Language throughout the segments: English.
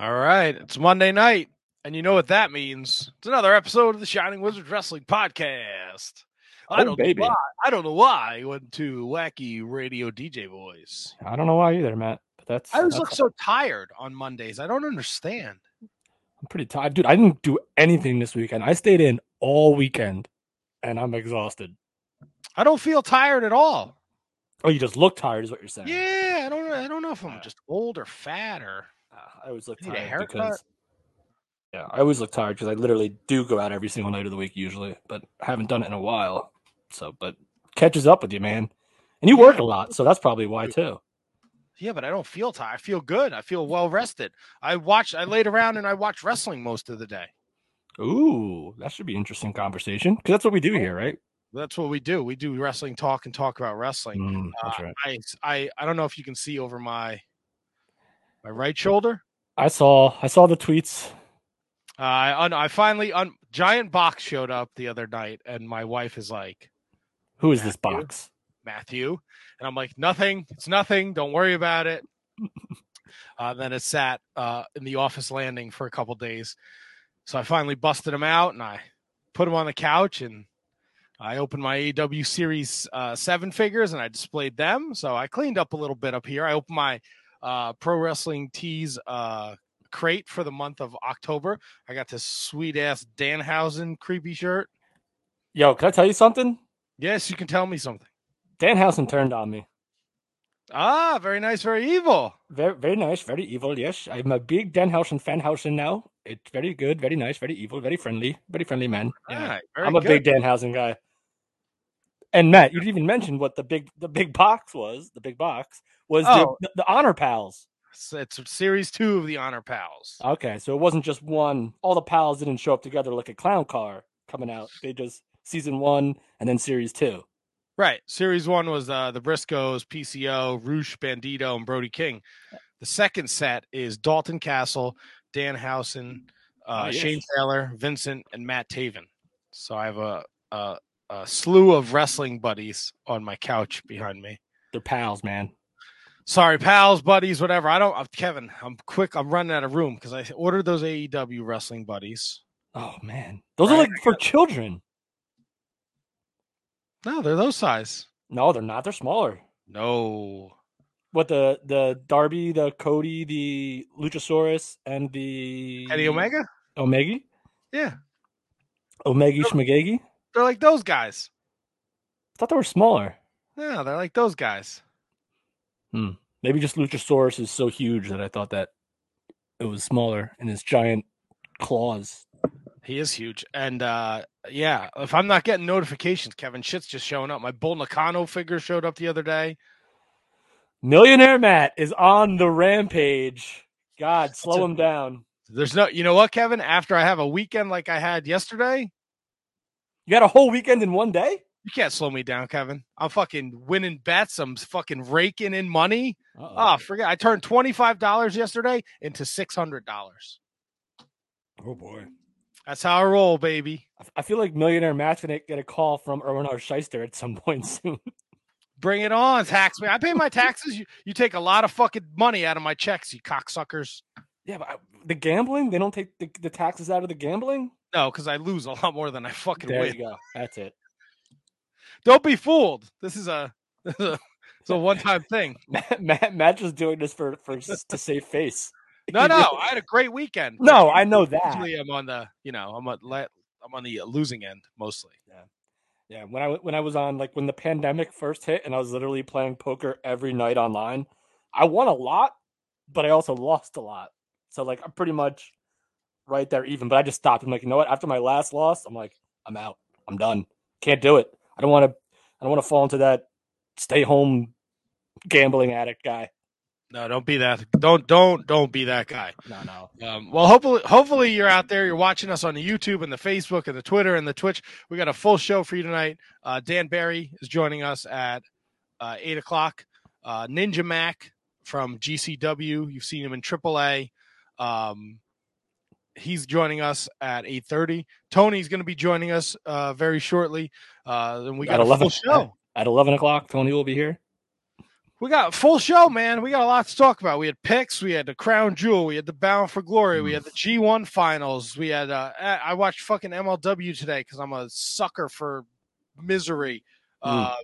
All right, it's Monday night, and you know what that means. It's another episode of the Shining Wizards Wrestling Podcast. I Oh, don't baby. know why. I don't know why I went to wacky radio DJ voice. I don't know why either, Matt. But that's I always that's- look so tired on Mondays. I don't understand. I'm pretty tired, dude. I didn't do anything this weekend. I stayed in all weekend, and I'm exhausted. I don't feel tired at all. Oh, you just look tired, is what you're saying? Yeah, I don't. know. I don't know if I'm just old or fat or. I always look tired because yeah, I always look tired because I literally do go out every single night of the week usually, but I haven't done it in a while. So, but catches up with you, man. And you work a lot, so that's probably why too. Yeah, but I don't feel tired. I feel good. I feel well rested. I watched. I laid around and I watched wrestling most of the day. Ooh, that should be interesting conversation because that's what we do here, right? That's what we do. We do wrestling talk and talk about wrestling. Mm, that's Uh, right. I, I I don't know if you can see over my my right shoulder. I saw I saw the tweets. Uh, I un, I finally un, giant box showed up the other night, and my wife is like Who is this box? Matthew, and I'm like nothing. It's nothing. Don't worry about it. uh, then it sat uh, in the office landing for a couple days, so I finally busted him out and I put him on the couch and I opened my AEW Series uh, seven figures and I displayed them. So I cleaned up a little bit up here. I opened my uh, Pro Wrestling Tees uh, crate for the month of October. I got this sweet ass Danhausen creepy shirt. Yo, can I tell you something? Yes, you can tell me something. Danhausen turned on me. Ah, very nice, very evil. Very, very nice, very evil. Yes, I'm a big Danhausen fanhausen now. It's very good, very nice, very evil, very friendly, very friendly man. Yeah. right, very I'm a good. big Danhausen guy. And Matt, you didn't even mention what the big the big box was. The big box was Oh. the, the honor pals. It's, it's series two of the Honor Pals. Okay, so it wasn't just one. All the pals didn't show up together like a clown car coming out. They just season one and then series two. Right. Series one was uh, the Briscoes, PCO, Rush, Bandido, and Brody King. The second set is Dalton Castle, Danhausen, uh, Oh, yes. Shane Taylor, Vincent, and Matt Taven. So I have a, a, a slew of wrestling buddies on my couch behind me. They're pals, man. Sorry, pals, buddies, whatever. I don't, uh, Kevin, I'm quick. I'm running out of room because I ordered those AEW wrestling buddies. Oh man, those are like for children. No, they're those size. No, they're not. They're smaller. No. What the the Darby, the Cody, the Luchasaurus, and the Kenny Omega? Omega, Yeah. Omega Schmagegi. They're like those guys. I thought they were smaller. Yeah, they're like those guys. Maybe just Luchasaurus is so huge that I thought that it was smaller in his giant claws. He is huge. And uh yeah, if I'm not getting notifications, Kevin, shit's just showing up. My Bull Nakano figure showed up the other day. Millionaire Matt is on the rampage. God, slow a- him down. There's no you know what, Kevin? After I have a weekend like I had yesterday, You got a whole weekend in one day? you can't slow me down, Kevin. I'm fucking winning bets. I'm fucking raking in money. Uh-oh. Oh, forget I turned twenty five dollars yesterday into six hundred dollars. oh boy. That's how I roll, baby. I- feel like Millionaire Matt's gonna get a call from Irwin R. Schyster at some point soon. Bring it on, tax me. I pay my taxes. You, you take a lot of fucking money out of my checks, you cocksuckers. Yeah, but I, the gambling, they don't take the, the taxes out of the gambling? No, because I lose a lot more than I fucking There win. you go. That's it. Don't be fooled. This is a this is a, it's a one time thing. Matt, Matt, Matt just doing this for, for to save face. No, no, I had a great weekend. No, I know that. Usually I'm on the you know I'm on I'm on the uh, losing end mostly. Yeah, yeah. when I when I was on like when the pandemic first hit and I was literally playing poker every night online, I won a lot, but I also lost a lot. So like I'm pretty much right there even. But I just stopped. I'm like, you know what? After my last loss, I'm like, I'm out. I'm done. Can't do it. I don't want to. I don't want to fall into that stay home gambling addict guy. No, don't be that. Don't don't don't be that guy. No, no. Um, well, hopefully, hopefully you're out there. You're watching us on the YouTube and the Facebook and the Twitter and the Twitch. We got a full show for you tonight. Uh, Dan Barry is joining us at uh, eight o'clock. Uh, Ninja Mac from GCW. You've seen him in AAA. Um, he's joining us at eight thirty. Tony's going to be joining us uh, very shortly. Uh, then we got At a 11 full show. At eleven o'clock, Tony will be here. We got a full show, man. We got a lot to talk about. We had picks, we had the crown jewel, we had the bound for glory, we had the G1 finals. We had uh I watched fucking MLW today because I'm a sucker for misery. Uh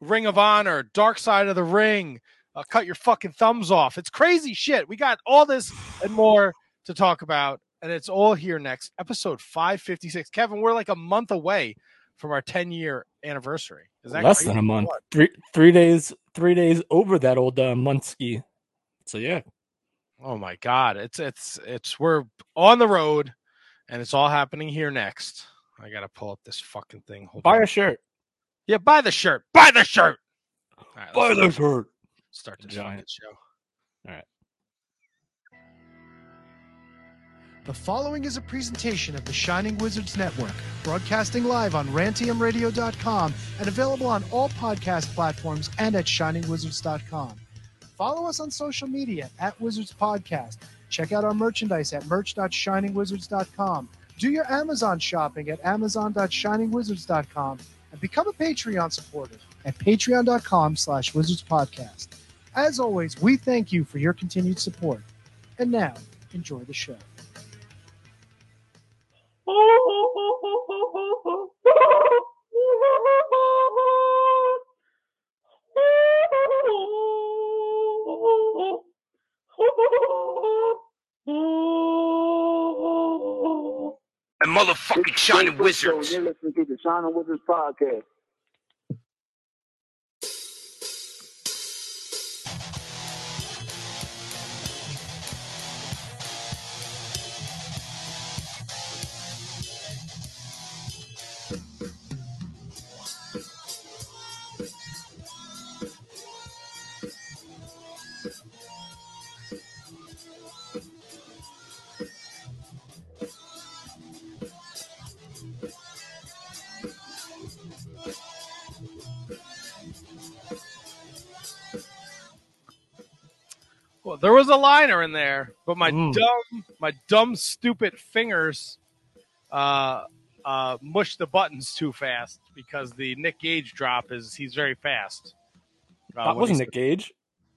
Ring of Honor, Dark Side of the Ring, uh, cut your fucking thumbs off. It's crazy shit. We got all this and more to talk about, and it's all here next. Episode 556. Kevin, we're like a month away from our 10 year anniversary. Is that Less crazy? than a month. What? Three three days three days over that old uh, Munski. So yeah. Oh my god. It's it's it's we're on the road and it's all happening here next. I gotta pull up this fucking thing. Hold Buy on. a shirt. yeah, buy the shirt. Buy the shirt. Right, Buy the shirt. Start this Giant. fucking show. The following is a presentation of the Shining Wizards Network, broadcasting live on rantiumradio.com and available on all podcast platforms and at shiningwizards.com. Follow us on social media at Wizards Podcast. Check out our merchandise at merch.shiningwizards.com. Do your Amazon shopping at amazon.shiningwizards.com and become a Patreon supporter at patreon.com slash wizardspodcast. As always, we thank you for your continued support. And now, enjoy the show. and motherfucking shining wizards. You're listening to the Shining Wizards podcast. Was a liner in there, but my Mm. dumb, my dumb, stupid fingers, uh, uh, mushed the buttons too fast because the Nick Gage drop is he's very fast. Uh, that when wasn't he, Nick Gage.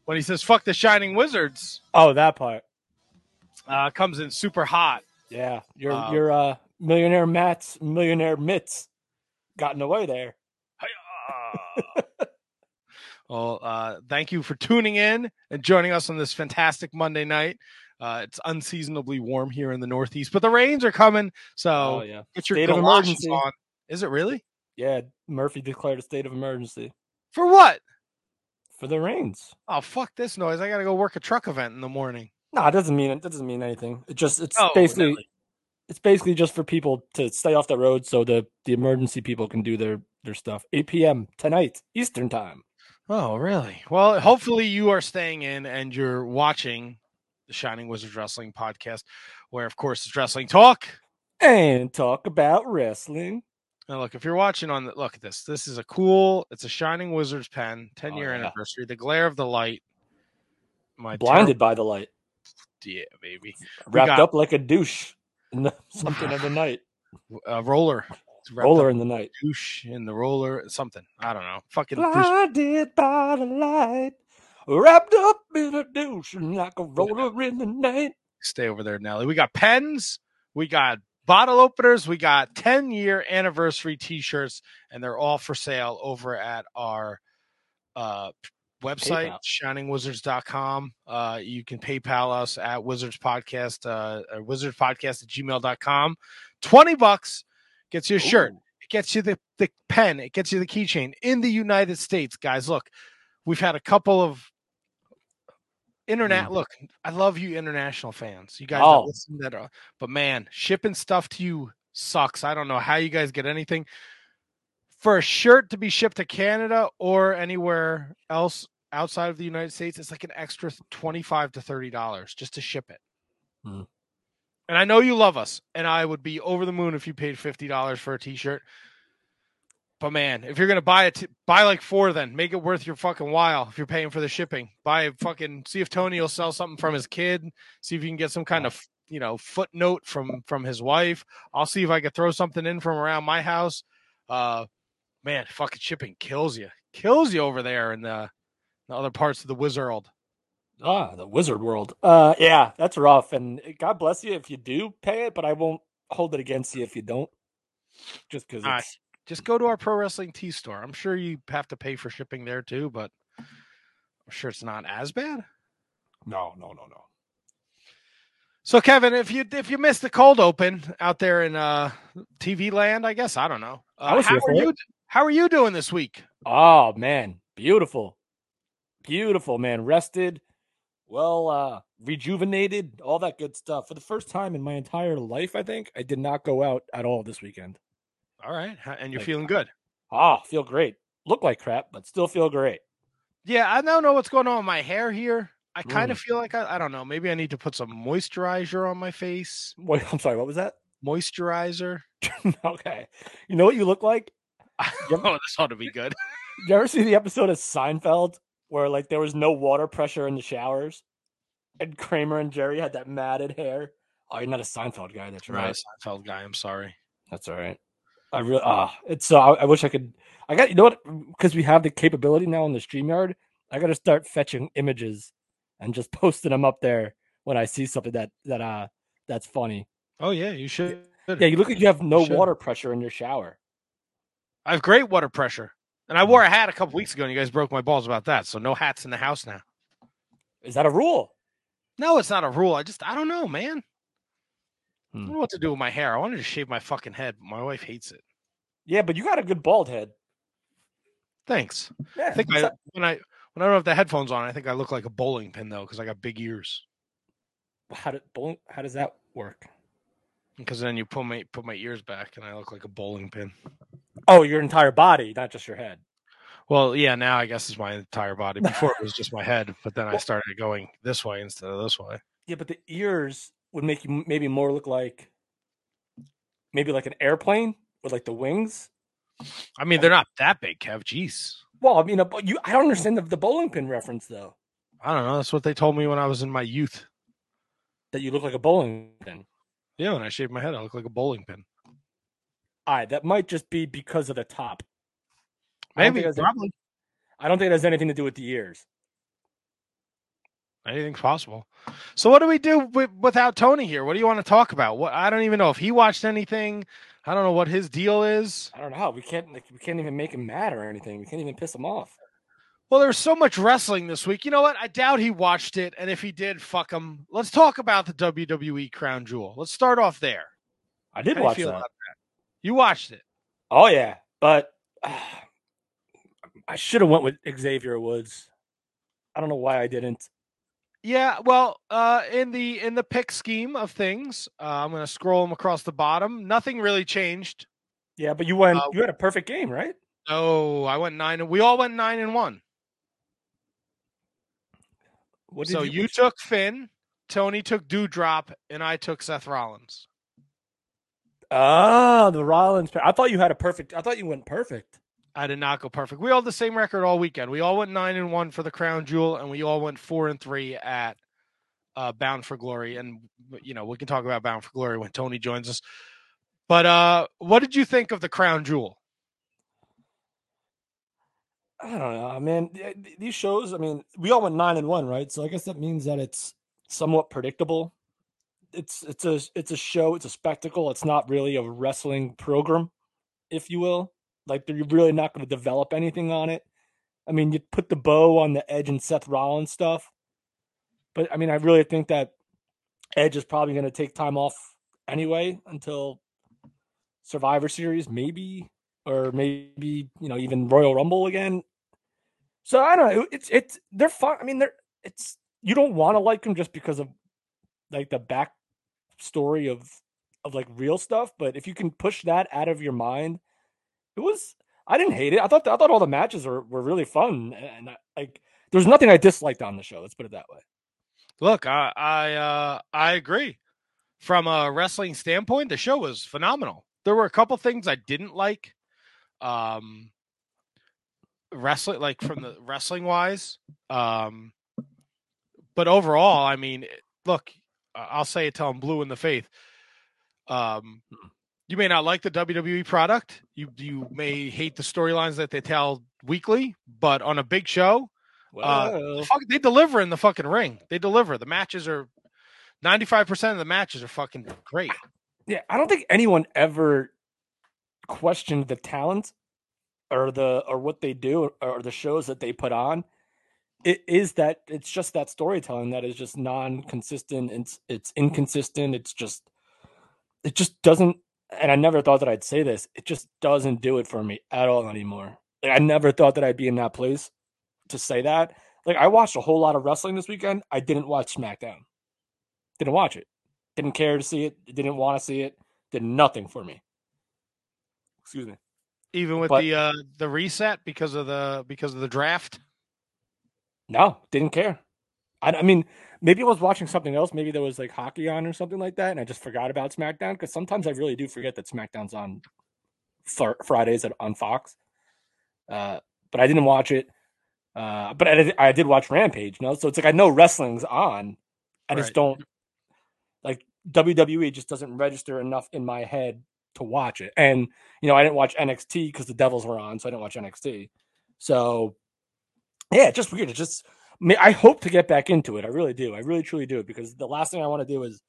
when he says "fuck the Shining Wizards," Oh, that part. uh, comes in super hot. Yeah. Your Uh, your uh millionaire Matt's millionaire mitts gotten away there. well, uh, thank you for tuning in and joining us on this fantastic Monday night. Uh, it's unseasonably warm here in the Northeast, but the rains are coming, so oh yeah. get your State of emergency. on. Is it really Yeah, Murphy declared a state of emergency for what? for the rains. Oh fuck this noise! I gotta go work a truck event in the morning. No, it doesn't mean it doesn't mean anything. It just it's Oh, basically really? it's basically just for people to stay off the road so the the emergency people can do their their stuff. 8 p.m. tonight Eastern time. Oh, really? Well, hopefully you are staying in and you're watching the Shining Wizards Wrestling podcast, where of course it's wrestling talk. And talk about wrestling. Now, look, if you're watching on the look at this, this is a cool. It's a Shining Wizards pen, 10 Oh, year yeah. anniversary. The glare of the light. My Blinded by the light. yeah, baby. Wrapped got- up like a douche in the something of the night. A roller, Roller in the night. douche in the roller, something. I don't know. Fucking Bruce Blinded by the light. Wrapped up in a douche like a roller in the night. stay over there, Nelly. We got pens, we got bottle openers, we got 10 year anniversary t shirts, and they're all for sale over at our uh, website, PayPal. shiningwizards.com. Uh, you can PayPal us at Wizards Podcast, uh, Wizards Podcast at gmail.com. 20 bucks gets you a shirt. It gets you the, the pen. It gets you the keychain in the United States, guys. Look, we've had a couple of internet. Look, I love you, international fans. You guys that Oh. listen that, are, but man, shipping stuff to you sucks. I don't know how you guys get anything for a shirt to be shipped to Canada or anywhere else outside of the United States. It's like an extra twenty-five to thirty dollars just to ship it. Hmm. And I know you love us, and I would be over the moon if you paid fifty dollars for a T-shirt. But man, if you're gonna buy it, buy like four. Then make it worth your fucking while. If you're paying for the shipping, buy a fucking. See if Tony will sell something from his kid. See if you can get some kind of you know footnote from from his wife. I'll see if I could throw something in from around my house. Uh, man, fucking shipping kills you, kills you over there in the the other parts of the Wizard. Ah, the wizard world. Uh, yeah, that's rough. And God bless you if you do pay it, but I won't hold it against you if you don't. Just because it's Just go to our pro wrestling T store. I'm sure you have to pay for shipping there too, but I'm sure it's not as bad. no, no, no, no. So Kevin, if you if you missed the cold open out there in uh TV land, I guess I don't know. Uh, how are it. you how are you doing this week? Oh man, beautiful, beautiful man. Rested, well, uh, rejuvenated, all that good stuff. For the first time in my entire life, I think I did not go out at all this weekend. All right, and you're Like, feeling good. Ah, feel great. Look like crap, but still feel great. Yeah, I don't know what's going on with my hair here. I kind Mm. of feel like I, I don't know. Maybe I need to put some moisturizer on my face. Wait, I'm sorry. What was that? Moisturizer. okay. You know what you look like? Yep. oh, this ought to be good. You ever see the episode of Seinfeld where like there was no water pressure in the showers, and Kramer and Jerry had that matted hair? Oh, you're not a Seinfeld guy. That's Right, right. Seinfeld guy. I'm sorry. That's all right. I really ah, it's so I, I wish I could. I got you know what? Because we have the capability now in the Streamyard, I got to start fetching images and just posting them up there when I see something that that uh that's funny. Oh yeah, you should. Yeah, you look like you have no should. water pressure in your shower. I have great water pressure, and I wore a hat a couple weeks ago, and you guys broke my balls about that. So no hats in the house now. Is that a rule? No, it's not a rule. I just I don't know, man. I Hmm. don't know what to do with my hair. I wanted to shave my fucking head, but my wife hates it. Yeah, but you got a good bald head. Thanks. Yeah, I think I, when I when I don't have the headphones on, I think I look like a bowling pin though, because I got big ears. how did bowling- how does that work? Because then you put my put my ears back, and I look like a bowling pin. Oh, your entire body, not just your head. Well, yeah, now I guess it's my entire body. Before it was just my head, but then I started going this way instead of this way. Yeah, but the ears would make you maybe more look like maybe like an airplane with like the wings. I mean, they're not that big, Kev. Jeez. Well, I mean, but you I don't understand the, the bowling pin reference though. I don't know. That's what they told me when I was in my youth. That you look like a bowling pin. Yeah, when I shaved my head, I look like a bowling pin. All right, that might just be because of the top. I Maybe, has- probably. I don't think it has anything to do with the ears. Anything's possible. So, what do we do with, without Tony here? What do you want to talk about? What I don't even know if he watched anything. I don't know what his deal is. I don't know how we can't like, we can't even make him mad or anything. We can't even piss him off. Well, there's so much wrestling this week. You know what? I doubt he watched it, and if he did, fuck him. Let's talk about the WWE Crown Jewel. Let's start off there. I did How watch that. that? You watched it. Oh yeah, but I should have went with Xavier Woods. I don't know why I didn't. Yeah, well, uh, in the in the pick scheme of things, uh, I'm going to scroll them across the bottom. Nothing really changed. Yeah, but you went. Uh, you had a perfect game, right? No, I went nine, and we all went nine and one. What did So you which- took Finn, Tony took Dewdrop, and I took Seth Rollins. Ah, the Rollins. I thought you had a perfect. I thought you went perfect. I did not go perfect. We all had the same record all weekend. We all went nine and one for the crown jewel, and we all went four and three at uh, Bound for Glory. And you know, we can talk about Bound for Glory when Tony joins us. But uh, what did you think of the crown jewel? I don't know, man. Uh, th- These shows. I mean, we all went nine and one, right? So I guess that means that it's somewhat predictable. It's it's a it's a show. It's a spectacle. It's not really a wrestling program, if you will. Like they're really not going to develop anything on it. I mean, you put the bow on the Edge and Seth Rollins stuff, but I mean, I really think that Edge is probably going to take time off anyway until Survivor Series, maybe, or maybe you know even Royal Rumble again. So I don't know. It's it's they're fun. I mean, they're it's you don't want to like them just because of like the back story of of like real stuff, but if you can push that out of your mind, it was. I didn't hate it. I thought I thought all the matches were, were really fun, and I, like there's nothing I disliked on the show. Let's put it that way. Look, I I uh, I agree. From a wrestling standpoint, the show was phenomenal. There were a couple things I didn't like. Um, wrestling, like from the wrestling wise. Um, but overall, I mean, look, I- I'll say it till I'm blue in the faith. Um, you may not like the WWE product. You you may hate the storylines that they tell weekly, but on a big show, Uh, Fuck, they deliver in the fucking ring. They deliver. The matches are ninety five percent of the matches are fucking great. yeah, I don't think anyone ever questioned the talent or the or what they do or the shows that they put on. It is that it's just that storytelling that is just non-consistent. It's it's inconsistent. It's just it just doesn't. And I never thought that I'd say this. It just doesn't do it for me at all anymore. Like I never thought that I'd be in that place to say that. Like I watched a whole lot of wrestling this weekend. I didn't watch SmackDown. Didn't watch it. Didn't care to see it. Didn't want to see it. Did nothing for me. Excuse me. Even with But- the uh the reset because of the because of the draft. No, didn't care. I, I mean, maybe I was watching something else. Maybe there was like hockey on or something like that, and I just forgot about SmackDown because sometimes I really do forget that SmackDown's on Fr- Fridays at, on Fox. Uh, but I didn't watch it. Uh, but I, did- I did watch Rampage. You know, so it's like I know wrestling's on. I just don't like WWE. Just doesn't register enough in my head to watch it. And you know, I didn't watch NXT because the Devils were on, so I didn't watch NXT. So yeah, just weird. It's just I, I hope to get back into it. I really do. I really truly do because the last thing I want to do is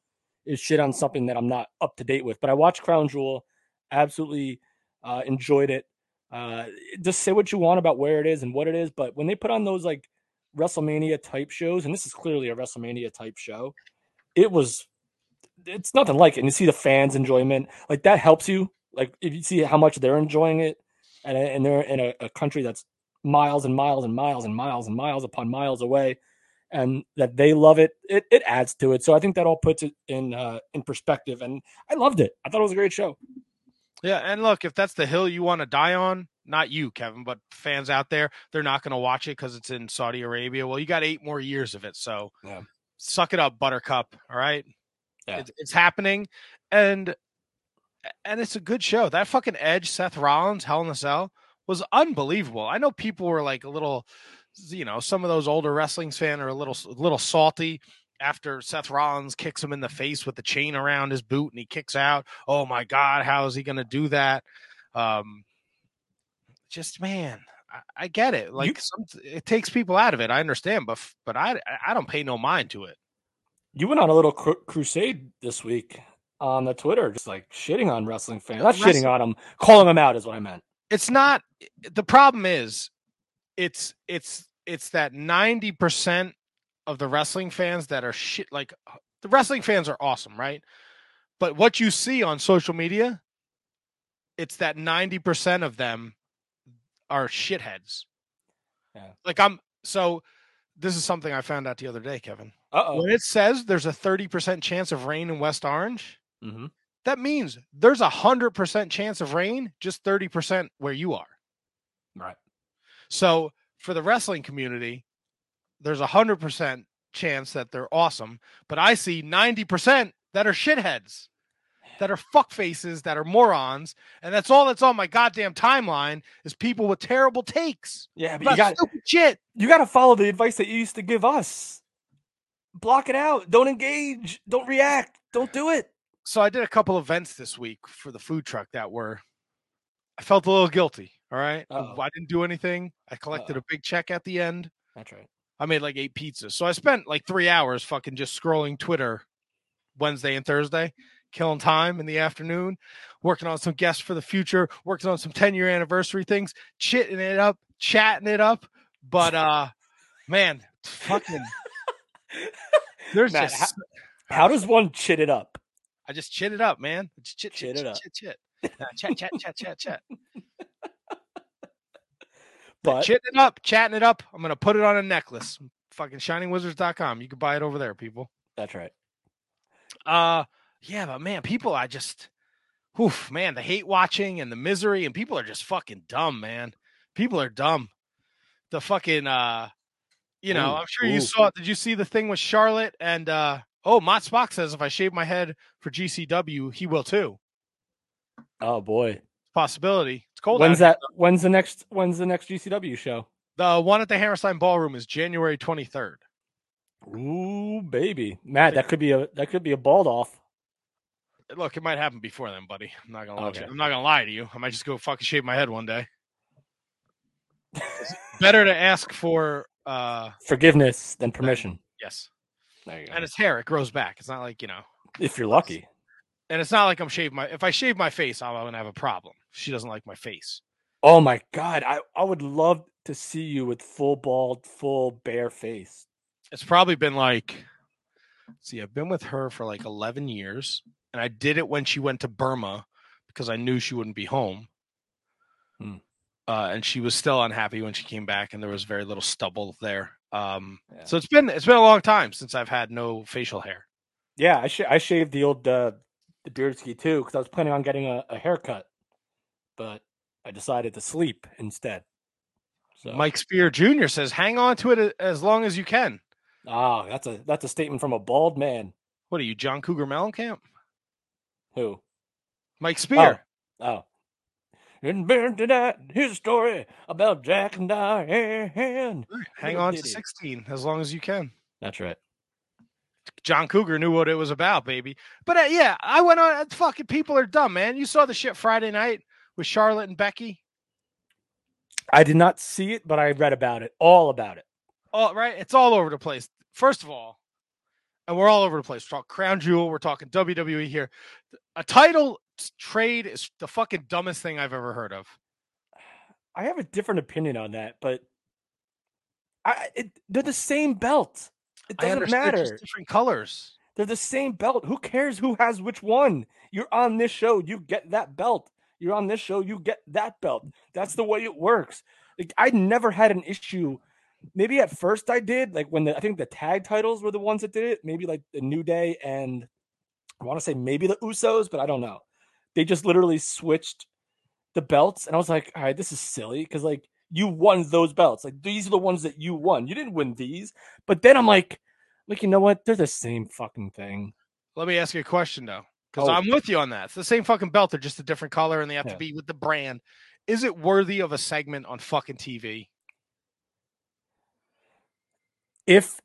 is shit on something that I'm not up to date with. But I watched Crown Jewel, absolutely uh, enjoyed it. Uh, just say what you want about where it is and what it is, but when they put on those like WrestleMania type shows, and this is clearly a WrestleMania type show, it was it's nothing like it. And you see the fans' enjoyment, like that helps you. Like if you see how much they're enjoying it, and and they're in a, a country that's miles and miles and miles and miles and miles upon miles away, and that they love it, it it adds to it. So I think that all puts it in uh, in perspective, and I loved it. I thought it was a great show. Yeah, and look, if that's the hill you want to die on, not you, Kevin, but fans out there, they're not going to watch it because it's in Saudi Arabia. Well, you got eight more years of it, so Yeah. suck it up, Buttercup. All right, Yeah. it's, it's happening, and and it's a good show. That fucking Edge, Seth Rollins, Hell in a Cell was unbelievable. I know people were like a little, you know, some of those older wrestling fans are a little a little salty after Seth Rollins kicks him in the face with the chain around his boot and he kicks out. Oh my God, how is he going to do that? Um, just man, I, I get it. Like some, it takes people out of it. I understand, but but I I don't pay no mind to it. You went on a little cru- crusade this week on the Twitter, just like shitting on wrestling fans. Not Wrestling- shitting on them, calling them out is what I meant. It's not. The problem is, it's it's it's that ninety percent of the wrestling fans that are shit. Like the wrestling fans are awesome, right? But what you see on social media, it's that ninety percent of them are shitheads. Yeah. Like I'm so. This is something I found out the other day, Kevin. Uh oh. When it says there's a thirty percent chance of rain in West Orange, hmm that means there's a hundred percent chance of rain, just thirty percent where you are. Right. So for the wrestling community, there's a hundred percent chance that they're awesome, but I see ninety percent that are shitheads, that are fuck faces, that are morons, and that's all that's on my goddamn timeline is people with terrible takes Yeah, but you got stupid shit. you got to follow the advice that you used to give us. Block it out. Don't engage. Don't react. Don't do it. So I did a couple events this week for the food truck that were. I felt a little guilty. All right? I didn't do anything. I collected Uh-oh. a big check at the end. That's right. I made like eight pizzas. So I spent like three hours fucking just scrolling Twitter Wednesday and Thursday, killing time in the afternoon, working on some guests for the future, working on some 10 year anniversary things, chitting it up, chatting it up. But uh man, fucking there's Matt, just How does one chit it up? I just chit it up, man. Just chit, Chit chit, it chit, up. chit, chit. Uh, chat, chat, chat, chat, chat. But Chitting it up, chatting it up. I'm gonna put it on a necklace. Fucking shiningwizards.com. You can buy it over there, people. that's right. Uh yeah, but man, people I just oof, man, the hate watching and the misery and people are just fucking dumb, man. People are dumb. The fucking uh you know, Ooh, I'm sure you ooh. saw did you see the thing with Charlotte and uh oh Mott Spock says if I shave my head for GCW, he will too. Oh boy. Possibility. It's cold. When's that? When's the next? When's the next GCW show? The one at the Hammerstein Ballroom is January 23rd. Ooh, baby, Matt, that could be a that could be a bald off. Look, it might happen before then, buddy. I'm not gonna Okay. you. I'm not gonna lie to you. I might just go fucking shave my head one day. Better to ask for uh, Forgiveness, than permission. yes, There you go. and it's hair. It grows back. It's not like you know, if you're lucky. and it's not like I'm shaving my. If I shave my face, I'm gonna have a problem. She doesn't like my face. Oh my god, I, I would love to see you with full bald, full bare face. It's probably been like, see, I've been with her for like 11 years, and I did it when she went to Burma because I knew she wouldn't be home. Hmm. Uh, and she was still unhappy when she came back, and there was very little stubble there. Um, Yeah. so it's been it's been a long time since I've had no facial hair. Yeah, I sh- I shaved the old uh, the beard ski too because I was planning on getting a, a haircut, but I decided to sleep instead. So Mike Spear Jr. says, "Hang on to it as long as you can." ah, that's a that's a statement from a bald man. What are you, John Cougar Mellencamp? Who? Mike Spear. Oh. In bed tonight, here's a story about Jack and Diane. Hang on to 16 as long as you can. That's right. John Cougar knew what it was about, baby. But uh, yeah, I went on. Fucking people are dumb, man. You saw the shit Friday night with Charlotte and Becky. I did not see it, but I read about it, all about it. All right, it's all over the place. First of all, and we're all over the place. We're talking Crown Jewel. We're talking WWE here. A title trade is the fucking dumbest thing I've ever heard of. I have a different opinion on that, but I it, they're the same belt. It doesn't matter. just different colors. They're the same belt. Who cares who has which one? You're on this show, you get that belt. You're on this show, you get that belt. That's the way it works. Like I never had an issue. Maybe at first I did, like when the I think the tag titles were the ones that did it. Maybe like the New Day and I want to say maybe the Usos, but I don't know. They just literally switched the belts, and I was like, all right, this is silly because like you won those belts. Like these are the ones that you won. You didn't win these. But then I'm like, like you know what? They're the same fucking thing. Let me ask you a question though, because Oh. I'm with you on that. It's the same fucking belt. They're just a different color, and they have Yeah. to be with the brand. Is it worthy of a segment on fucking TV? If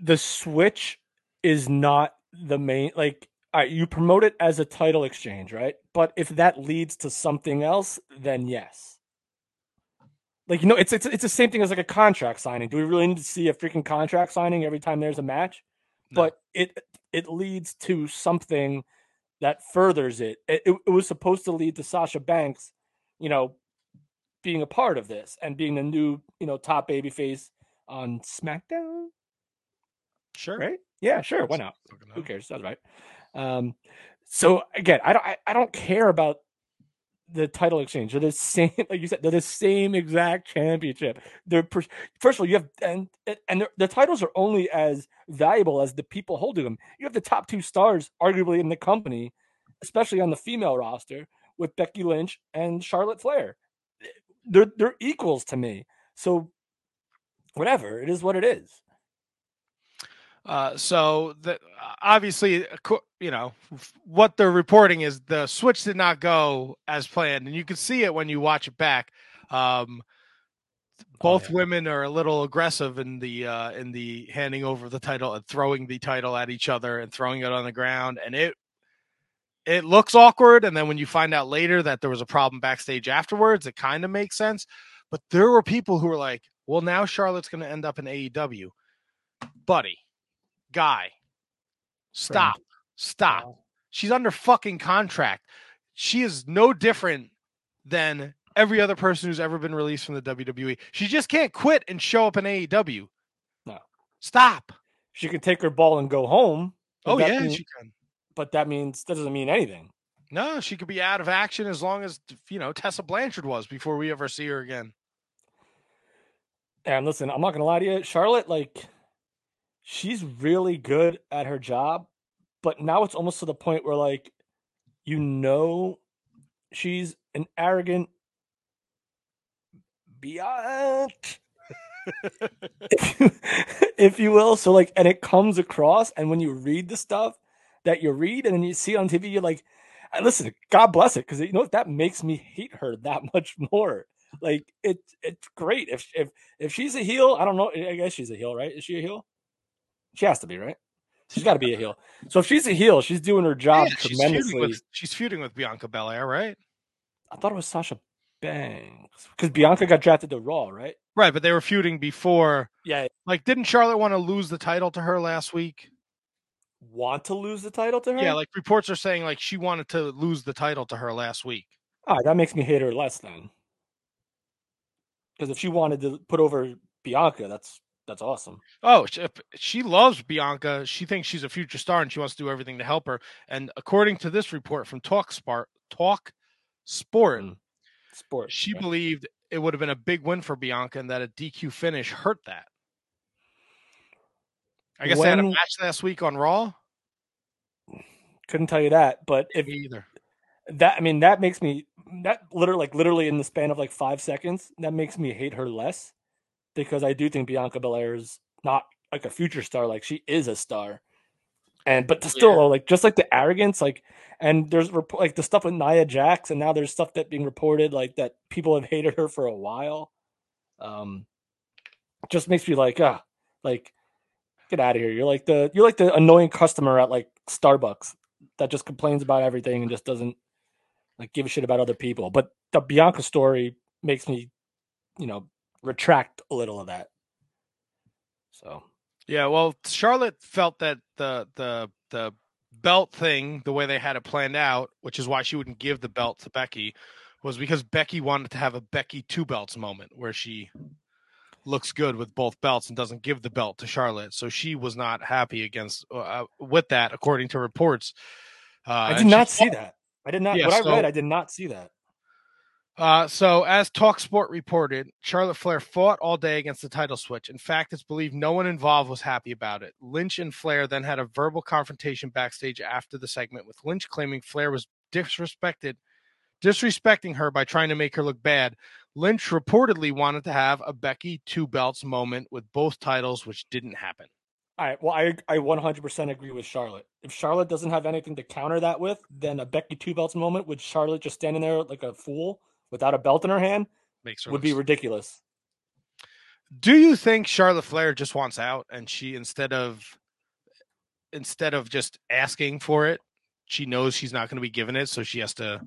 the switch is not the main, like, right, you promote it as a title exchange, right? But if that leads to something else, then yes. Like you know, it's it's it's the same thing as like a contract signing. Do we really need to see a freaking contract signing every time there's a match? No. But it it leads to something that furthers it. It, it. it was supposed to lead to Sasha Banks, you know, being a part of this and being the new you know top babyface on SmackDown, Sure. right? Yeah, sure. Why not? Who cares? That's right. Um, so again, I don't I, I don't care about the title exchange. They're the same, like you said, they're the same exact championship. They're per- first of all, you have and and the, the titles are only as valuable as the people holding them. You have the top two stars, arguably in the company, especially on the female roster, with Becky Lynch and Charlotte Flair. They're they're equals to me. So whatever it is, what it is. Uh, so the obviously, you know, what they're reporting is the switch did not go as planned, and you can see it when you watch it back. Um, both yeah. women are a little aggressive in the uh, in the handing over the title and throwing the title at each other and throwing it on the ground, and it it looks awkward. And then when you find out later that there was a problem backstage afterwards, it kind of makes sense. But there were people who were like, "Well, now Charlotte's going to end up in AEW, buddy." guy. Stop. Stop. Wow. She's under fucking contract. She is no different than every other person who's ever been released from the WWE. She just can't quit and show up in AEW. No. Stop. She can take her ball and go home. Oh yeah, mean- she can. but that means that doesn't mean anything. No, she could be out of action as long as you know Tessa Blanchard was before we ever see her again. And listen, I'm not gonna lie to you, Charlotte, like she's really good at her job, but now it's almost to the point where like you know she's an arrogant biatch. if, you, if you will. So like and it comes across and when you read the stuff that you read and then you see on TV, you're like, listen, God bless it, because you know what? that makes me hate her that much more. Like it, it's great if if if she's a heel. I don't know. I guess she's a heel, right? Is she a heel? She has to be, right? She's got to be a heel. So if she's a heel, she's doing her job Yeah, she's feuding tremendously. with she's feuding with Bianca Belair, right? I thought it was Sasha Banks because Bianca got drafted to Raw, right? Right, but they were feuding before. Yeah, Like, didn't Charlotte want to lose the title to her last week? want to lose the title to her? Yeah, like reports are saying like she wanted to lose the title to her last week. Ah, that makes me hate her less then. Because if she wanted to put over Bianca, that's that's awesome. Oh, she, she loves Bianca. She thinks she's a future star and she wants to do everything to help her. And according to this report from Talk Sport, Talk Sport, Mm. Sport. she right? believed it would have been a big win for Bianca and that a DQ finish hurt that. I guess they had a When- match last week on Raw. couldn't tell you that, but if Me either. that I mean that makes me that literally like literally in the span of like five seconds, that makes me hate her less because I do think Bianca Belair is not like a future star, like she is a star. And but still Yeah. like just like the arrogance, like and there's like the stuff with Nia Jax, and now there's stuff that being reported like that people have hated her for a while. Um, just makes me like ah, like get out of here. You're like the you're like the annoying customer at like Starbucks that just complains about everything and just doesn't like give a shit about other people. But the Bianca story makes me, you know, retract a little of that. So Yeah, well, Charlotte felt that the the the belt thing, the way they had it planned out, which is why she wouldn't give the belt to Becky, was because Becky wanted to have a Becky two belts moment where she looks good with both belts and doesn't give the belt to Charlotte. So she was not happy against uh, with that, according to reports. Uh, I did not see that. I did not. Yeah, what I read, I did not see that. Uh, so, as Talksport reported, Charlotte Flair fought all day against the title switch. In fact, it's believed no one involved was happy about it. Lynch and Flair then had a verbal confrontation backstage after the segment, with Lynch claiming Flair was disrespected, disrespecting her by trying to make her look bad. Lynch reportedly wanted to have a Becky two belts moment with both titles, which didn't happen. All right. Well, I I 100% agree with Charlotte. If Charlotte doesn't have anything to counter that with, then a Becky two belts moment with Charlotte just standing there like a fool without a belt in her hand Makes her would look be ridiculous. Do you think Charlotte Flair just wants out and she instead of instead of just asking for it, she knows she's not going to be given it, so she has to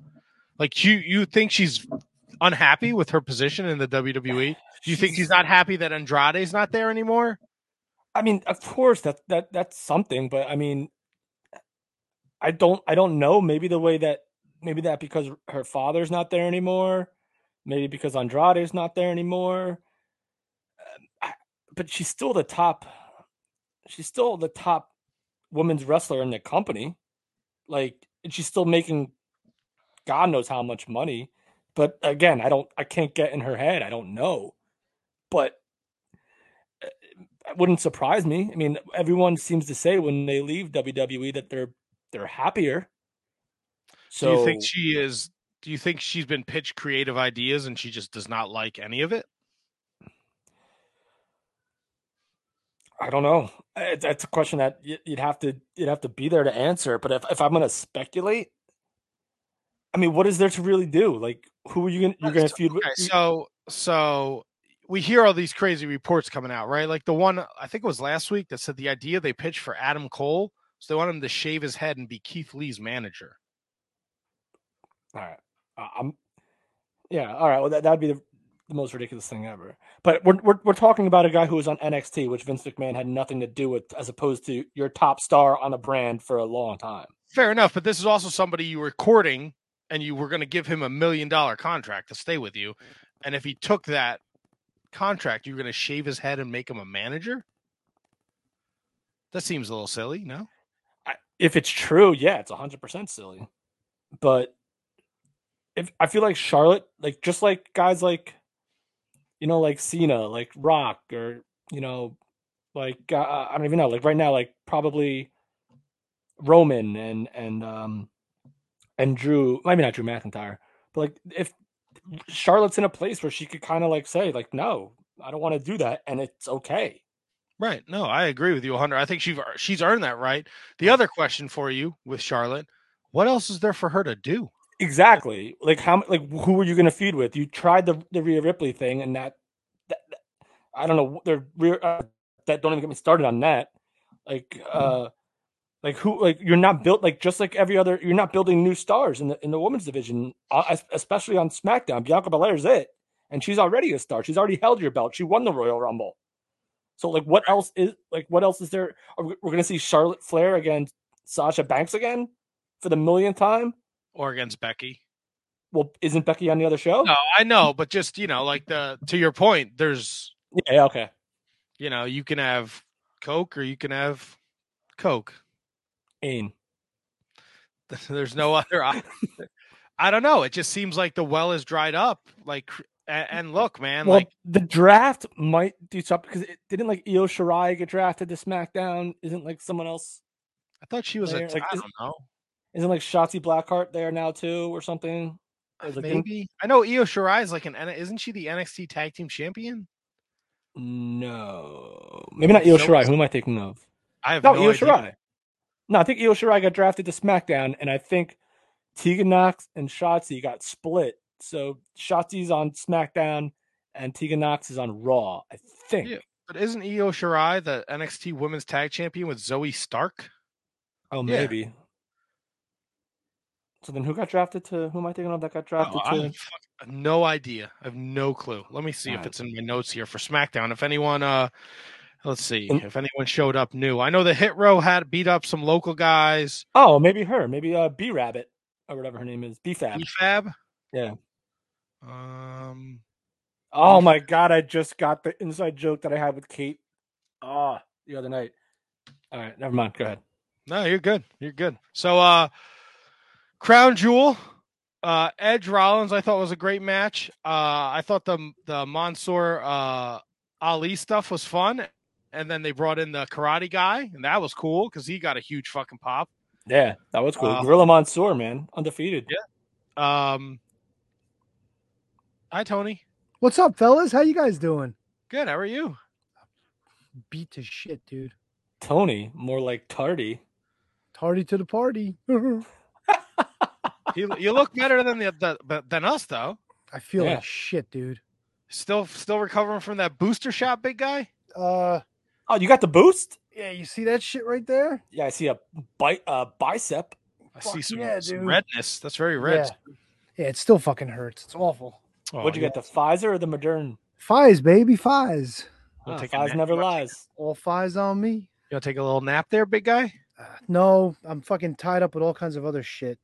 like you you think she's unhappy with her position in the WWE? Do you think she's not happy that Andrade's not there anymore? I mean, of course that that that's something, but I mean, I don't I don't know. Maybe the way that maybe that because her father's not there anymore, maybe because Andrade's not there anymore. Um, But she's still the top. She's still the top women's wrestler in the company. Like, and she's still making God knows how much money. But again, I don't. I can't get in her head. I don't know. But it wouldn't surprise me. I mean, everyone seems to say when they leave WWE that they're they're happier. So do you think she is do you think she's been pitched creative ideas and she just does not like any of it? I don't know. That's a question that you'd have to you'd have to be there to answer. But if if I'm going to speculate, I mean, what is there to really do? Like, who are you going you're going to feud with? Okay, so so we hear all these crazy reports coming out, right? Like the one I think it was last week that said the idea they pitched for Adam Cole, so they want him to shave his head and be Keith Lee's manager. All right, uh, I'm. Yeah, all right. Well, that that'd be the, the most ridiculous thing ever. But we're, we're we're talking about a guy who was on NXT, which Vince McMahon had nothing to do with, as opposed to your top star on a brand for a long time. Fair enough, but this is also somebody you were courting and you were going to give him a million dollar contract to stay with you. And if he took that contract, you're going to shave his head and make him a manager? That seems a little silly, no? If it's true, yeah, it's hundred percent silly. But if I feel like Charlotte, like just like guys like, you know, like Cena, like Rock, or you know, like uh, I don't even know, like right now, like probably Roman and and um and Drew, maybe not Drew McIntyre, but like if Charlotte's in a place where she could kind of like say like, no, I don't want to do that, and it's okay. Right. No, I agree with you 100. I think she's she's earned that right. The other question for you with Charlotte, what else is there for her to do? Exactly. Like how like who were you going to feed with? You tried the the Rhea Ripley thing, and that, that, that- I don't know. They're Rhea- uh, that don't even get me started on that. Like uh, like who like you're not built like just like every other. You're not building new stars in the in the women's division, uh, especially on SmackDown. Bianca Belair's it, and she's already a star. She's already held your belt. She won the Royal Rumble. So like, what else is like? What else is there? Are we, we're gonna see Charlotte Flair against Sasha Banks again for the millionth time? or against Becky. Well, isn't Becky on the other show? No, I know, but just you know, like the to your point, there's Yeah, okay. you know, you can have Coke or you can have Coke. There's no other. op- I don't know. It just seems like the well is dried up. Like, and, look, man, Well, like the draft might do something because it didn't like Io Shirai get drafted to SmackDown. Isn't like someone else? I thought she was a. like, I don't know. Isn't like Shotzi Blackheart there now too, or something? Or, uh, like, didn't- Maybe I know Io Shirai is like an. Isn't she the NXT Tag Team Champion? No, maybe not Io So- Shirai. Who am I thinking of? I have No, no, Io idea. Shirai. No, I think Io Shirai got drafted to SmackDown, and I think Tegan Nox and Shotzi got split. So Shotzi's on SmackDown, and Tegan Nox is on Raw. I think. Yeah. But isn't Io Shirai the NXT Women's Tag Champion with Zoey Stark? Oh, Yeah. maybe. So then, who got drafted to? Who am I thinking of that got drafted Oh, I to? have no idea. I have no clue. Let me see if Alright. it's in my notes here for SmackDown. If anyone, uh, let's see And- if anyone showed up new. I know the Hit Row had beat up some local guys. Oh, maybe her. Maybe uh, B Rabbit or whatever her name is. B Fab. Efab. Yeah. Um. Oh my god! I just got the inside joke that I had with Kate. Ah, the other night. All right, never mind. Go ahead. No, you're good. You're good. So, uh, Crown Jewel, uh, Edge Rollins, I thought was a great match. Uh, I thought the the Mansoor uh, Ali stuff was fun, and then they brought in the karate guy, and that was cool because he got a huge fucking pop. Yeah, that was cool. Uh, Gorilla Mansoor, man, undefeated. Yeah. Um, hi Tony. What's up, fellas? How you guys doing? Good. How are you? Beat to shit, dude. Tony, more like Tardy. Tardy to the party. You, you look better than the, the than us though. I feel Yeah. like shit, dude. Still still recovering from that booster shot, big guy. Uh, Oh, you got the boost? yeah, you see that shit right there? Yeah, I see a bite, uh, bicep. I see Fuck some, yeah, some redness. That's very red. Yeah. Yeah, it still fucking hurts. It's awful. Oh, What'd you get, the Pfizer or the Modern? Fies, baby, fies. We'll Ah, take Pfizer never You wanna take- lies. All fies on me. You want to take a little nap there, big guy? Uh, no, I'm fucking tied up with all kinds of other shit.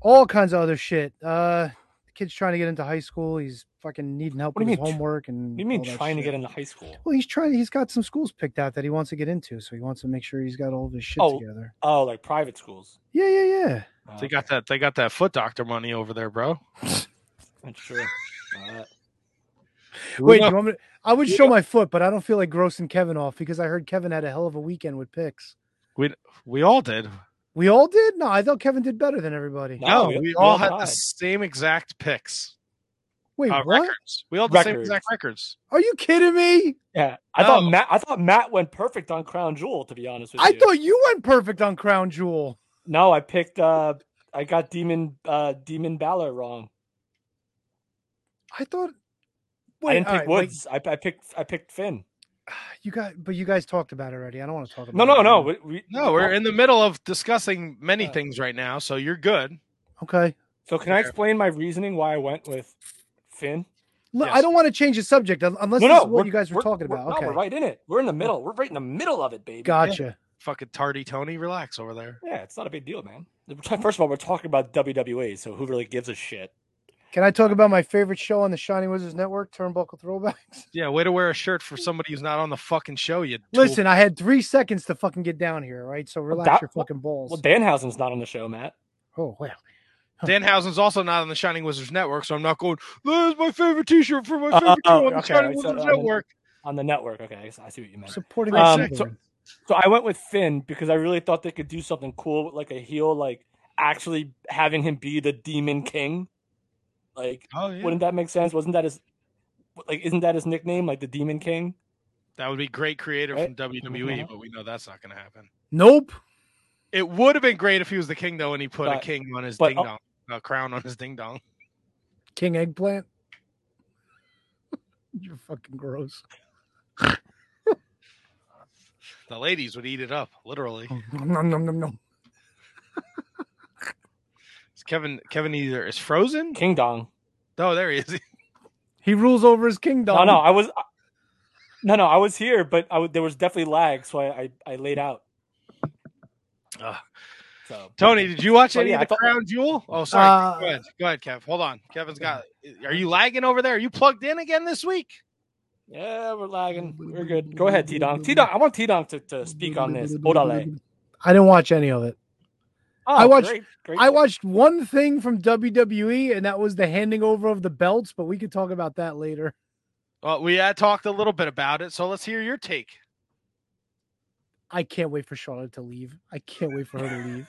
All kinds of other shit. Uh, the kid's trying to get into high school. He's fucking needing help What with his mean homework and. What do you mean all that trying to get into high school? Well, he's trying. He's got some schools picked out that he wants to get into, so he wants to make sure he's got all of his shit Oh. together. Oh, like private schools. Yeah, yeah, yeah. Oh, They got that. They got that foot doctor money over there, bro. That's true. Uh, Wait, you want me to- I would show my foot, but I don't feel like grossing Kevin off because I heard Kevin had a hell of a weekend with picks. We we all did. We all did. No, I thought Kevin did better than everybody. No, No, we- we, we all all had tied. the same exact picks. Wait, Uh, what? records. We all had the same exact records. Are you kidding me? yeah, I thought Matt. I thought Matt went perfect on Crown Jewel. To be honest with I you, I thought you went perfect on Crown Jewel. no, I picked. uh I got Demon uh Demon Balor wrong. I thought. I didn't pick right, wait, Woods. I, I picked. I picked Finn. you got, but you guys talked about it already. I don't want to talk about. No, it no, no. anymore. We, we, No, we're in the middle of discussing many Uh, things right now, so you're good. Okay. So can I explain my reasoning why I went with Finn? Look, Yes. I don't want to change the subject unless no, this no. is what you guys were we're- talking we're- about. No, Okay. we're right in it. We're in the middle. We're right in the middle of it, baby. Gotcha. Fucking tardy Tony, relax over there. Yeah, it's not a big deal, man. First of all, we're talking about WWE, so who really gives a shit? Can I talk about my favorite show on the Shining Wizards Network, Turnbuckle Throwbacks? Yeah, way to wear a shirt for somebody who's not on the fucking show. You tool. Listen, I had three seconds to fucking get down here, right? So relax that- your fucking balls. Well, Danhausen's not on the show, Matt. oh well. Danhausen's also not on the Shining Wizards Network, so I'm not going. That is my favorite T-shirt for my Uh, favorite oh, show on the Shining so, Wizards Network. On the network. Okay, I guess I see what you meant. Supporting Um, my so- So I went with Finn because I really thought they could do something cool with like a heel, like actually having him be the Demon King. Like, Oh yeah, wouldn't that make sense? Wasn't that his like? Isn't that his nickname, like the Demon King? that would be great creative Right? from WWE, Mhm. but we know that's not going to happen. Nope. It would have been great if he was the king, though, and he put a king on his but, ding uh, dong, a crown on his ding dong. King Eggplant. You're fucking gross. The ladies would eat it up, literally. Nom, nom, nom, nom, nom. Kevin, Kevin either is frozen. King Dong. Oh, there he is. He rules over his kingdom. No, no, I was. No, no, I was here, but I w- there was definitely lag, so I I, I laid out. Ugh. So Tony, did you watch any yeah, of the thought- Crown Jewel? Oh, sorry. Uh, go ahead. Go ahead, Kev. Hold on. Kevin's got. Are you lagging over there? Are you plugged in again this week? yeah, we're lagging. We're good. Go ahead, T Donk. T Donk, I want T Donk to, to speak on this. Odale. I didn't watch any of it. Oh, I watched- Great, great. I watched one thing from WWE, and that was the handing over of the belts. But we could talk about that later. Well, we had talked a little bit about it, so let's hear your take. I can't wait for Charlotte to leave. I can't wait for her to leave.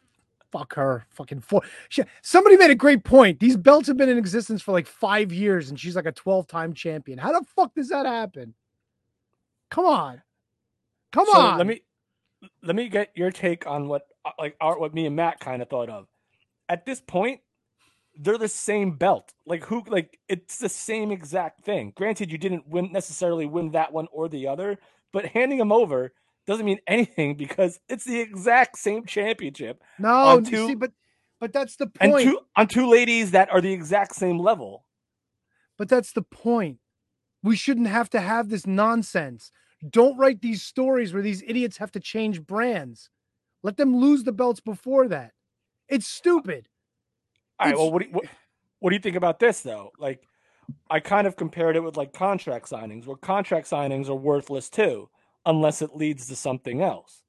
Fuck her. Fucking four. She, somebody made a great point. These belts have been in existence for like five years, and she's like a 12 time champion. How the fuck does that happen? Come on. Come So on. Let me let me get your take on what uh, Uh, like our, what me and Matt kind of thought of. At this point, they're the same belt. Like who like it's the same exact thing. Granted, you didn't win necessarily win that one or the other, but handing them over doesn't mean anything because it's the exact same championship no, two- see, but but that's the and point. two on two ladies that are the exact same level. But that's the point. We shouldn't have to have this nonsense. Don't write these stories where these idiots have to change brands. Let them lose the belts before that. It's stupid. All right. It's- Well, what do you, what, what do you think about this though? Like, I kind of compared it with like contract signings, where contract signings are worthless too, unless it leads to something else.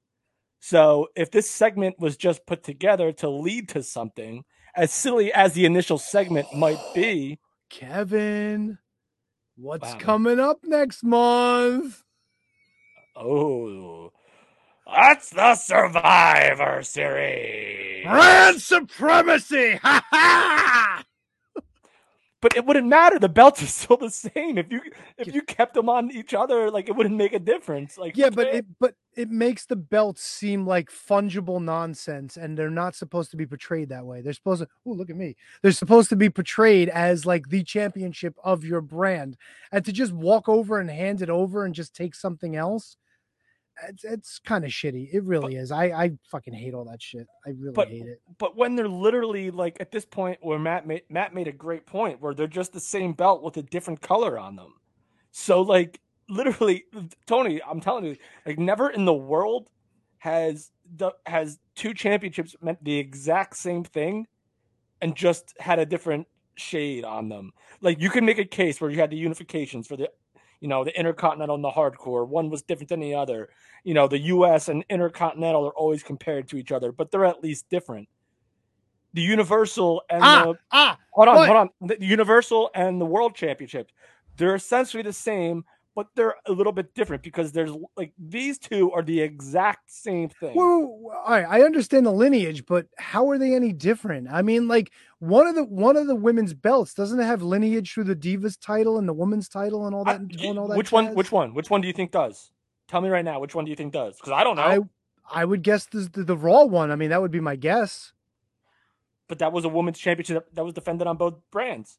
So, if this segment was just put together to lead to something, as silly as the initial segment might be, Kevin, what's Wow. coming up next month? oh, that's the Survivor Series. Brand supremacy! Ha ha! But it wouldn't matter. The belts are still the same. If you if you kept them on each other, like it wouldn't make a difference. Like Yeah, but it but it makes the belts seem like fungible nonsense, and they're not supposed to be portrayed that way. They're supposed to. Oh, look at me! They're supposed to be portrayed as like the championship of your brand, and to just walk over and hand it over and just take something else, it's, it's kind of shitty. It really is. I I fucking hate all that shit. I really But- hate it. but when they're literally like at this point where Matt made Matt made a great point where they're just the same belt with a different color on them. So like literally Tony, I'm telling you, like never in the world has the has two championships meant the exact same thing and just had a different shade on them. Like you can make a case where you had the unifications for the you know, the intercontinental and the hardcore. One was different than the other. You know, the US and intercontinental are always compared to each other, but they're at least different. The universal and Ah, the ah, hold on, what? hold on. The universal and the world championship. They're essentially the same, but they're a little bit different because there's like these two are the exact same thing. Well, all right, I understand the lineage, but how are they any different? I mean, like one of the one of the women's belts doesn't it have lineage through the divas title and the women's title and all I- that. and all that which one which one? Which one do you think does? Tell me right now, which one do you think does? Because I don't know. I I would guess the, the the Raw one. I mean, that would be my guess. but that was a women's championship that, was defended on both brands.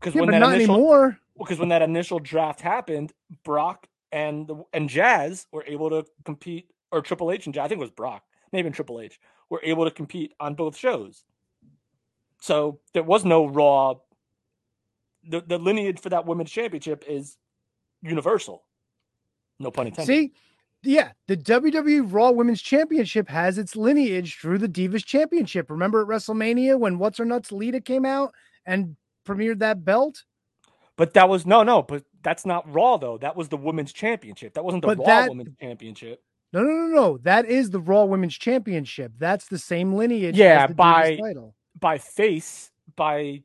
Because Yeah, when but that not initial anymore. Because when that initial draft happened, Brock and the, and Jazz were able to compete, or Triple H and Jazz, I think it was Brock, maybe Triple H, were able to compete on both shows. So there was no Raw. The the lineage for that women's championship is universal. No pun intended. See, yeah, the WWE Raw Women's Championship has its lineage through the Divas Championship. Remember at WrestleMania when What's Her Nuts Lita came out and premiered that belt? But that was no, no. But that's not Raw though. That was the women's championship. That wasn't the But Raw that- women's championship. No, no, no, no. That is the Raw Women's Championship. That's the same lineage. Yeah, as the by- title. by face by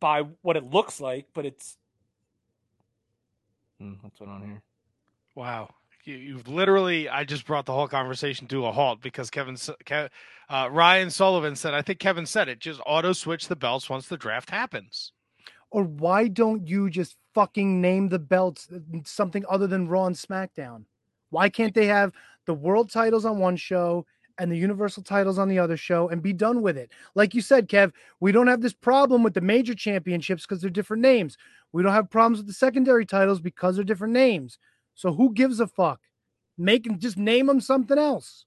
by what it looks like, but it's Hmm, what's going on here? Wow. You, you've literally, I just brought the whole conversation to a halt because Kevin, s- uh, Ryan Sullivan said, I think Kevin said it, just auto switch the belts once the draft happens. Or why don't you just fucking name the belts uh, something other than Raw and SmackDown? Why can't they have the world titles on one show and the universal titles on the other show and be done with it? Like you said, Kev, we don't have this problem with the major championships because they're different names. We don't have problems with the secondary titles because they're different names. So who gives a fuck? Make them just name them something else.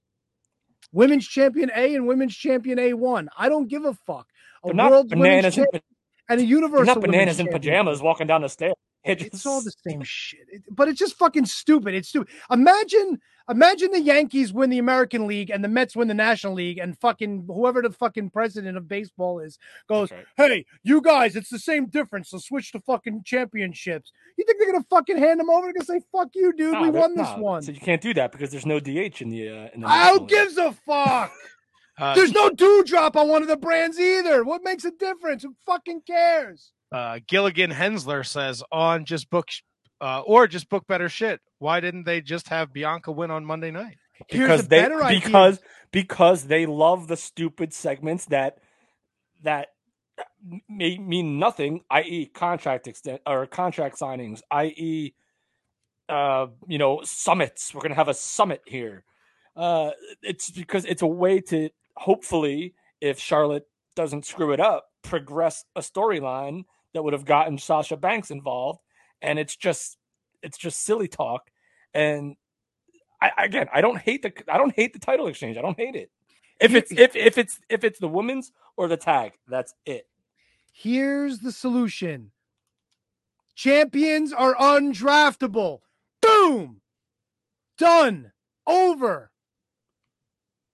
Women's champion A and women's champion A1. I don't give a fuck. A They're world women's bananas. champion and- and a You're not bananas in pajamas walking down the stairs. It It's all the same shit. It- but it's just fucking stupid. It's stupid. Imagine, imagine the Yankees win the American League and the Mets win the National League, and fucking whoever the fucking president of baseball is goes, right. "Hey, you guys, it's the same difference. So switch to fucking championships." You think they're gonna fucking hand them over? They're gonna say, "Fuck you, dude. No, we won this no, one." So you can't do that because there's no DH in the uh, in the. Who gives a fuck? Uh, There's no Doudrop on one of the brands either. What makes a difference? Who fucking cares? uh, Gilligan Hensler says on just book uh, or just book better shit. Why didn't they just have Bianca win on Monday night? Because they better idea. because because they love the stupid segments that that may mean nothing, i.e., contract extent or contract signings, i.e., uh, you know, summits. We're gonna have a summit here. Uh, it's because it's a way to hopefully, if Charlotte doesn't screw it up, progress a storyline that would have gotten Sasha Banks involved, and it's just it's just silly talk. And I again, I don't hate the I don't hate the title exchange. I don't hate it. If it's if if it's if it's the women's or the tag, that's it. Here's the solution. Champions are undraftable. Boom. Done. Over.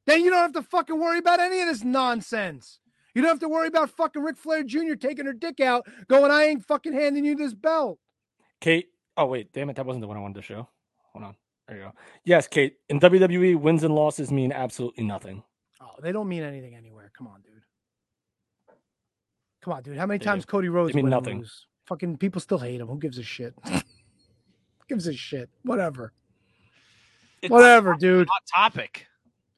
Then you don't have to fucking worry about any of this nonsense. You don't have to worry about fucking Ric Flair Jr. taking her dick out, going, I ain't fucking handing you this belt. Kate. Oh wait, damn it, that wasn't the one I wanted to show. Hold on. There you go. Yes, Kate. In WWE, wins and losses mean absolutely nothing. Oh, they don't mean anything anywhere. Come on, dude. Come on, dude. How many They times do. Cody Rhodes mean nothing. lose? Fucking people still hate him. Who gives a shit? gives a shit. Whatever. It's- Whatever, dude. Hot topic.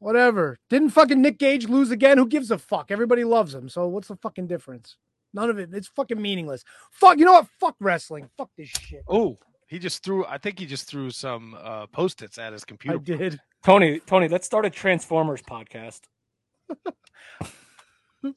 Whatever. Didn't fucking Nick Gage lose again? Who gives a fuck? Everybody loves him. So what's the fucking difference? None of it. It's fucking meaningless. Fuck. You know what? Fuck wrestling. Fuck this shit. Oh, he just threw. I think he just threw some uh, post its at his computer. I computer. did. Tony, Tony, let's start a Transformers podcast.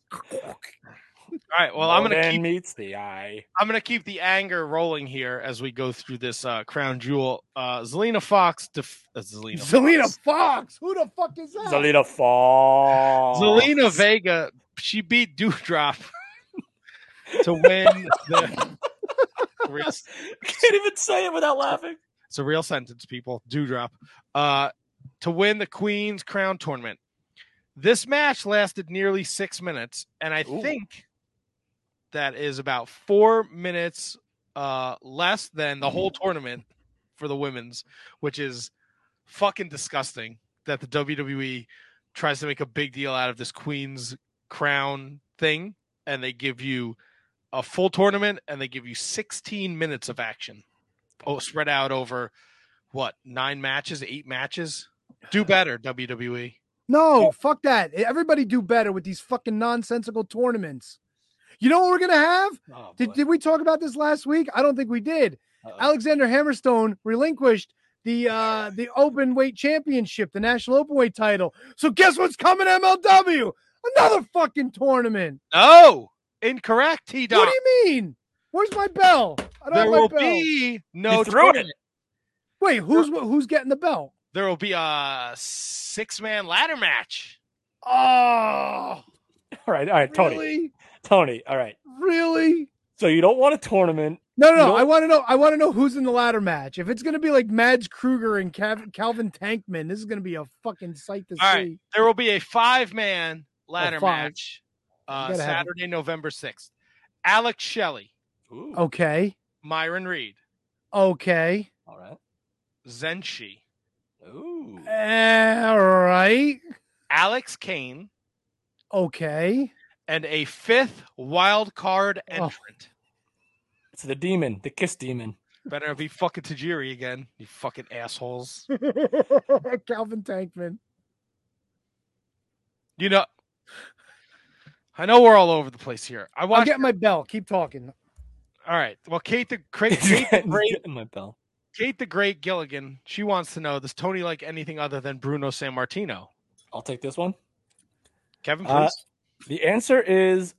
All right. Well, I'm gonna Rodan keep. meets the eye. I'm gonna keep the anger rolling here as we go through this uh, crown jewel. Uh, Zelina Fox. Def- uh, Zelina. Zelina Fox. Fox. Who the fuck is that? Zelina Fall. Zelina Vega. She beat Doudrop to win the. real- Can't even say it without laughing. It's a real sentence, people. Doudrop. Uh, to win the Queen's Crown tournament. This match lasted nearly six minutes, and I Ooh. think that is about four minutes uh, less than the whole tournament for the women's, which is fucking disgusting that the WWE tries to make a big deal out of this Queen's Crown thing, and they give you a full tournament and they give you 16 minutes of action oh, spread out over what nine matches, eight matches. Do better. WWE. No, fuck that. Everybody do better with these fucking nonsensical tournaments. You know what we're gonna have? Oh, Did, did we talk about this last week? I don't think we did. Uh-oh. Alexander Hammerstone relinquished the uh the open weight championship, the national open weight title. So guess what's coming MLW? Another fucking tournament. No, incorrect. T What do you mean? Where's my bell? I don't There have my will bell. be no You it. tournament. Wait, who's who's getting the belt? There will be a six-man ladder match. Oh, all right, all right, Tony, really? Tony. All right. Really? So you don't want a tournament. No, no, no. I want to know. I want to know who's in the ladder match. If it's gonna be like Mads Kruger and Cav- Calvin Tankman, this is gonna be a fucking sight to All see. right. There will be a five-man ladder five. match uh, gotta have it. Saturday, November sixth. Alex Shelley, Ooh, Okay. Myron Reed, Okay. all right. Zenshi, Ooh, All right. Alex Kane, Okay. And a fifth wild card Oh. entrant. it's the demon, the kiss demon. Better be fucking Tajiri again, you fucking assholes. Calvin Tankman. You know, I know we're all over the place here. I I'll get my bell. Keep talking. all right. Well, Kate the Great, Kate the Great, my bell. Kate the Great Gilligan. She wants to know: Does Tony like anything other than Bruno Sammartino? I'll take this one. Kevin, Uh, please. The answer is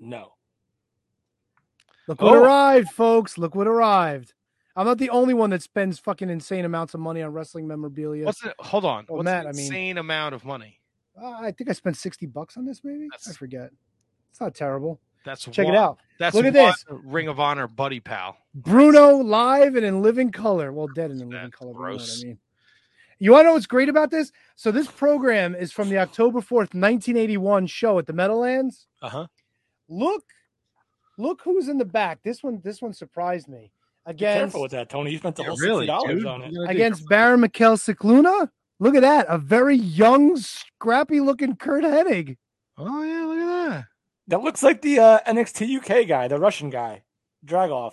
no. Look what Oh. arrived, folks. Look what arrived. I'm not the only one that spends fucking insane amounts of money on wrestling memorabilia. What's it? Hold on. Well, What's Matt, the I mean- insane amount of money? Uh, I think I spent 60 bucks on this, maybe. I forget. It's not terrible. That's Check one, it out. That's Look at one this. Ring of Honor buddy pal. Bruno live and in living color. Well, dead and in living color. but You know what gross. I mean. You want to know what's great about this? So this program is from the October fourth, nineteen eighty one show at the Meadowlands. Uh huh. Look, look who's in the back. This one, this one surprised me. Be careful with that, Tony. You spent the Yeah, whole really, sixty dollars dude. on it. What are you gonna do? against Baron Mikel Scicluna. Look at that, a very young, scrappy looking Curt Hennig. Oh yeah, look at that. That looks like the uh, NXT UK guy, the Russian guy, Dragov.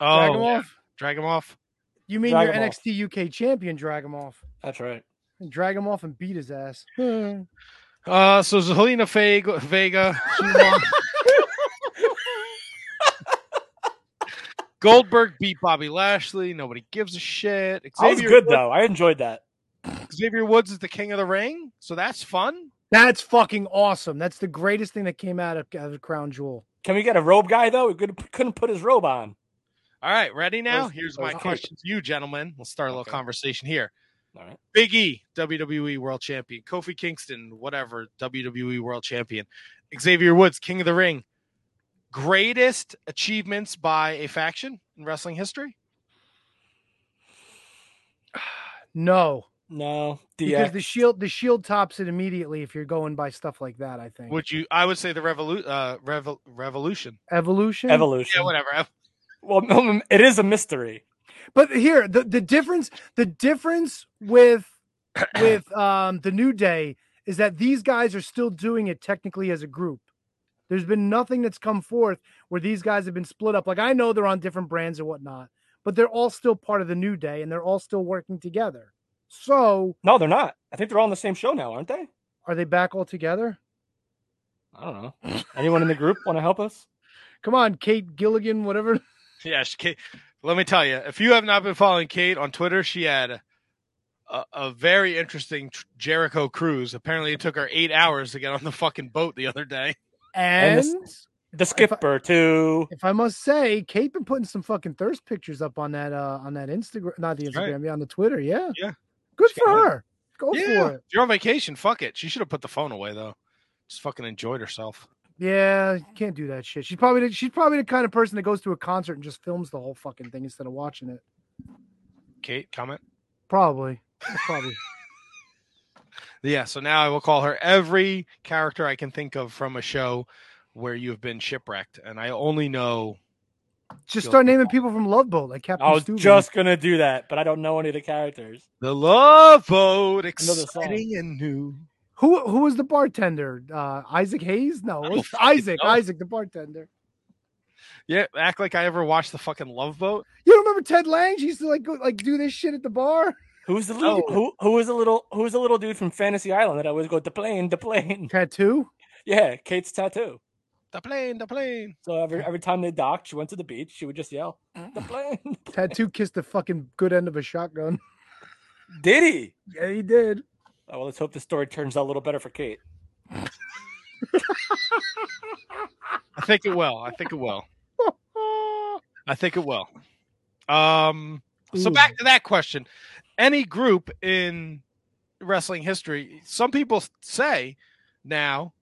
Oh, Drag him yeah. off. drag him off. You mean Drag your him off. NXT UK champion? Drag him off. That's right. And Drag him off and beat his ass. Hmm. Uh, so Zelina Vega, Vega. Goldberg beat Bobby Lashley. Nobody gives a shit. I was good though. I enjoyed that. Xavier Woods is the king of the ring, so that's fun. That's fucking awesome. That's the greatest thing that came out of, out of Crown Jewel. Can we get a robe guy though? We could, couldn't put his robe on. All right, ready now? Those- Here's those my hurt. question to you, gentlemen. Let's start a little Okay. conversation here. All right. Big E, WWE World Champion. Kofi Kingston, whatever, WWE World Champion. Xavier Woods, King of the Ring. Greatest achievements by a faction in wrestling history? No, No, because the shield the shield tops it immediately if you're going by stuff like that. I think Would you? I would say the revolu- uh, revol- Revolution. evolution. evolution. Yeah, whatever. Well, it is a mystery. But here the, the difference the difference with with um the new day is that these guys are still doing it technically as a group. There's been nothing that's come forth where these guys have been split up. Like I know they're on different brands and whatnot, but they're all still part of the new day and they're all still working together. So No, they're not. I think they're all on the same show now, aren't they? are they back all together? I don't know. Anyone in the group want to help us? Come on, Kate Gilligan, whatever. Yeah, she, Kate, let me tell you, if you have not been following Kate on Twitter, she had a, a very interesting tr- Jericho cruise. Apparently, it took her eight hours to get on the fucking boat the other day. And, And this- The skipper too. if I must say, Kate been putting some fucking thirst pictures up on that uh on that Instagram, not the That's right. Instagram, yeah, on the Twitter. Yeah, Yeah. good She for got her. Go yeah, for it. you're on vacation, fuck it. She should have put the phone away though. Just fucking enjoyed herself. Yeah, you can't do that shit. She's probably the, she's probably the kind of person that goes to a concert and just films the whole fucking thing instead of watching it. Kate, comment. Probably, probably. Yeah, so now I will call her every character I can think of from a show where you have been shipwrecked, and I only know. Just start naming people from Love Boat, like Captain I was Stubing. just gonna do that, but I don't know any of the characters. The Love Boat, Another song. exciting and new. Who who was the bartender? Uh, Isaac Hayes? No, I it don't was fucking Isaac. know. Isaac, the bartender. Yeah, act like I ever watched the fucking Love Boat. You don't remember Ted Lange? She used to like go, like do this shit at the bar. Who's the little, Oh. who who was the little who was the little dude from Fantasy Island that always go the plane, the plane? Tattoo. Yeah, Kate's tattoo. The plane, the plane. So every every time they docked, she went to the beach. She would just yell, "The plane!" Tattoo kissed the fucking good end of a shotgun. Did he? Yeah, he did. Oh, well, let's hope the story turns out a little better for Kate. I think it will. I think it will. I think it will. Um. So Ooh. back to that question: Any group in wrestling history, some people say now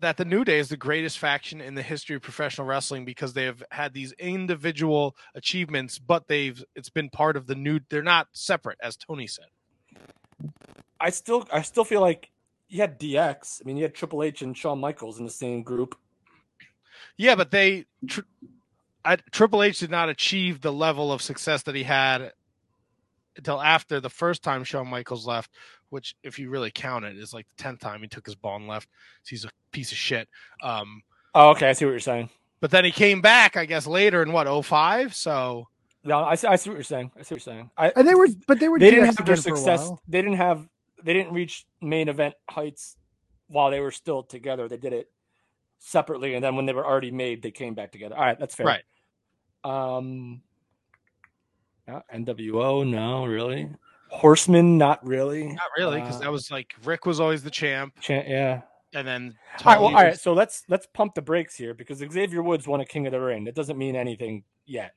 that the New Day is the greatest faction in the history of professional wrestling because they have had these individual achievements, but they've it's been part of the new. They're not separate, as Tony said. I still I still feel like you had DX. I mean, you had Triple H and Shawn Michaels in the same group. Yeah, but they tr- I, Triple H did not achieve the level of success that he had until after the first time Shawn Michaels left, which, if you really count it, is like the tenth time he took his ball and left. So he's a piece of shit. Um, Oh, okay, I see what you're saying. but then he came back, I guess, later in what 05? So No, I see, I see what you're saying. I see what you're saying. I, And they were, but they were. they didn't have their again for a success. They didn't have. They didn't reach main event heights while they were still together. They did it separately, and then when they were already made, they came back together. All right, that's fair. Right. Um. yeah, NWO, no, really. Horseman, not really. not really, because Uh, that was like Rick was always the champ, champ yeah. and then All right, well, Tony all right. So let's let's pump the brakes here because Xavier Woods won a King of the Ring. That doesn't mean anything yet.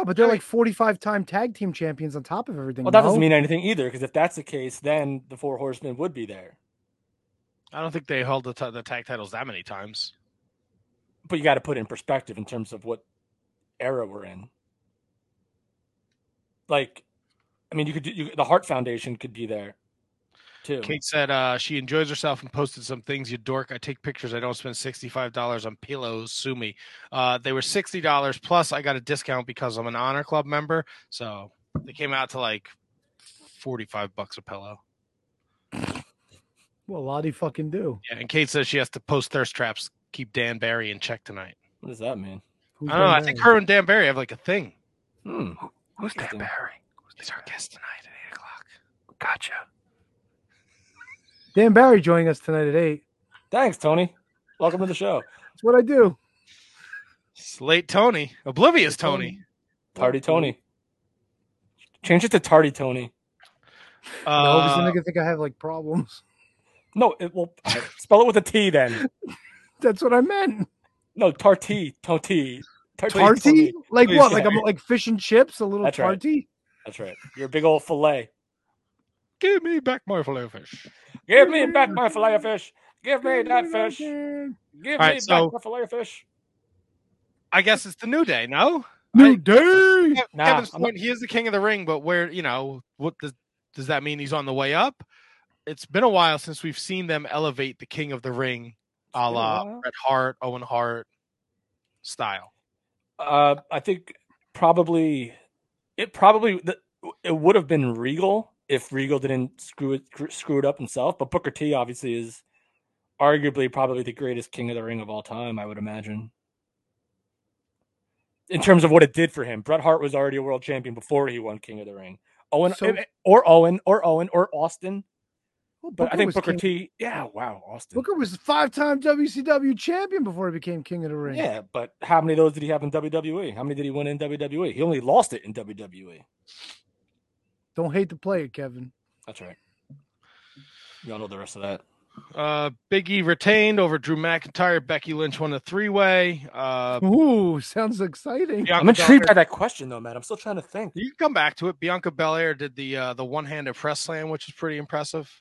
No, but they're like forty-five time tag team champions on top of everything. Well, that no? doesn't mean anything either because if that's the case, then the Four Horsemen would be there. I don't think they held the, t- the tag titles that many times. But you got to put it in perspective in terms of what era we're in. Like, I mean, you could do you, the Hart Foundation could be there too. Kate said uh, she enjoys herself and posted some things. You dork! I take pictures. I don't spend sixty five dollars on pillows. Sue me. Uh, they were sixty dollars plus. I got a discount because I'm an honor club member, so they came out to like forty five bucks a pillow. Well, a lot he fucking do. Yeah, and Kate says she has to post thirst traps. Keep Dan Barry in check tonight. What does that mean? Who's I don't know. I think her and Dan Barry have like a thing. Hmm. Who's Dan Interesting. Barry? He's our guest tonight at eight o'clock. Gotcha. Dan Barry joining us tonight at eight. Thanks, Tony. Welcome to the show. That's what I do. It's late Tony, oblivious Tony. Tardy Tony. Change it to Tardy Tony. no, Uh, because then they're gonna think I have like problems. No, it will spell it with a T then. That's what I meant. No, tarty, tarty, tarty. Tarty? Like Please what? Like I'm like fish and chips, a little That's right. That's right. You're a big old fillet. give me back my filet fish. Give me back my fillet of fish. Give me that fish. Give All me so- back my fillet of fish. I guess it's the new day. No, New I- day. Nah, Kevin's point, he is the king of the ring, but where you know what does does that mean? He's on the way up. It's been a while since we've seen them elevate the king of the ring, a la while. Bret Hart, Owen Hart style. Uh, I think probably it probably it would have been Regal if Regal didn't screw it screw- it up himself. But Booker T obviously is arguably probably the greatest King of the Ring of all time. I would imagine. In terms of what it did for him, Bret Hart was already a world champion before he won King of the Ring. Owen So- eh, eh, or Owen or Owen or Austin, Well, but I think Booker king- T. Yeah, wow, Austin. Booker was five-time WCW champion before he became King of the Ring. Yeah, but how many of those did he have in WWE? How many did he win in WWE? He only lost it in. WWE. Don't hate to play it, Kevin. That's right. You all know the rest of that. Uh, Big E retained over Drew McIntyre. Becky Lynch won a three way. Uh, Ooh, sounds exciting. Bianca I'm intrigued by that question though, man. I'm still trying to think. You can come back to it. Bianca Belair did the uh, the one handed press slam, which is pretty impressive.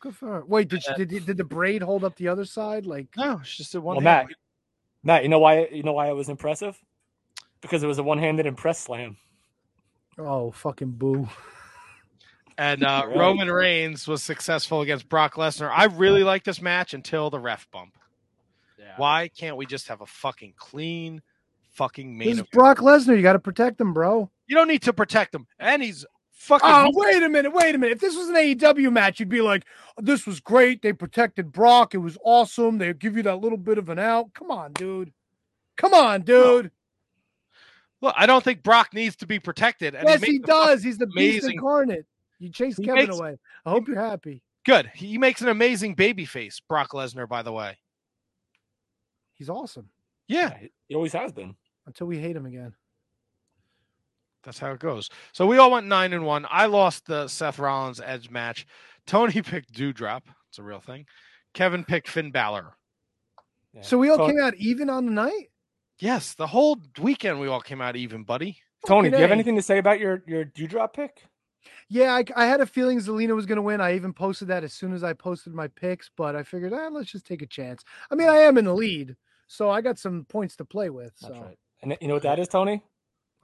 Good for her. Wait, did, she, did did the braid hold up the other side? Like, No, she just did one. Well, Matt, Matt, you know why? You know why it was impressive? Because it was a one-handed impress slam. Oh, fucking boo. And uh, Right. Roman Reigns was successful against Brock Lesnar. I really like this match until the ref bump. Yeah. Why can't we just have a fucking clean, fucking main This is event? Brock Lesnar. You got to protect him, bro. You don't need to protect him, and he's fucking. Oh, wait a minute, wait a minute. If this was an AEW match, you'd be like, this was great. They protected Brock. It was awesome. They give you that little bit of an out. Come on, dude. Come on, dude. Look, I don't think Brock needs to be protected. And yes, makes he does. He's the beast amazing- incarnate. You chased He Kevin makes- away. I hope you're happy. Good. He makes an amazing baby face, Brock Lesnar. By the way, He's awesome yeah, Yeah, he always has been. until we hate him again. that's how it goes. So we all went nine and one. I lost the Seth Rollins Edge match. Tony picked Doudrop. It's a real thing. Kevin picked Finn Balor. Yeah. So we all Tony, came out even on the night? Yes, the whole weekend we all came out even, buddy. Tony, do you have anything to say about your your Doudrop pick? Yeah, I, I had a feeling Zelina was going to win. I even posted that as soon as I posted my picks, but I figured, ah, let's just take a chance. I mean, I am in the lead, so I got some points to play with. That's right. And you know what that is, Tony?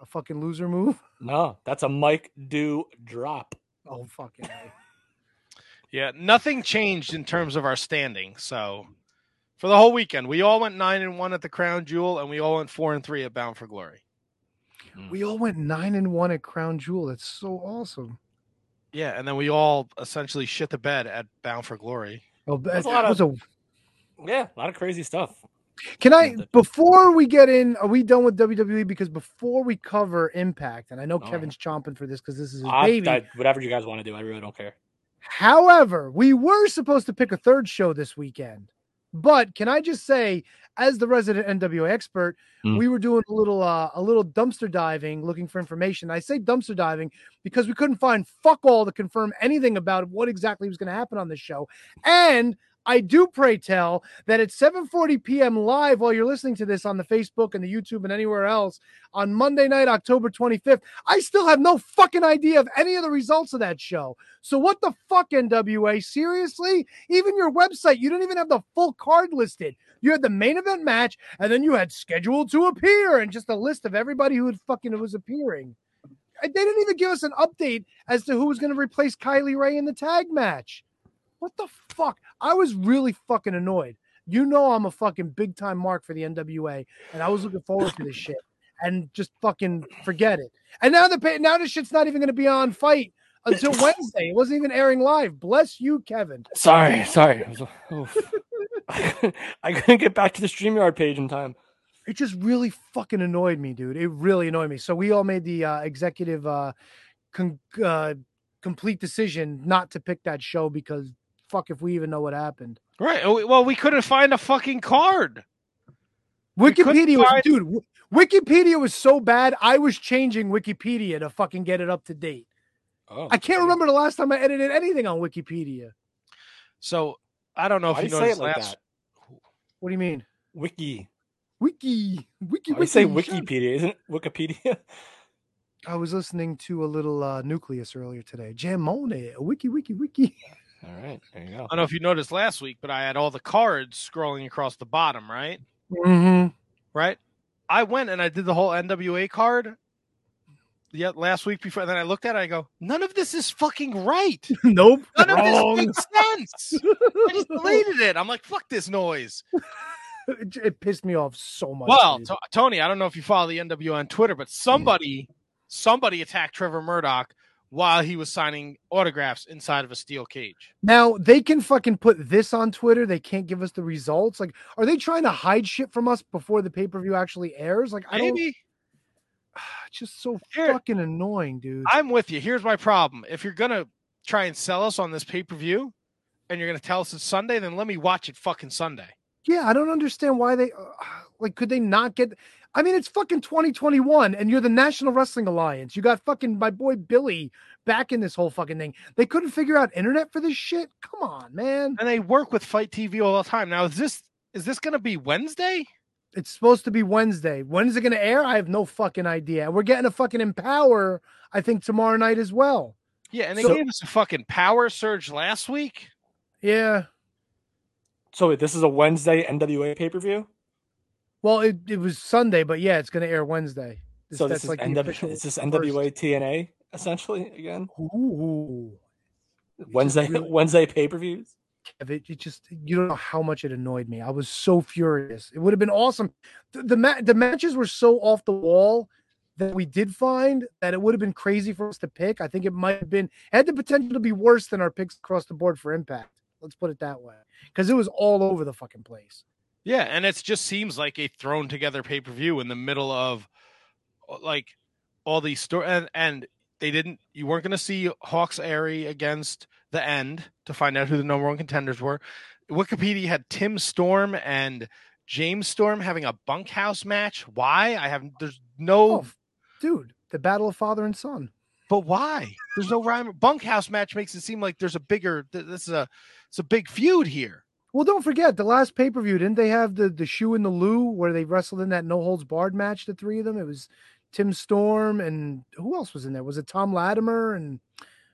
a fucking loser move. No, that's a Mike do drop. Oh, fucking Yeah, nothing changed in terms of our standing. So for the whole weekend, we all went nine and one at the Crown Jewel, and we all went four and three at Bound for Glory. Hmm. We all went nine and one at Crown Jewel. That's so awesome. Yeah, and then we all essentially shit the bed at Bound for Glory. Oh, that, That's a lot that was a Yeah, a lot of crazy stuff. Can I before we get in? Are we done with WWE? Because before we cover Impact, and I know Oh. Kevin's chomping for this because this is his I, baby. I- whatever you guys want to do, I really don't care. However, we were supposed to pick a third show this weekend, but can I just say, as the resident NWA expert, Mm. we were doing a little uh, a little dumpster diving, looking for information. I say dumpster diving because we couldn't find fuck all to confirm anything about what exactly was going to happen on this show, and I do pray tell that at 7:40 p.m. live while you're listening to this on the Facebook and the YouTube and anywhere else on Monday night, October 25th, I still have no fucking idea of any of the results of that show. So what the fuck, NWA? Seriously? Even your website, you didn't even have the full card listed. You had the main event match, and then you had scheduled to appear, and just a list of everybody who fucking was appearing. They didn't even give us an update as to who was going to replace Kylie Rae in the tag match. What the fuck? I was really fucking annoyed. You know I'm a fucking big time mark for the NWA, and I was looking forward to this shit. And just fucking forget it. And now the now this shit's not even going to be on FITE until Wednesday. It wasn't even airing live. Bless you, Kevin. Sorry, sorry. I couldn't get back to the StreamYard page in time. It just really fucking annoyed me, dude. It really annoyed me. So we all made the uh, executive uh, con- uh, complete decision not to pick that show because fuck if we even know what happened. Right. Oh, Well, we couldn't find a fucking card. Wikipedia was find- dude. w- Wikipedia was so bad. I was changing Wikipedia to fucking get it up to date. Oh, I can't remember the last time I edited anything on Wikipedia. So I don't know Why if do you you say noticed it like last. that? What do you mean? Wiki. Wiki, wiki, Why do say Wikipedia? Isn't it Wikipedia? I was listening to a little uh, Nucleus earlier today. Jamone, wiki, wiki, wiki. All right, there you go. I don't know if you noticed last week, but I had all the cards scrolling across the bottom, right? Mm-hmm. Right. I went and I did the whole NWA card. Yeah, last week before. Then I looked at it. I go, none of this is fucking right. Nope. None of this makes sense. I just deleted it. I'm like, fuck this noise. it, it pissed me off so much. Well, dude. to- Tony, I don't know if you follow the NWA on Twitter, but somebody, somebody attacked Trevor Murdoch while he was signing autographs inside of a steel cage. Now they can fucking put this on Twitter. They can't give us the results. Like, are they trying to hide shit from us before the pay per view actually airs? Like, I don't. Just so Here- fucking annoying, dude. I'm with you. Here's my problem. If you're gonna try and sell us on this pay per view, and you're gonna tell us it's Sunday, then let me watch it fucking Sunday. yeah, I don't understand why they uh, like. Could they not get? I mean, it's fucking 2021, and you're the National Wrestling Alliance. You got fucking my boy Billy back in this whole fucking thing. They couldn't figure out internet for this shit. Come on, man. And they work with FITE TV all the time. Now, is this is this gonna be Wednesday? It's supposed to be Wednesday. When is it going to air? I have no fucking idea. We're getting a fucking Empower, I think, tomorrow night as well. Yeah, and they So- gave us a fucking power surge last week. Yeah. So wait, this is a Wednesday NWA pay per view. Well, it, it was Sunday, but yeah, it's going to air Wednesday. So this is like NW, is this first. NWA TNA essentially again? Ooh. Wednesday really- Wednesday pay per views. It, it just you don't know how much it annoyed me. I was so furious. It would have been awesome. The the, ma- the matches were so off the wall that we did find that it would have been crazy for us to pick. I think it might have been had the potential to be worse than our picks across the board for Impact. Let's put it that way, because it was all over the fucking place. Yeah, and it just seems like a thrown together pay per view in the middle of uh, like all these story and and they didn't. You weren't going to see Hawx Aerie against the End to find out who the number one contenders were. Wikipedia had Tim Storm and James Storm having a bunkhouse match. Why? I have. There's no. Oh, dude, the battle of father and son. But why? There's no rhyme. Bunkhouse match makes it seem like there's a bigger. This is a. It's a big feud here. Well, don't forget the last pay per view. Didn't they have the the shoe in the loo where they wrestled in that no holds barred match? The three of them. It was Tim Storm and who else was in there? Was it Tom Latimer and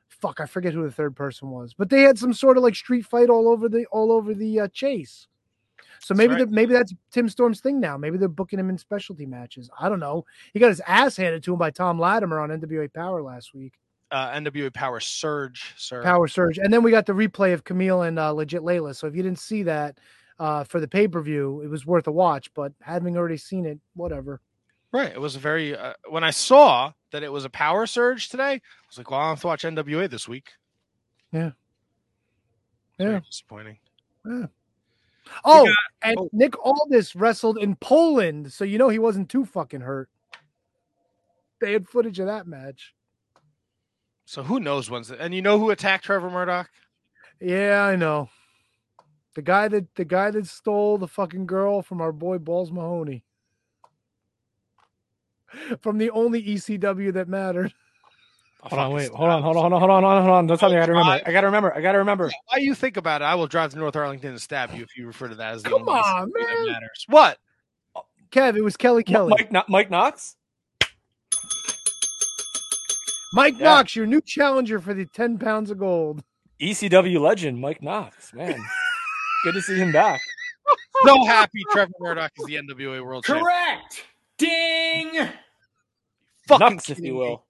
fuck? I forget who the third person was. But they had some sort of like street fight all over the all over the uh, chase. So That's maybe right. the, maybe that's Tim Storm's thing now. Maybe they're booking him in specialty matches. I don't know. He got his ass handed to him by Tom Latimer on NWA Power last week. Uh, NWA Power Surge, sir. Power Surge. And then we got the replay of Kamille and uh, Legit Leyla. So if you didn't see that uh, for the pay per view, it was worth a watch. But having already seen it, whatever. Right. It was a very. Uh, when I saw that it was a Power Surge today, I was like, "Well, I'll have to watch NWA this week." Yeah. It's very Yeah. disappointing. Oh, and oh. Nick Aldis wrestled in Poland. So you know he wasn't too fucking hurt. They had footage of that match. So who knows when's it? And you know who attacked Trevor Murdoch? Yeah, I know. The guy that the guy that stole the fucking girl from our boy Balls Mahoney. From the only ECW that mattered. Oh, hold on, wait, hold on, hold on, hold on, hold on, hold on, hold on. Don't tell me I gotta remember. Oh, I gotta remember. I gotta remember. Why you think about it? I will drive to North Arlington and stab you if you refer to that as the Come only on, thing that man. matters. What? Kev, it was Kelly Kelly. Mike, Mike, Mike Knox. Mike Yeah. Knox, your new challenger for the 10 pounds of gold. ECW legend Mike Knox. Man, good to see him back. So happy Trevor Murdoch is the NWA World Champion. Correct. Ding. Fucking Nuts, if you will.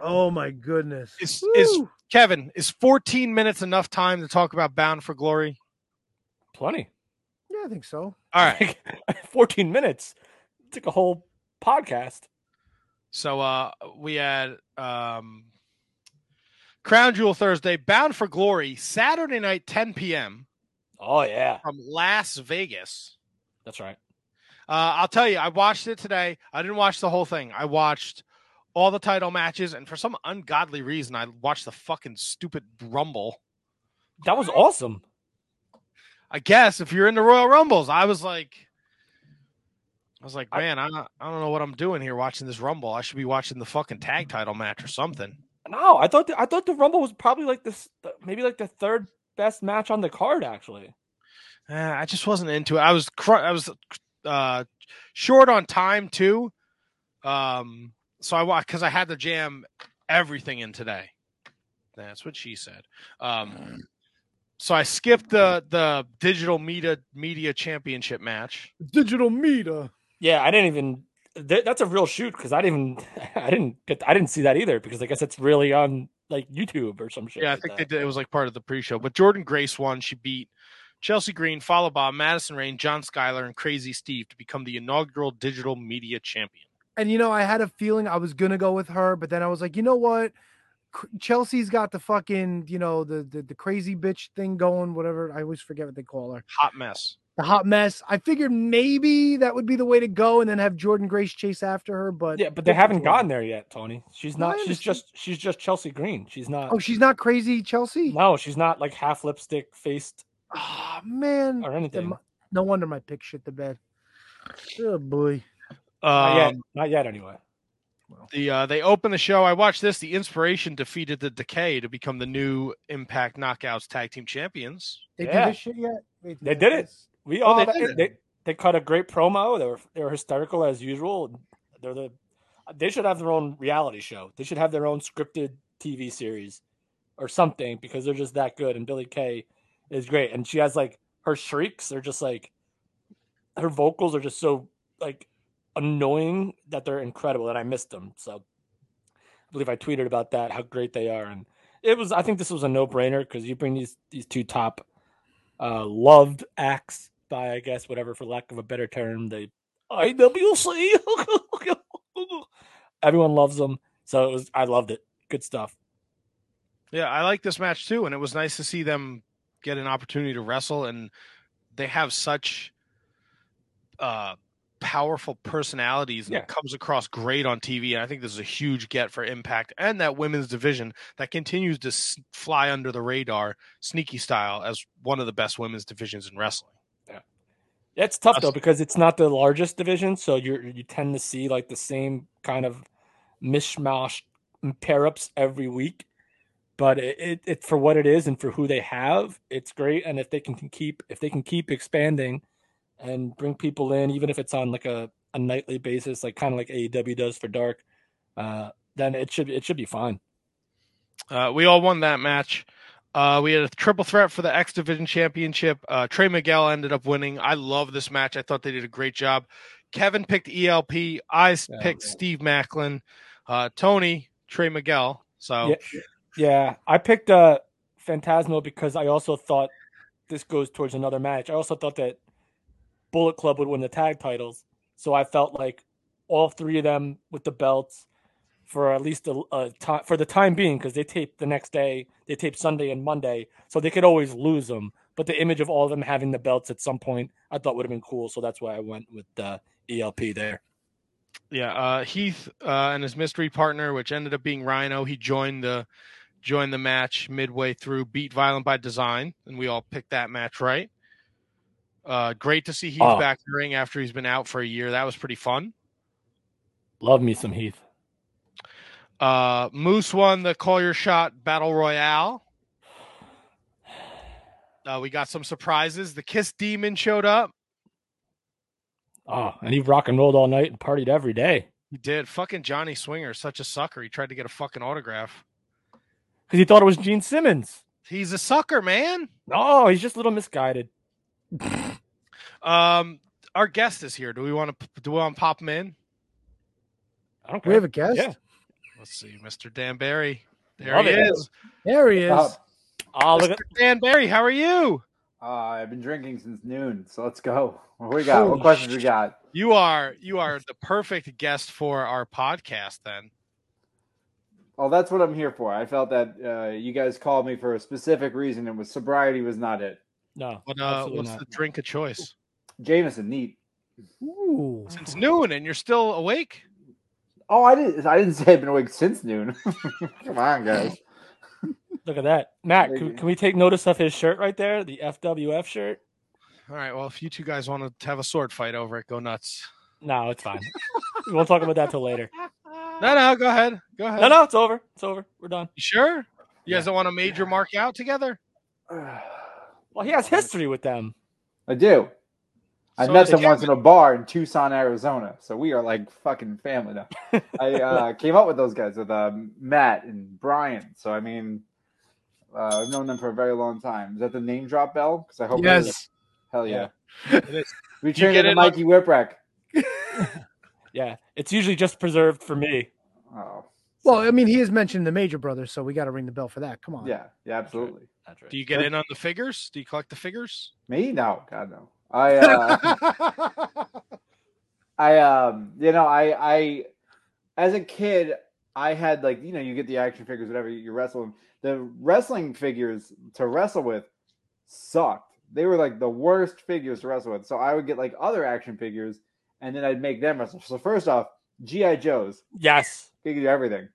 Oh my goodness. Is is Kevin? Is 14 minutes enough time to talk about Bound for Glory? Plenty. Yeah, I think so. All right. 14 minutes. It Took a whole podcast. So uh we had um Crown Jewel Thursday, Bound for Glory, Saturday night, 10 p.m. Oh yeah, from Las Vegas. that's right. Uh, I'll tell you, I watched it today. I didn't watch the whole thing. I watched all the title matches, and for some ungodly reason, I watched the fucking stupid Rumble. That was awesome. I guess if you're into Royal Rumbles, I was like, I was like, man, I, I don't know what I'm doing here watching this Rumble. I should be watching the fucking tag title match or something. No, I thought the, I thought the Rumble was probably like this, maybe like the third best match on the card. Actually, Eh, I just wasn't into it. I was cr- I was uh, short on time too, um, so I watched because I had to jam everything in today. That's what she said. Um, so I skipped the the digital media media championship match. Digital meter. Yeah, I didn't even. Th- that's a real shoot because I didn't even. I didn't get. I didn't see that either because I guess it's really on like YouTube or some shit. Yeah, I like think they did. It was like part of the pre-show. But Jordynne Grace won. She beat Chelsea Green, followed by Madison Rayne, John Skyler, and Crazzy Steve to become the inaugural digital media champion. And you know, I had a feeling I was gonna go with her, but then I was like, you know what? Chelsea's got the fucking, you know, the, the the crazy bitch thing going, whatever. I always forget what they call her. Hot mess. The hot mess. I figured maybe that would be the way to go, and then have Jordynne Grace chase after her. But Yeah, but they haven't Jordynne. gotten there yet, Tony. She's No, I not. She's just. She's just Chelsea Green. She's not. Oh, she's not crazy, Chelsea. no, she's not like half lipstick faced Oh man, or anything. No wonder my pick shit the bed. Oh boy. Not yet. Um, Not yet. Anyway. the uh, they opened the show. I watched this. The Inspiration defeated the Decay to become the new Impact Knockouts Tag Team Champions. They Yeah. do this shit yet? Wait, They did it. We Oh, all they they, they they cut a great promo. They were they were hysterical as usual. They're the they should have their own reality show. They should have their own scripted TV series or something because they're just that good. And Billie Kay is great, and she has like her shrieks are just like her vocals are just so like annoying that they're incredible, and I missed them. So I believe I tweeted about that how great they are, and it was. I think this was a no brainer because you bring these these two top uh, loved acts by I guess whatever for lack of a better term the IWC. Everyone loves them, so it was. I loved it. Good stuff. Yeah, I like this match too, and it was nice to see them get an opportunity to wrestle. And they have such uh, powerful personalities, and Yeah. it comes across great on TV. And I think this is a huge get for Impact and that women's division that continues to s- fly under the radar, sneaky style, as one of the best women's divisions in wrestling. It's tough though because it's not the largest division, so you you tend to see like the same kind of mishmash pair ups every week. But it, it, it for what it is and for who they have, it's great. And if they can, can keep if they can keep expanding and bring people in, even if it's on like a, a nightly basis, like kind of like AEW does for Dark, uh, then it should it should be fine. Uh, we all won that match. Uh, we had a triple threat for the X Division Championship. Uh, Trey Miguel ended up winning. I love this match. I thought they did a great job. Kevin picked ELP. I Yeah, picked yeah. Steve Maclin. Uh, Tony, Trey Miguel. So Yeah. Yeah, I picked uh Phantasmo because I also thought this goes towards another match. I also thought that Bullet Club would win the tag titles, so I felt like all three of them with the belts for at least a, a time for the time being because they tape the next day, they tape Sunday and Monday, so they could always lose them. But the image of all of them having the belts at some point, I thought would have been cool, so that's why I went with uh, ELP there. yeah, uh, Heath uh, and his mystery partner, which ended up being Rhino, he joined the joined the match midway through. Beat Violent by Design, and we all picked that match right. Uh, great to see Heath Oh. back in the ring after he's been out for a year. That was pretty fun. Love me some Heath. Uh, Moose won the Call Your Shot Battle Royale. Uh, we got some surprises. The Kiss Demon showed up. Oh, and he rock and rolled all night and partied every day He did. Fucking Johnny Swinger, such a sucker. He tried to get a fucking autograph. because he thought it was Gene Simmons. He's a sucker, man. No, he's just a little misguided. Um, our guest is here. Do we want to do we want to pop him in? I don't Care. We have a guest. Yeah. Let's see, Mr. Dan Barry. There Love he it. is. There he is. Oh, look at Mr. Dan Barry, how are you? uh, I've been drinking since noon, so let's go. What we got? Holy what questions we got? You are you are the perfect guest for our podcast. Then Oh, that's what I'm here for. I felt that uh, you guys called me for a specific reason, and was sobriety was not it. no. what uh, what's not. the drink of choice? Jameson, neat. Ooh. Since noon, and you're still awake. Oh, I didn't. I didn't say I've been awake since noon. Come on, guys. Look at that, Matt. Can, can we take notice of his shirt right there, the FWF shirt? All right. Well, if you two guys want to have a sword fight over it, go nuts. No, it's fine. we won't talk about that till later. No, no, go ahead. Go ahead. No, no, it's over. It's over. We're done. You sure? You guys don't want to major mark out together? Well, he has history with them. I do. I So met them once in a bar in Tucson, Arizona. So we are like fucking family now. I uh, came up with those guys with um, Matt and Brian. So I mean, uh, I've known them for a very long time. Is that the name drop bell? Because I hope. it is. Yes. Hell yeah. It is. We You trained get at the in on- Mikey Whipwreck. Yeah, it's usually just preserved for me. Oh. Well, I mean, he has mentioned the Major Brothers, so we got to ring the bell for that. Come on. Yeah. Yeah. Absolutely. That's right. Do you get in on the figures? Do you collect the figures? Me? No. God no. I. Uh, I um you know I I as a kid I had like you know you get the action figures whatever you wrestle them. The wrestling figures to wrestle with sucked. They were like the worst figures to wrestle with. So I would get like other action figures and then I'd make them wrestle. So first off, GI Joes Yes. they could do everything.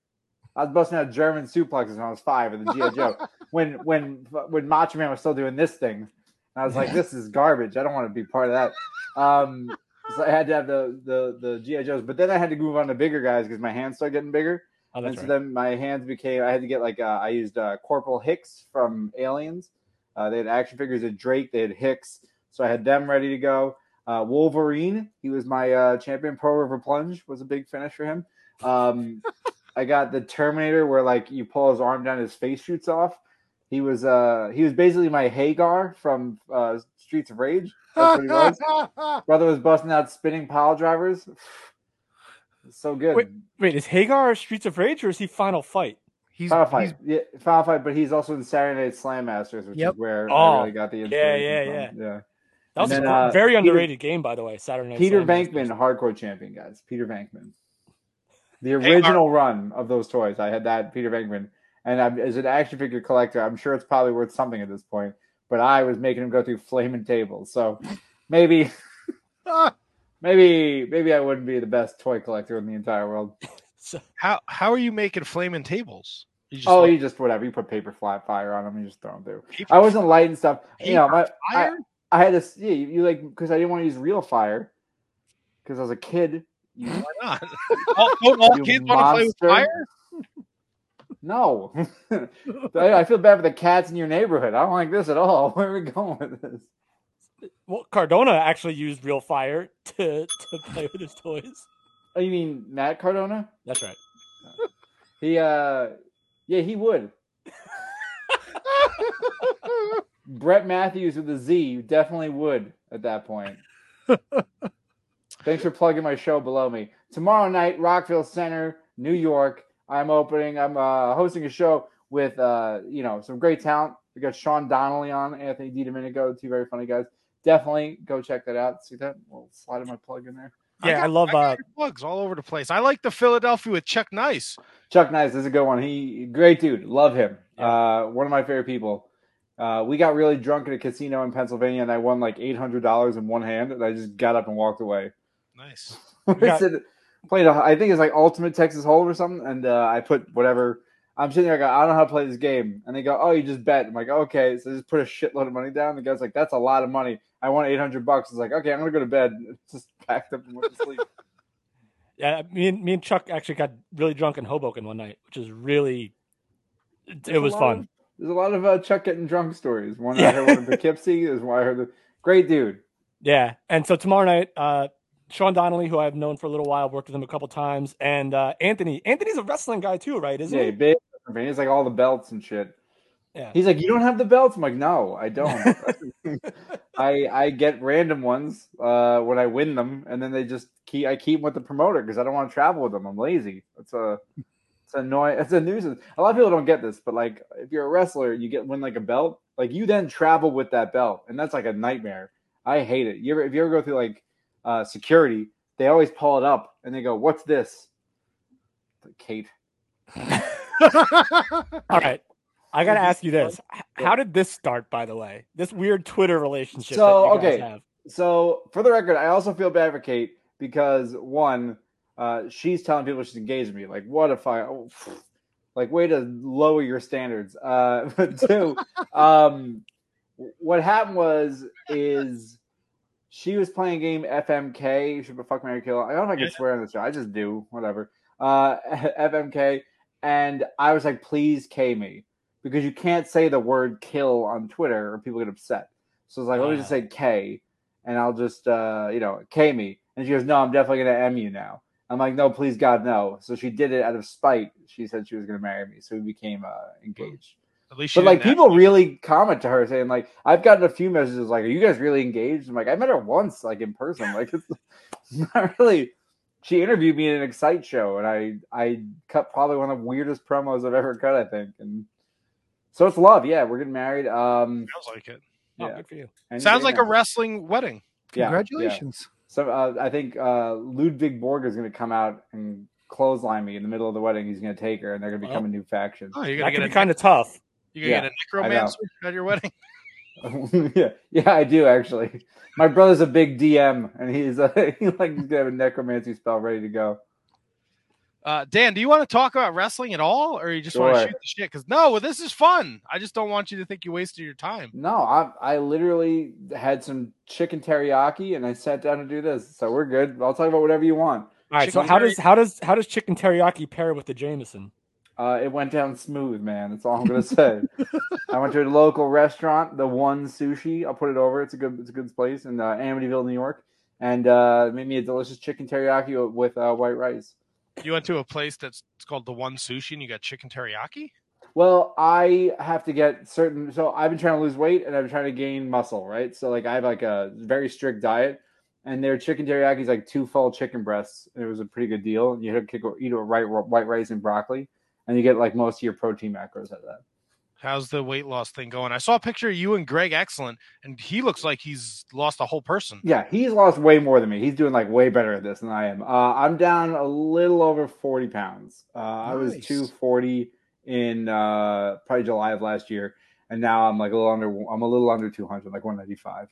I was busting out German suplexes when I was five and the GI Joe. When when when Macho Man was still doing this thing, and I was like, "This is garbage. I don't want to be part of that." Um, so I had to have the the the GI Joes, but then I had to move on to bigger guys because my hands started getting bigger, Oh, and so right. then my hands became. I had to get like uh, I used uh, Corporal Hicks from Aliens. Uh, they had action figures of Drake. They had Hicks, so I had them ready to go. Uh, Wolverine, he was my uh, champion. Pro River Plunge was a big finish for him. Um, I got the Terminator, where like you pull his arm down, his face shoots off. He was uh he was basically my Haggar from uh, Streets of Rage. That's what he was. Brother was busting out spinning pile drivers. So good. Wait. Wait, is Haggar Streets of Rage or is he Final Fight? He's, Final he's fight, yeah, Final fight, but he's also in Saturday Night Slam Masters, which Yep. is where Oh, I really got the yeah, inspiration yeah, from. yeah. That was And a uh, very Peter- underrated game, by the way. Saturday Night Peter Slam Venkman, Masters. hardcore champion, guys. Peter Venkman. The Hey, original run of those toys, I had that Peter Venkman, and I'm, as an action figure collector, I'm sure it's probably worth something at this point. But I was making him go through flaming tables, so maybe, maybe, maybe I wouldn't be the best toy collector in the entire world. So- How how are you making flaming tables? You just oh, like you just whatever. You put paper flat fire on them, you just throw them through. I wasn't lighting stuff. You know, my, I. I had to yeah, you, you like because I didn't want to use real fire because I was a kid. You, Why not? all, all kids want to play with fire? No, I, I feel bad for the cats in your neighborhood. I don't like this at all. Where are we going with this? Well, Cardona actually used real fire to, to play with his toys. Oh, you mean Matt Cardona? That's right. He uh, yeah, he would. Brett Matthews with a Z you definitely would at that point. Thanks for plugging my show below me. Tomorrow night, Rockville Center, New York. I'm opening. I'm uh, hosting a show with uh, you know some great talent. We got Sean Donnelly on, Anthony DiDomenico, two very funny guys. Definitely go check that out. See that? We'll slide my plug in there. Yeah, got- I love got uh, plugs all over the place. I like the Philadelphia with Chuck Nice. Chuck Nice is a good one. He great dude. Love him. Uh, one of my favorite people. Uh, we got really drunk at a casino in Pennsylvania, and I won like eight hundred dollars in one hand, and I just got up and walked away. Nice. I got- said, played. A, I think it's like Ultimate Texas Hold or something, and uh, I put whatever. I'm sitting there. I go, I don't know how to play this game, and they go, "Oh, you just bet." I'm like, "Okay." So I just put a shitload of money down. The guy's like, "That's a lot of money." I want eight hundred bucks. It's like, "Okay, I'm gonna go to bed." Just packed up and went to sleep. Yeah, me and me and Chuck actually got really drunk in Hoboken one night, which is really it, was fun. of- there's a lot of uh, Chuck getting drunk stories. One Yeah. I heard one in Poughkeepsie. There's one I heard. The, great dude. Yeah, and so tomorrow night, uh, Sean Donnelly, who I've known for a little while, worked with him a couple times, and uh, Anthony. Anthony's a wrestling guy too, right? Isn't Yeah, he? big. He's like all the belts and shit. Yeah. He's like, you don't have the belts. I'm like, no, I don't. I I get random ones uh, when I win them, and then they just keep. I keep them with the promoter because I don't want to travel with them. I'm lazy. It's a it's annoying. It's a nuisance. A lot of people don't get this, but like, if you're a wrestler, you get win like a belt. Like you then travel with that belt, and that's like a nightmare. I hate it. You ever if you ever go through like uh, security, they always pull it up and they go, "What's this?" Like, Kate. All right. I got to ask you this: How did this start? By the way, this weird Twitter relationship. So, that you guys okay. have. So for the record, I also feel bad for Kate because one, uh, she's telling people she's engaged with me. Like, what if I, oh, like, way to lower your standards. Uh, but two, um, what happened was is she was playing a game FMK. Should fuck Mary Kill. I don't know if I can Yeah. swear on this show. I just do whatever. Uh, FMK, and I was like, please K me because you can't say the word kill on Twitter or people get upset. So it's like, let me just say K, and I'll just uh, you know K me. And she goes, no, I'm definitely gonna M you now. I'm like, no, please God, no. So she did it out of spite. She said she was gonna marry me, so we became uh, engaged. At least, But like didn't people really comment to her saying like I've gotten a few messages like, "Are you guys really engaged?" I'm like, I met her once like in person. Like it's not really. She interviewed me in an Excite show, and I I cut probably one of the weirdest promos I've ever cut. I think, and so it's love. Yeah, we're getting married. Um, Sounds like it. Oh, yeah. good for you. any Sounds day like a wrestling wedding. Yeah, yeah. Congratulations. So uh, I think uh, Ludwig Borg is going to come out and clothesline me in the middle of the wedding. He's going to take her, and they're going to become a new faction. Oh, you're gonna get be kind of tough. You gonna Yeah, get a I know. necromancer at your wedding. yeah, yeah, I do actually. My brother's a big DM, and he's uh, he like he's gonna have a necromancy spell ready to go. Uh, Dan, do you want to talk about wrestling at all, or you just want to shoot the shit? Because no, well, this is fun. I just don't want you to think you wasted your time. No, I I literally had some chicken teriyaki, and I sat down to do this, so we're good. I'll talk about whatever you want. All right. So how teriyaki- does how does how does chicken teriyaki pair with the Jameson? Uh, it went down smooth, man. That's all I'm gonna say. I went to a local restaurant, the One Sushi. I'll put it over. It's a good, it's a good place in uh, Amityville, New York, and uh, made me a delicious chicken teriyaki with uh, white rice. You went to a place that's called the One Sushi, and you got chicken teriyaki. Well, I have to get certain. So I've been trying to lose weight and I've been trying to gain muscle, right? So like I have like a very strict diet, and their chicken teriyaki is like two full chicken breasts. And it was a pretty good deal. You had to kick- eat a right white rice and broccoli, and you get like most of your protein macros out of that. How's the weight loss thing going? I saw a picture of you and Greg Excellent, and he looks like he's lost a whole person. Yeah, he's lost way more than me. He's doing like way better at this than I am. Uh, I'm down a little over 40 pounds. Uh, I was 240 in uh, probably July of last year, and now I'm like a little under. I'm a little under 200, like 195.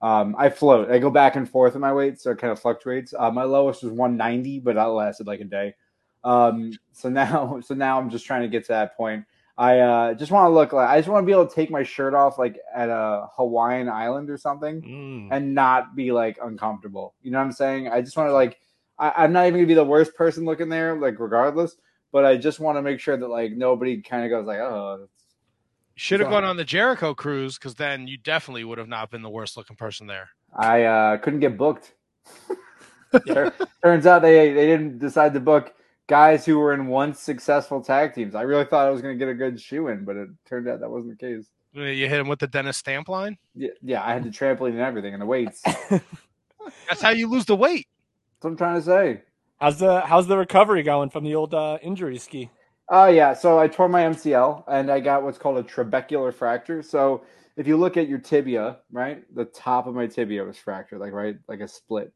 Um, I float. I go back and forth in my weight, so it kind of fluctuates. Uh, my lowest was 190, but that lasted like a day. Um, so now, so now I'm just trying to get to that point. I uh, just want to look like I just want to be able to take my shirt off like at a Hawaiian island or something Mm. and not be like uncomfortable. You know what I'm saying? I just want to like I, I'm not even gonna be the worst person looking there, like regardless. But I just want to make sure that like nobody kind of goes like, oh, should have gone on the Jericho cruise, because then you definitely would have not been the worst looking person there. I uh, couldn't get booked. Turns out they they didn't decide to book guys who were in once successful tag teams. I really thought I was gonna get a good shoe in, but it turned out that wasn't the case. You hit him with the Dennis Stamp line. Yeah, yeah, I had the trampoline and everything and the weights. That's That's how you lose the weight. That's what I'm trying to say. How's the how's the recovery going from the old uh, injury ski? Oh yeah, so I tore my MCL and I got what's called a trabecular fracture. So if you look at your tibia, right, the top of my tibia was fractured, like right, like a split.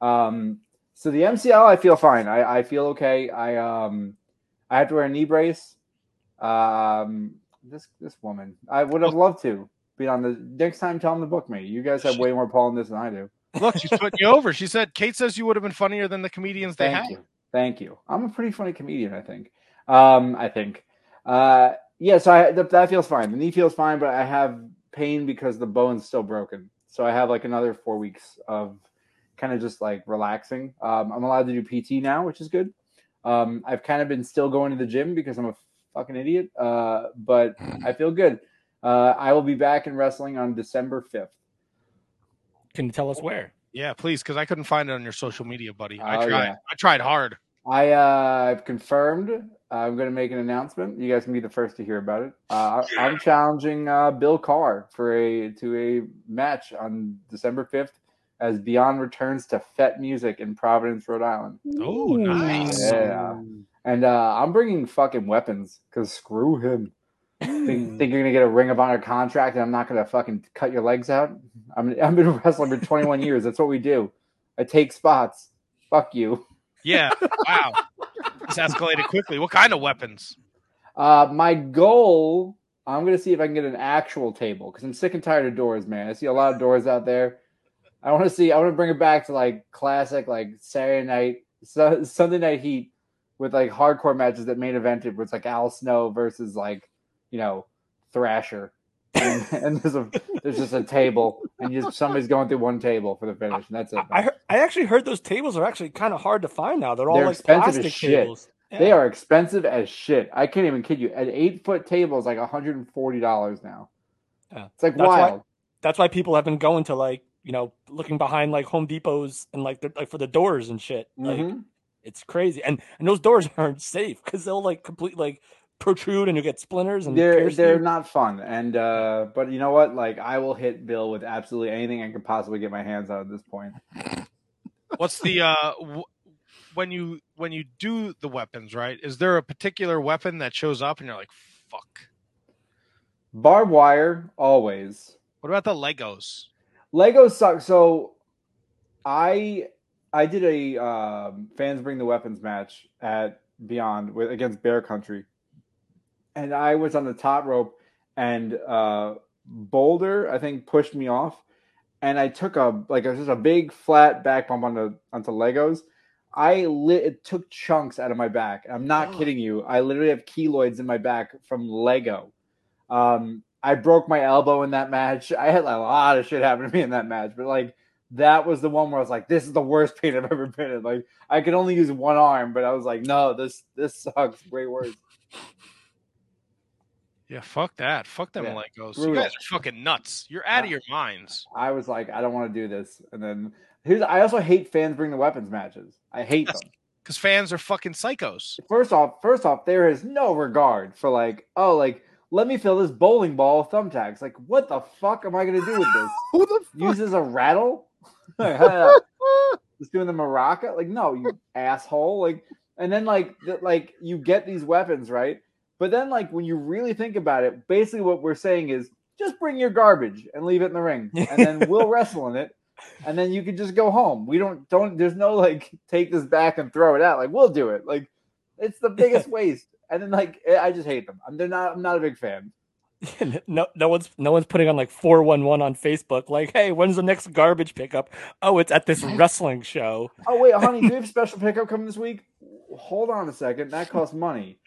Um, so the MCL, I feel fine. I, I feel okay. I um, I have to wear a knee brace. Um, this this woman, I would have loved to be on the next time. Tell them to book me. You guys have way more pull in this than I do. Look, she's putting you over. She said Kate says you would have been funnier than the comedians they Thank you. Thank you. I'm a pretty funny comedian, I think. Um, I think. Uh, yeah, so I, that, that feels fine. The knee feels fine, but I have pain because the bone's still broken. So I have like another four weeks of kind of just like relaxing. Um, I'm allowed to do PT now, which is good. Um, I've kind of been still going to the gym because I'm a fucking idiot, uh, but I feel good. Uh, I will be back in wrestling on December 5th. Can you tell us where? Yeah, please, because I couldn't find it on your social media, buddy. I Oh, tried. yeah. I tried hard. I uh, I've confirmed. I'm going to make an announcement. You guys can be the first to hear about it. Uh, I- I'm challenging uh, Bill Carr for a to a match on December 5th as Beyond returns to Fete Music in Providence, Rhode Island. Oh, nice. Yeah, and uh, I'm bringing fucking weapons because screw him. think, think you're gonna get a Ring of Honor contract and I'm not gonna fucking cut your legs out? I'm I've been wrestling for 21 years. That's what we do. I take spots. Fuck you. Yeah. Wow. this escalated quickly. What kind of weapons? Uh, my goal, I'm gonna see if I can get an actual table because I'm sick and tired of doors, man. I see a lot of doors out there. I want to see. I want to bring it back to like classic, like Saturday night, Su- Sunday night heat with like hardcore matches that main evented. Where it's like Al Snow versus like you know Thrasher, and, and there's a there's just a table, and just somebody's going through one table for the finish, and that's it. I heard, I actually heard those tables are actually kind of hard to find now. They're all They're like expensive as plastic shit. tables. They are expensive as shit. I can't even kid you. An eight foot table is like $140 now. Yeah. It's like That's why- wild. That's why people have been going to like you know looking behind like Home Depots and like the, like for the doors and shit. Like Mhm. it's crazy, and and those doors aren't safe because they'll like complete like protrude and you get splinters and They're they're you. not fun. And uh but you know what? Like I will hit Bill with absolutely anything I can possibly get my hands on at this point. What's the uh w- when you when you do the weapons, right? Is there a particular weapon that shows up and you're like, fuck? Barbed wire always. What about the Legos? Legos suck. So I I did a um, fans bring the weapons match at Beyond with against Bear Country, and I was on the top rope, and uh, Boulder I think pushed me off, and I took a like it was just a big flat back bump onto onto Legos. I lit it took chunks out of my back. I'm not kidding you. I literally have keloids in my back from Lego. Um, I broke my elbow in that match. I had a lot of shit happen to me in that match, but like that was the one where I was like, "This is the worst pain I've ever been in." Like I could only use one arm, but I was like, "No, this this sucks way worse." Yeah, fuck that. Fuck them Yeah, Legos. You guys are fucking nuts. You're out of your minds. I was like, "I don't want to do this." And then here's I also hate fans bring the weapons matches. I hate them. Because fans are fucking psychos. First off, first off, there is no regard for like, oh, like let me fill this bowling ball with thumbtacks. Like, what the fuck am I gonna do with this? Who the Use as a rattle? Uh, just doing the maraca? Like, no, you asshole. Like, and then like, the, like you get these weapons, right? But then, like, when you really think about it, basically what we're saying is just bring your garbage and leave it in the ring, and then we'll wrestle in it, and then you can just go home. We don't don't. There's no like take this back and throw it out. Like we'll do it. Like it's the biggest waste. And then like I just hate them. I'm they're not. I'm not a big fan. no, no one's no one's putting on like four one one on Facebook. Like, hey, when's the next garbage pickup? Oh, it's at this wrestling show. Oh wait, honey, do you have special pickup coming this week? Hold on a second. That costs money.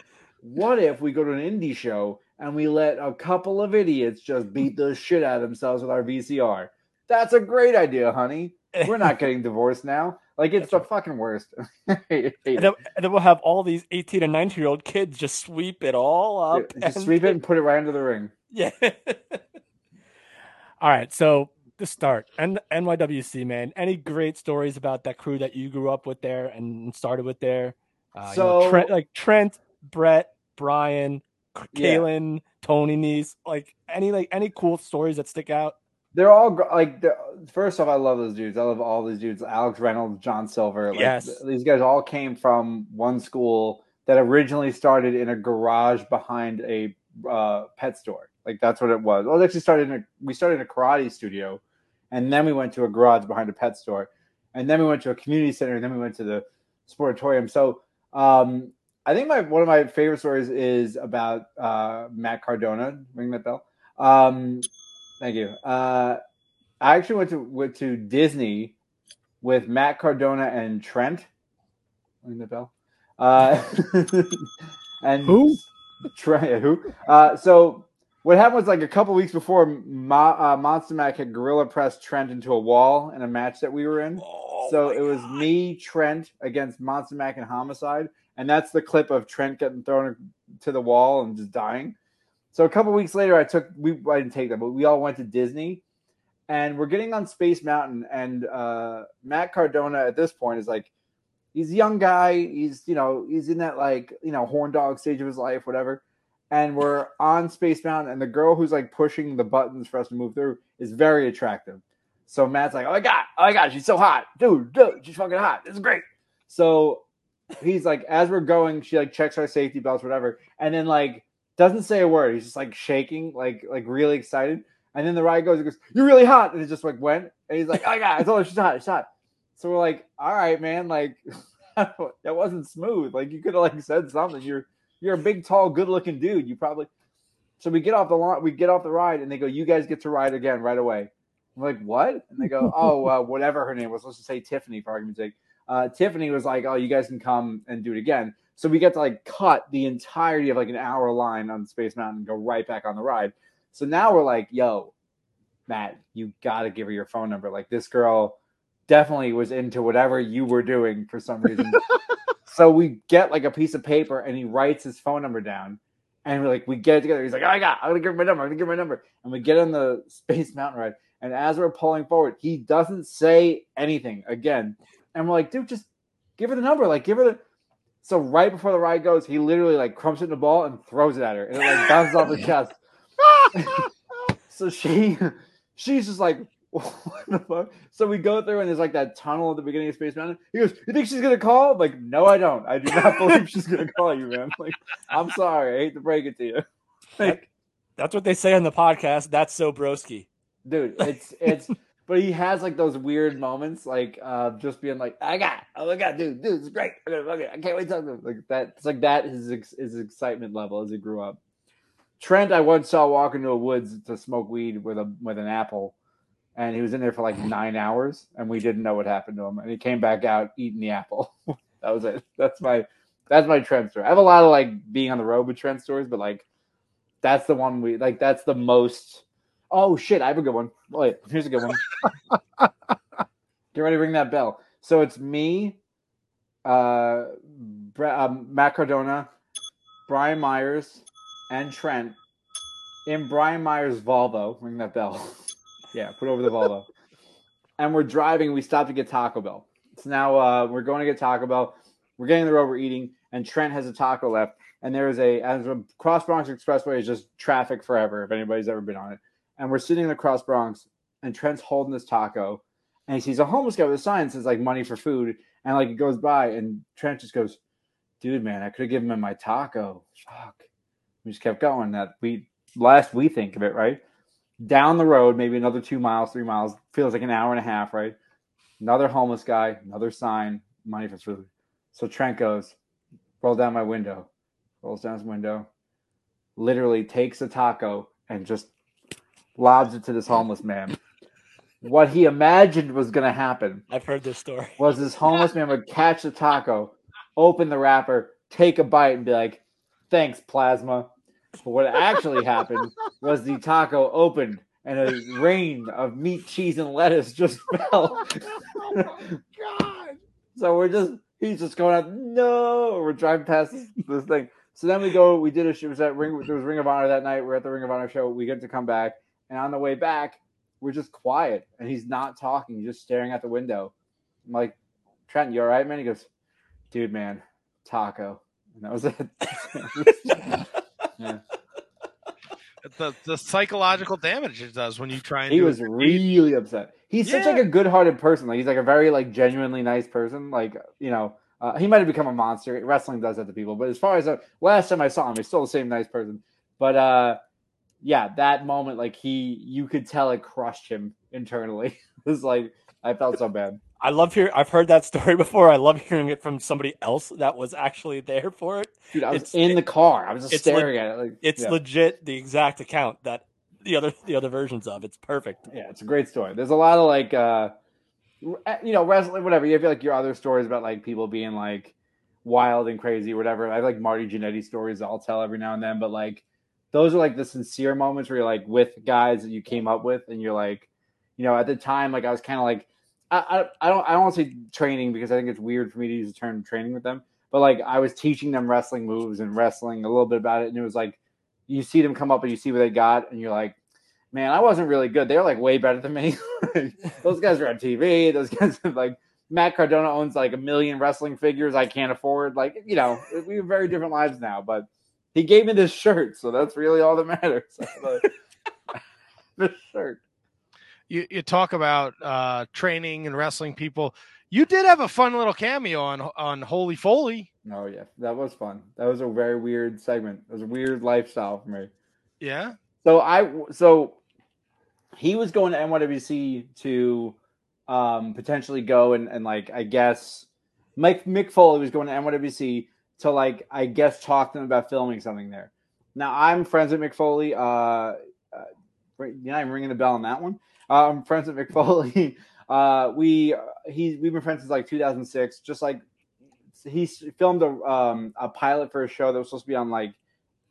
What if we go to an indie show and we let a couple of idiots just beat the shit out of themselves with our VCR? That's a great idea, honey. We're not getting divorced now. Like it's the fucking worst. And then, and then we'll have all these eighteen and nineteen year old kids just sweep it all up. Just and- sweep it and put it right under the ring. Yeah. all right. So to start, and NYWC man, any great stories about that crew that you grew up with there and started with there? Uh, you know, So- Trent, like Trent, Brett, Brian, Yeah. Kalen, Tony Nese, like any like any cool stories that stick out. They're all like. they're- First off, I love those dudes. I love all these dudes. Alex Reynolds, John Silver. Like, Yes. th- these guys all came from one school that originally started in a garage behind a uh, pet store. Like that's what it was. Well, it actually started in a. We started in a karate studio, and then we went to a garage behind a pet store, and then we went to a community center, and then we went to the sportatorium. So, um, I think my one of my favorite stories is about uh, Matt Cardona. Ring that bell. Um, Thank you. Uh, I actually went to went to Disney with Matt Cardona and Trent. Ring the bell. Uh, and Who? Trent, who? Uh, so what happened was like a couple weeks before, Ma, uh, Monsta Mack had gorilla pressed Trent into a wall in a match that we were in. so it was me, Trent against Monsta Mack and Homicide, and that's the clip of Trent getting thrown to the wall and just dying. So a couple weeks later, I took we I didn't take them, but we all went to Disney, and we're getting on Space Mountain, and uh, Matt Cardona at this point is like, he's a young guy, he's you know he's in that like you know horn dog stage of his life, whatever. And we're on Space Mountain, and the girl who's like pushing the buttons for us to move through is very attractive. So Matt's like, "Oh my god, oh my god, she's so hot, dude, dude, she's fucking hot. This is great." So he's like, as we're going, she like checks our safety belts, whatever, and then like doesn't say a word. He's just like shaking, like like really excited. And then the ride goes, he goes, "You're really hot," and it just like went, and he's like, "Oh god, I told her she's hot, she's hot." So we're like, "All right, man, like that wasn't smooth. Like you could have like said something. You're you're a big, tall, good-looking dude. You probably." So we get off the line, we get off the ride, and they go, "You guys get to ride again right away." I'm like, what? And they go, oh, uh, whatever her name was. Let's just say Tiffany for argument's sake. Uh, Tiffany was like, oh, you guys can come and do it again. So we get to like cut the entirety of like an hour line on Space Mountain and go right back on the ride. So now we're like, yo, Matt, you got to give her your phone number. Like this girl definitely was into whatever you were doing for some reason. so we get like a piece of paper and he writes his phone number down. And we're like, we get it together. He's like, oh, I got, I'm gonna give her my number. I'm gonna give her my number. And we get on the Space Mountain ride. And as we're pulling forward, he doesn't say anything again. And we're like, dude, just give her the number. Like, give her the. So right before the ride goes, he literally like crumps it in the ball and throws it at her, and it like bounces off her chest. so she, she's just like, what the fuck? So we go through, and there's like that tunnel at the beginning of Space Mountain. He goes, "You think she's gonna call?" I'm like, no, I don't. I do not believe she's gonna call you, man. Like, I'm sorry. I hate to break it to you. Like, That's what they say on the podcast. That's so broski. dude it's it's but he has like those weird moments like uh just being like i got oh my god dude dude it's great. I got okay, i can't wait to talk to him. Like that it's like that his his excitement level as he grew up. Trent i once saw walk into a woods to smoke weed with a with an apple and he was in there for like nine hours and we didn't know what happened to him and he came back out eating the apple. That was it. That's my that's my trent story. I have a lot of like being on the road with trent stories but like that's the one we like that's the most Oh shit, I have a good one. Wait, here's a good one. Get ready to ring that bell. So it's me, uh, Bra- um, Matt Cardona, Brian Myers, and Trent in Brian Myers' Volvo. Ring that bell. yeah, put over the Volvo. and we're driving. We stopped to get Taco Bell. So now uh, we're going to get Taco Bell. We're getting the road. We're eating, and Trent has a taco left. And there is a as a Cross Bronx Expressway is just traffic forever. If anybody's ever been on it and we're sitting in the Cross Bronx, and Trent's holding this taco, and he sees a homeless guy with a sign that says like money for food, and like it goes by, and Trent just goes, "Dude, man, I could have given him my taco. Fuck." We just kept going. That we last we think of it, right? Down the road, maybe another two miles, three miles, feels like an hour and a half, right? Another homeless guy, another sign, money for food. So Trent goes, roll down my window, rolls down his window, literally takes a taco and just lobs it to this homeless man. What he imagined was going to happen I've heard this story. was this homeless man would catch the taco, open the wrapper, take a bite, and be like, "Thanks, plasma." But what actually happened was the taco opened and a rain of meat, cheese, and lettuce just fell. Oh my god. So we're just he's just going out. No, we're driving past this, this thing. So then we go. We did a show. It was at Ring. There was Ring of Honor that night. We're at the Ring of Honor show. We get to come back, and on the way back, we're just quiet, and he's not talking. He's just staring out the window. I'm like, Trent, you all right, man? He goes, Dude, man, taco. And that was it. yeah. The, the psychological damage it does when you try and He was it. really upset. He's such like a good-hearted person. Like he's like a very like genuinely nice person. Like you know, uh, he might have become a monster. Wrestling does that to people. But as far as uh, last time I saw him, he's still the same nice person. But uh, yeah, that moment, like he, you could tell it crushed him internally. it was like I felt so bad. I love hearing. I've heard that story before. I love hearing it from somebody else that was actually there for it. Dude, I was It's- in the car. I was just staring at it. Like It's yeah. legit the exact account that the other the other versions of. It's perfect. yeah, it's a great story. There's a lot of like, uh, you know, wrestling, whatever. You have like your other stories about like people being like wild and crazy, whatever. I have like Marty Jannetty stories I'll tell every now and then, but like those are like the sincere moments where you're like with guys that you came up with, and you're like, you know, at the time, like I was kind of like I, I, I don't I don't want to say training because I think it's weird for me to use the term training with them. But like I was teaching them wrestling moves and wrestling a little bit about it, and it was like you see them come up and you see what they got, and you're like, man, I wasn't really good. They're like way better than me. those guys are on TV. Those guys like Matt Cardona owns like a million wrestling figures I can't afford. Like you know, we have very different lives now, but he gave me this shirt, so that's really all that matters. this shirt. You you talk about uh, training and wrestling people. You did have a fun little cameo on on Holy Foley. Oh yeah, that was fun. That was a very weird segment. It was a weird lifestyle for me. Yeah. So I so he was going to NYWC to um, potentially go and, and like I guess Mike Mick Foley was going to NYWC to like I guess talk to them about filming something there. Now I'm friends with McFoley. Foley. Uh, uh, yeah, I'm ringing the bell on that one. Uh, I'm friends with Mick Foley. Uh, we he we've been friends since like 2006. Just like he filmed a um, a pilot for a show that was supposed to be on like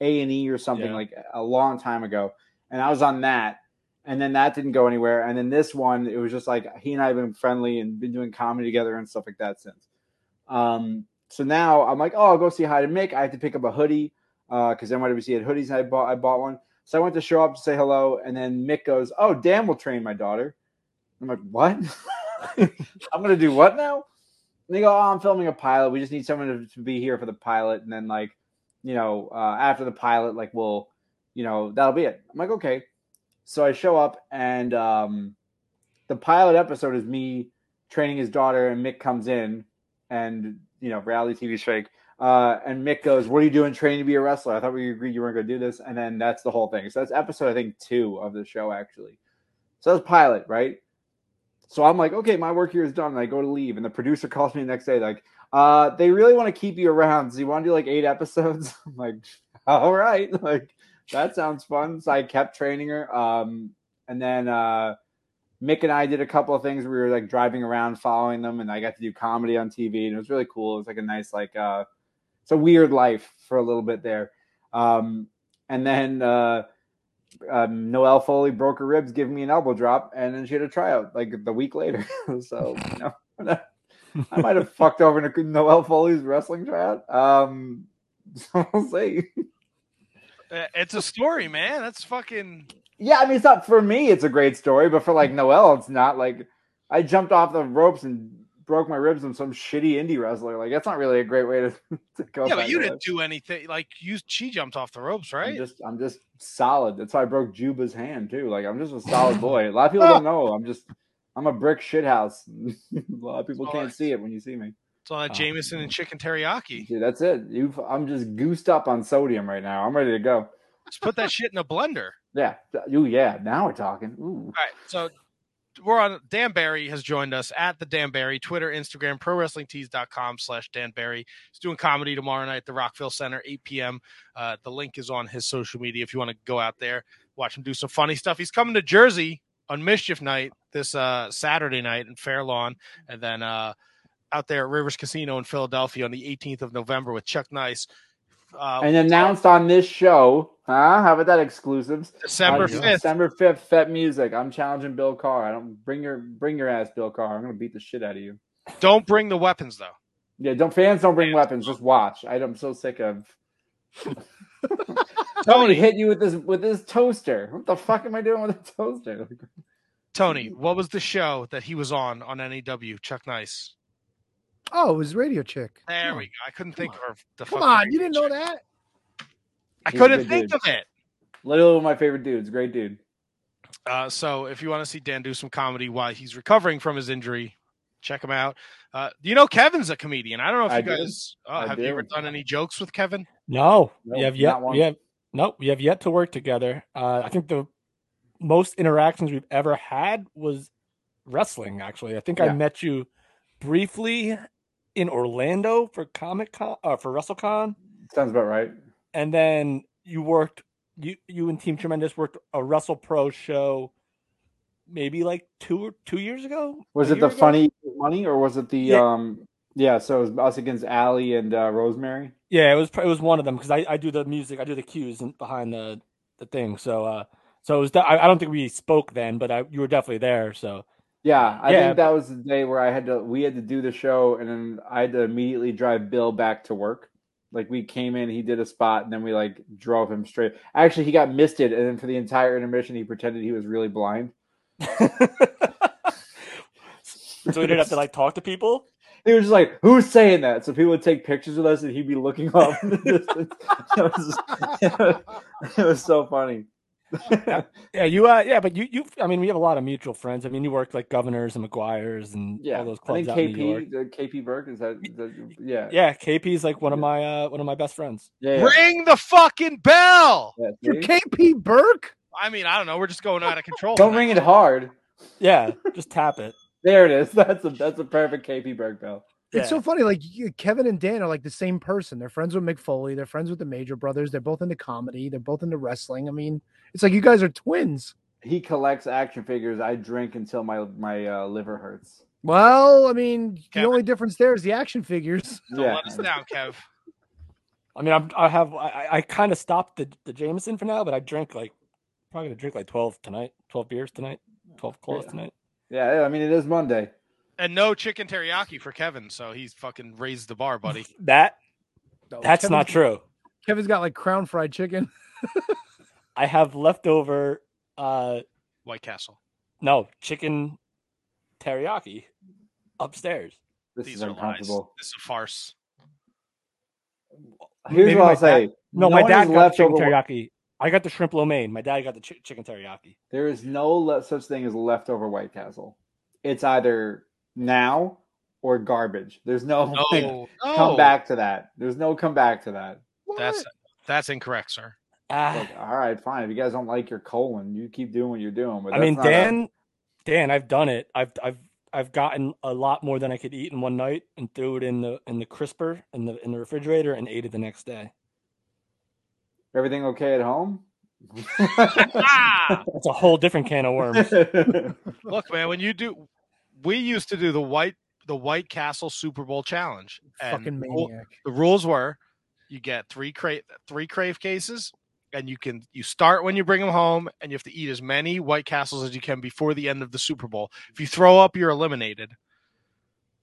A and E or something Yeah. like a long time ago, and I was on that. And then that didn't go anywhere. And then this one, it was just like he and I have been friendly and been doing comedy together and stuff like that since. Um, so now I'm like, oh, I'll go see hi to Mick. I have to pick up a hoodie because NYWC had hoodies. And I bought I bought one. So I went to show up to say hello, and then Mick goes, "Oh, Dan will train my daughter." I'm like, "What? I'm gonna do what now?" And they go, "Oh, I'm filming a pilot. We just need someone to, to be here for the pilot, and then like, you know, uh, after the pilot, like we'll, you know, that'll be it." I'm like, "Okay." So I show up, and um, the pilot episode is me training his daughter, and Mick comes in, and you know, reality TV's fake. Uh, and Mick goes, "What are you doing training to be a wrestler? I thought we agreed you weren't going to do this." And then that's the whole thing. So that's episode I think two of the show actually. So that's pilot, right? So I'm like, okay, my work here is done. And I go to leave, and the producer calls me the next day, like, uh, they really want to keep you around. So you want to do like eight episodes? I'm like, all right, like that sounds fun. So I kept training her. Um, and then uh, Mick and I did a couple of things. We were like driving around, following them, and I got to do comedy on TV, and it was really cool. It was like a nice, like, uh, it's a weird life for a little bit there. Um, and then uh, um, Noelle Foley broke her ribs, giving me an elbow drop, and then she had a tryout like the week later. so you know, I might have fucked over Noelle Foley's wrestling tryout. Um, so we'll see. Uh, It's a story, man. That's fucking. Yeah, I mean, it's not for me. It's a great story, but for like Noelle, it's not. Like I jumped off the ropes and broke my ribs on some shitty indie wrestler. Like that's not really a great way to, to go. Yeah, but you didn't life. do anything. Like you, she jumped off the ropes, right? I'm just, I'm just solid. That's why I broke Juba's hand too. Like I'm just a solid boy. A lot of people don't know. I'm just, I'm a brick shit house. a lot of people can't see it when you see me. It's all that uh, Jameson and chicken teriyaki. Dude, that's it. You, I'm just goosed up on sodium right now. I'm ready to go. Just put that shit in a blender. Yeah. Ooh, yeah. Now we're talking. Ooh. All right, so we're on. Dan Barry has joined us at the Dan Barry Twitter, Instagram, pro ProWrestlingTees.com slash Dan Barry. He's doing comedy tomorrow night at the Rockville Center, 8 p.m. Uh, the link is on his social media if you want to go out there, watch him do some funny stuff. He's coming to Jersey on Mischief Night this uh, Saturday night in Fair Lawn, and then uh, out there at Rivers Casino in Philadelphia on the 18th of November with Chuck Nice. Uh, And announced on this show, huh? How about that exclusives? December Uh, 5th. December fifth, Fete Music. I'm challenging Bill Carr. I don't bring your bring your ass, Bill Carr. I'm gonna beat the shit out of you. Don't bring the weapons though. Yeah, don't fans don't bring weapons. Just watch. I, I'm so sick of Tony. Tony hit you with this with this toaster. What the fuck am I doing with a toaster? Tony, what was the show that he was on on NEW? Chuck Nice. Oh, it was Radio Chick. There Come we on. go. I couldn't think of the. Come on, name you didn't the know that? I He's couldn't think dude. of it. Literally one of my favorite dudes. Great dude. Uh, so if you want to see Dan do some comedy while he's recovering from his injury, check him out. Uh, you know Kevin's a comedian. I don't know if I you do. guys uh, have do. you ever done any jokes with Kevin. No, Nope, we have yet. one. We have nope. We have yet to work together. Uh, I think the most interactions we've ever had was wrestling. Actually, I think I met you briefly in Orlando for Comic Con, uh, for WrestleCon, Sounds about right. and then you worked. You you and Team Tremendous worked a Wrestle Pro show, maybe like two two years ago. Was it the ago? funny money or was it the Yeah. um yeah, so it was us against Allie and uh, Rosemary. Yeah, it was it was one of them because I, I do the music, I do the cues in- behind the the thing. So uh, so it was. I, I don't think we spoke then, but I, you were definitely there. So Yeah, I Yeah. think that was the day where I had to. We had to do the show, and then I had to immediately drive Bill back to work. Like we came in, he did a spot, and then we like drove him straight. Actually, he got misted, and then for the entire intermission, he pretended he was really blind. so we didn't have to like talk to people. He was just like, "Who's saying that?" So people would take pictures with us, and he'd be looking off in the distance. It was, it was so funny. Yeah, you. Uh, yeah, but you. You. I mean, we have a lot of mutual friends. I mean, you work like Governors and McGuire's and yeah, all those clubs. I clubs think out in New York. KP, uh, KP Burke is that, is that yeah, Yeah, KP's like one of my uh one of my best friends. yeah, yeah. Ring the fucking bell. yeah, You're? KP Burke? I mean, I don't know. We're just going out of control. Don't tonight. ring it hard. Yeah, just tap it. There it is. That's a that's a perfect KP Burke bell. It's Yeah. so funny. Like Kevin and Dan are like the same person. They're friends with Mick Foley. They're friends with the Major Brothers. They're both into comedy. They're both into wrestling. I mean, it's like you guys are twins. He collects action figures. I drink until my my uh, liver hurts. Well, I mean, the only difference there is the action figures. Don't yeah, let us down, Kev. I mean, I'm, I have I, I- I kind of stopped the the Jameson for now, but I drink like probably gonna drink like twelve tonight, twelve beers tonight, twelve claws Yeah. tonight. yeah. I mean, it is Monday. And no chicken teriyaki for Kevin, so he's fucking raised the bar, buddy. That that's Kevin's- not true. Kevin's got like crown fried chicken. I have leftover uh White Castle. no chicken teriyaki upstairs. This These is are lies. uncomfortable. This is a farce. Here's Maybe what I'll say. No, my dad is got the chicken teriyaki. I got the shrimp lo mein. My dad got the chi- chicken teriyaki. There is no le- such thing as leftover White Castle. It's either now or garbage. There's no, No, like, no. come back to that. There's no come back to that. That's that's incorrect, sir. Ah, Like, all right, fine. If you guys don't like your colon, you keep doing what you're doing. But I mean, that's not a- Dan, Dan, I've done it. I've I've I've gotten a lot more than I could eat in one night and threw it in the in the crisper in the in the refrigerator and ate it the next day. everything okay at home? Ah! That's a whole different can of worms. Look, man, when you do, we used to do the white the White Castle Super Bowl challenge. And Fucking the rule- maniac. The rules were, you get three crave three crave cases, and you can you start when you bring them home, and you have to eat as many White Castles as you can before the end of the Super Bowl. If you throw up, you're eliminated.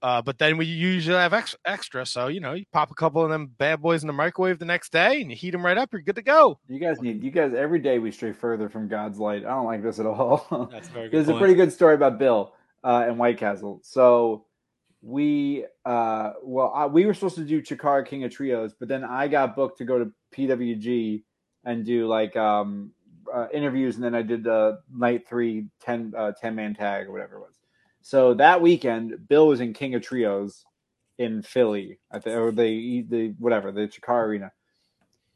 Uh, but then we usually have ex- extra, so you know you pop a couple of them bad boys in the microwave the next day, and you heat them right up. You're good to go. you guys need you guys every day we stray further from God's light. I don't like this at all. That's a very good. There's a pretty good story about Bill uh, and White Castle. So we, uh, well, I, we were supposed to do Chikara King of Trios, but then I got booked to go to PWG and do like um, uh, interviews, and then I did the night three 10, uh, 10 man tag or whatever it was. So that weekend, Bill was in King of Trios in Philly, at the, or the the whatever the Chikara Arena.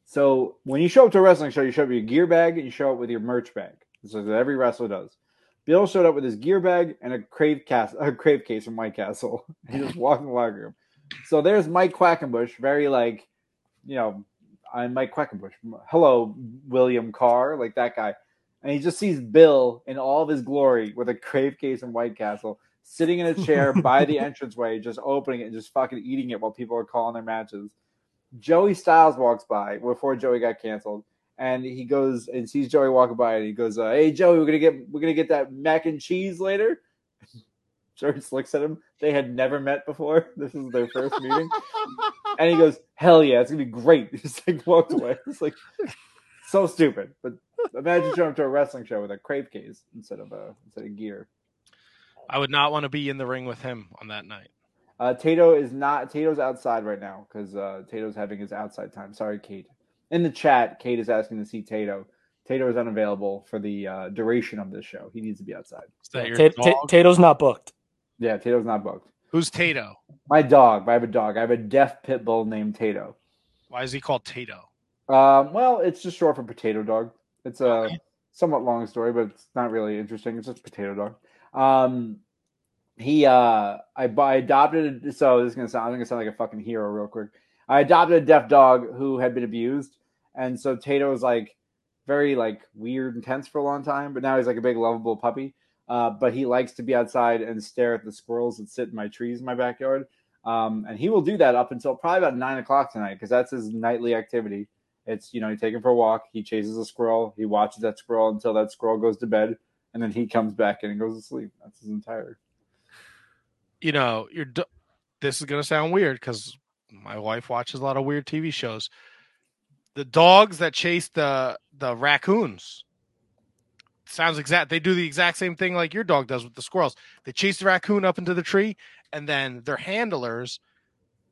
So when you show up to a wrestling show, you show up with your gear bag and you show up with your merch bag. So every wrestler does. Bill showed up with his gear bag and a crave cast a crave case from White Castle. he just walked in the locker room. So there's Mike Quackenbush, very like, you know, I'm Mike Quackenbush. Hello, William Carr, like that guy. And he just sees Bill in all of his glory with a crave case from White Castle, sitting in a chair by the entranceway, just opening it and just fucking eating it while people are calling their matches. Joey Styles walks by before Joey got canceled, and he goes and sees Joey walking by, and he goes, uh, "Hey Joey, we're gonna get we're gonna get that mac and cheese later." Joey just looks at him. They had never met before. This is their first meeting, and he goes, "Hell yeah, it's gonna be great." He just like walks away. It's like so stupid. But imagine showing up to a wrestling show with a crave case instead of a instead of gear. I would not want to be in the ring with him on that night. Uh, Tato is not. Tato's outside right now because uh, Tato's having his outside time. Sorry, Kate. In the chat, Kate is asking to see Tato. Tato is unavailable for the uh, duration of this show. He needs to be outside. Is that your Ta- ta- dog? Tato's not booked. Yeah, Tato's not booked. Who's Tato? My dog. I have a dog. I have a deaf pit bull named Tato. Why is he called Tato? Um, well, it's just short for potato dog. It's a somewhat long story, but it's not really interesting. It's just potato dog. Um, he, uh, I, I adopted. So this is gonna sound. I'm gonna sound like a fucking hero real quick. I adopted a deaf dog who had been abused, and so Tato was like very like weird and tense for a long time, but now he's like a big lovable puppy. Uh, but he likes to be outside and stare at the squirrels that sit in my trees in my backyard. Um, and he will do that up until probably about nine o'clock tonight because that's his nightly activity. It's you know you take him for a walk, he chases a squirrel, he watches that squirrel until that squirrel goes to bed, and then he comes back in and goes to sleep. That's his entire. you know, you're. This is gonna sound weird because my wife watches a lot of weird TV shows. The dogs that chase the the raccoons sounds exact. They do the exact same thing like your dog does with the squirrels. They chase the raccoon up into the tree, and then their handlers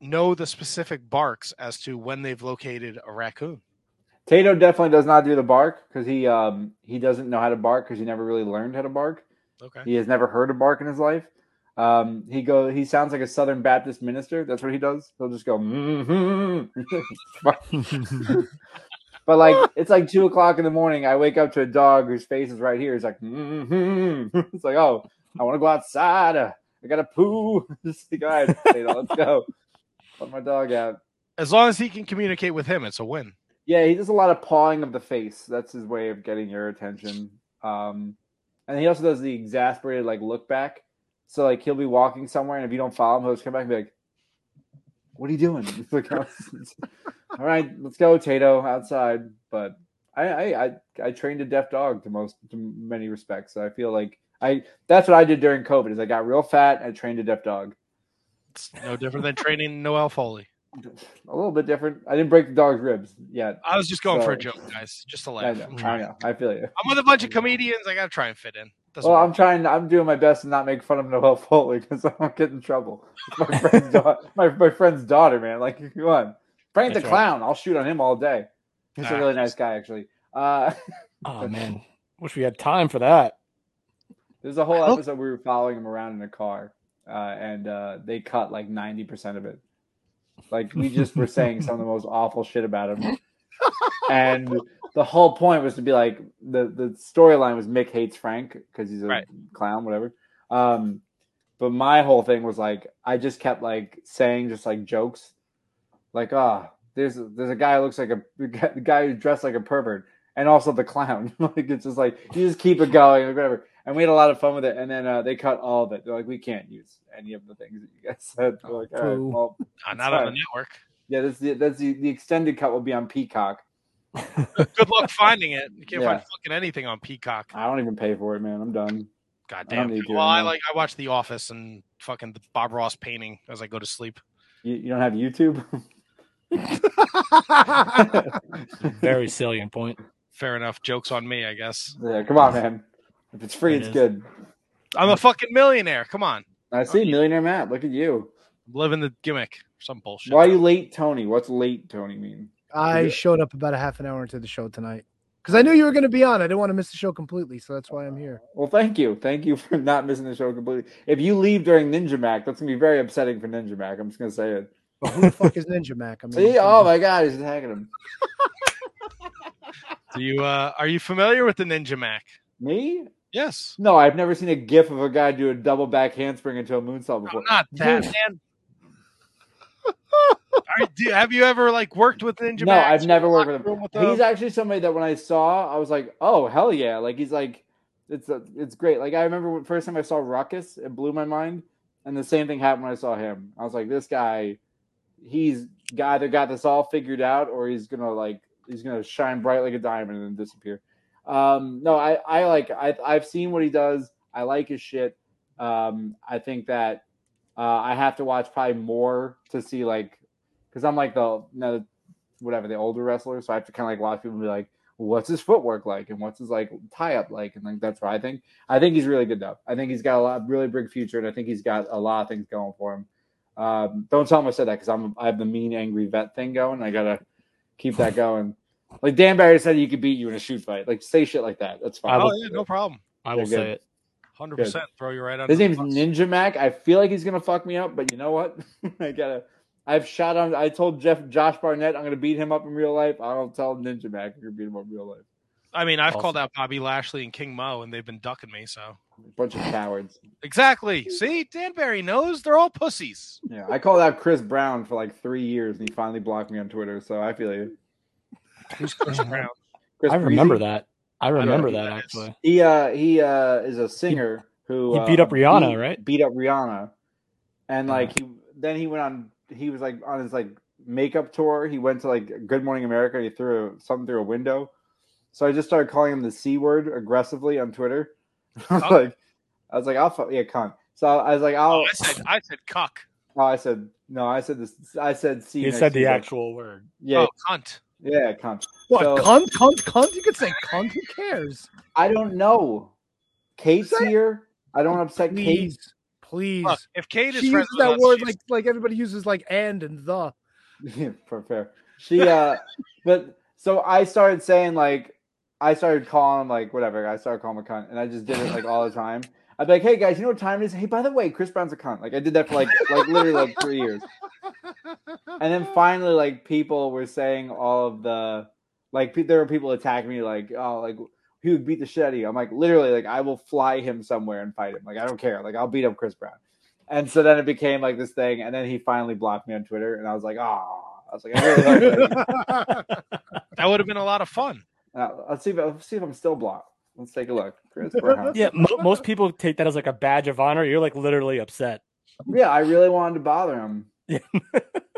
know the specific barks as to when they've located a raccoon. Tato definitely does not do the bark because he um he doesn't know how to bark because he never really learned how to bark. Okay. He has never heard a bark in his life. Um, he go he sounds like a Southern Baptist minister. That's what he does. He'll just go. "Mhm." but like it's like two o'clock in the morning. I wake up to a dog whose face is right here. He's like, "Mhm." it's like, oh, I want to go outside. Uh, I got to poo. Just like, all right, let's go. Let my dog out. As long as he can communicate with him, it's a win. Yeah, he does a lot of pawing of the face. That's his way of getting your attention. Um, and he also does the exasperated like look back. So like he'll be walking somewhere, and if you don't follow him, he'll just come back and be like, "What are you doing?" It's like, "All right, let's go, Tato, outside." But I I I, I trained a deaf dog to most to many respects. So I feel like I that's what I did during COVID. Is I got real fat. and I trained a deaf dog. It's no different than training Noelle Foley. A little bit different. I didn't break the dog's ribs yet. I was just going for a joke, guys. Just a I laugh. know. I'm I trying. know. I feel you. I'm with a bunch of comedians. I gotta try and fit in. Doesn't Well, work. I'm trying. I'm doing my best to not make fun of Noelle Foley because I don't get in trouble. My friend's daughter. My, my friend's daughter, man. Like, come on, Frank the right. clown. I'll shoot on him all day. He's a Ah. really nice guy, actually. Uh, Oh man, wish we had time for that. there's a whole episode we were following him around in a car, uh, and uh, they cut like 90 percent of it. Like we just were saying some of the most awful shit about him, and the whole point was to be like the the storyline was Mick hates Frank because he's a Right. clown, whatever. Um, but my whole thing was like I just kept like saying just like jokes, like ah, there's there's a guy who looks like a the guy- the guy who's dressed like a pervert, and also the clown. like it's just like you just keep it going, or whatever. And we had a lot of fun with it. And then uh, they cut all of it. They're like, we can't use any of the things that you guys said. We're like, all right, well, Uh, not on the network. yeah, that's the that's the, the extended cut will be on Peacock. Good luck finding it. You can't find fucking anything on Peacock. I don't even pay for it, man. I'm done. God I don't damn. need to Well, I like I watch The Office and fucking the Bob Ross painting as I go to sleep. You, you don't have YouTube? Very salient point. Fair enough. Jokes on me, I guess. yeah, come on, man. If it's free, It it's is. good. I'm a fucking millionaire. Come on. I see, Millionaire Matt. Look at you. I'm living the gimmick. Some bullshit. Why are you late, Tony? What's late, Tony mean? I showed up about a half an hour into the show tonight because I knew you were going to be on. I didn't want to miss the show completely, so that's why I'm here. Well, thank you. Thank you for not missing the show completely. If you leave during Ninja Mack, that's gonna be very upsetting for Ninja Mack. I'm just gonna say it. But who the fuck is Ninja Mack? I mean, See? Oh my god, he's attacking him. Do you uh are you familiar with the Ninja Mack? Me? Yes. No, I've never seen a GIF of a guy do a double back handspring into a moonsault before. Not that man. Are, do, have you ever like worked with Ninja No, Mack? I've never worked with him. with He's actually somebody that when I saw, I was like, "Oh hell yeah!" Like he's like, it's a, it's great. Like I remember when first time I saw Ruckus, it blew my mind, and the same thing happened when I saw him. I was like, "This guy, he's either got this all figured out, or he's gonna like he's gonna shine bright like a diamond and disappear." Um, no, I I like I I've seen what he does. I like his shit. Um, I think that uh, I have to watch probably more to see like because I'm like the no whatever the older wrestler, so I have to kind of like watch people and be like, what's his footwork like, and what's his like tie up like, and like that's what I think. I think he's really good though. I think he's got a lot, really big future, and I think he's got a lot of things going for him. Um, don't tell him I said that because I'm I have the mean angry vet thing going. I gotta keep that going. Like Dan Barry said, he could beat you in a shoot fight. Like say shit like that. That's fine. Oh yeah, no problem. I will They're good. say it. Hundred percent. Throw you right on. His name's Ninja Mack. I feel like he's gonna fuck me up, but you know what? I gotta. I've shot on. I told Jeff Josh Barnett I'm gonna beat him up in real life. I don't tell Ninja Mack I'm gonna beat him up in real life. I mean, I've Awesome. called out Bobby Lashley and King Mo, and they've been ducking me. So Bunch of cowards. exactly. See, Dan Barry knows they're all pussies. Yeah, I called out Chris Brown for like three years, and he finally blocked me on Twitter. So I feel you. Who's Chris Brown? Chris I remember Breezy, that. I remember who that that is. actually. He uh he uh is a singer who he beat uh, up Rihanna, beat- right? Beat up Rihanna, and Uh-huh. like he then he went on. He was like on his like makeup tour. He went to like Good Morning America. And he threw something through a window. So I just started calling him the c word aggressively on Twitter. I was Cuck? like, I was like, I'll fu- yeah, cunt. So I was like, I'll. Oh, I said I said cuck. Oh, I said no. I said this. I said c. you You said the season. actual word. Yeah, Oh, cunt. yeah, cunt. What So- cunt, cunt, cunt? You could say cunt. Who cares? I don't know. Kate's Say it. here. I don't upset Kate. Please, please. Look, if Kate is she friends uses that us, word she's- like like everybody uses like and and the. Yeah, for fair. She uh but so I started saying like I started calling him like whatever. I started calling him a cunt and I just did it like all the time. I'd be like, hey guys, you know what time it is? Hey, by the way, Chris Brown's a cunt. Like I did that for like like literally like three years. And then finally like people were saying all of the like there were people attacking me like, oh like he would beat the shit out of you. I'm like literally like I will fly him somewhere and fight him. Like I don't care. Like I'll beat up Chris Brown. And so then it became like this thing, and then he finally blocked me on Twitter, and I was like, oh, I was like, I really like that. that would have been a lot of fun. Uh, let's see if let's see if I'm still blocked. Let's take a look. Chris Brown. Yeah, mo- most people take that as like a badge of honor. You're like literally upset. yeah, I really wanted to bother him. I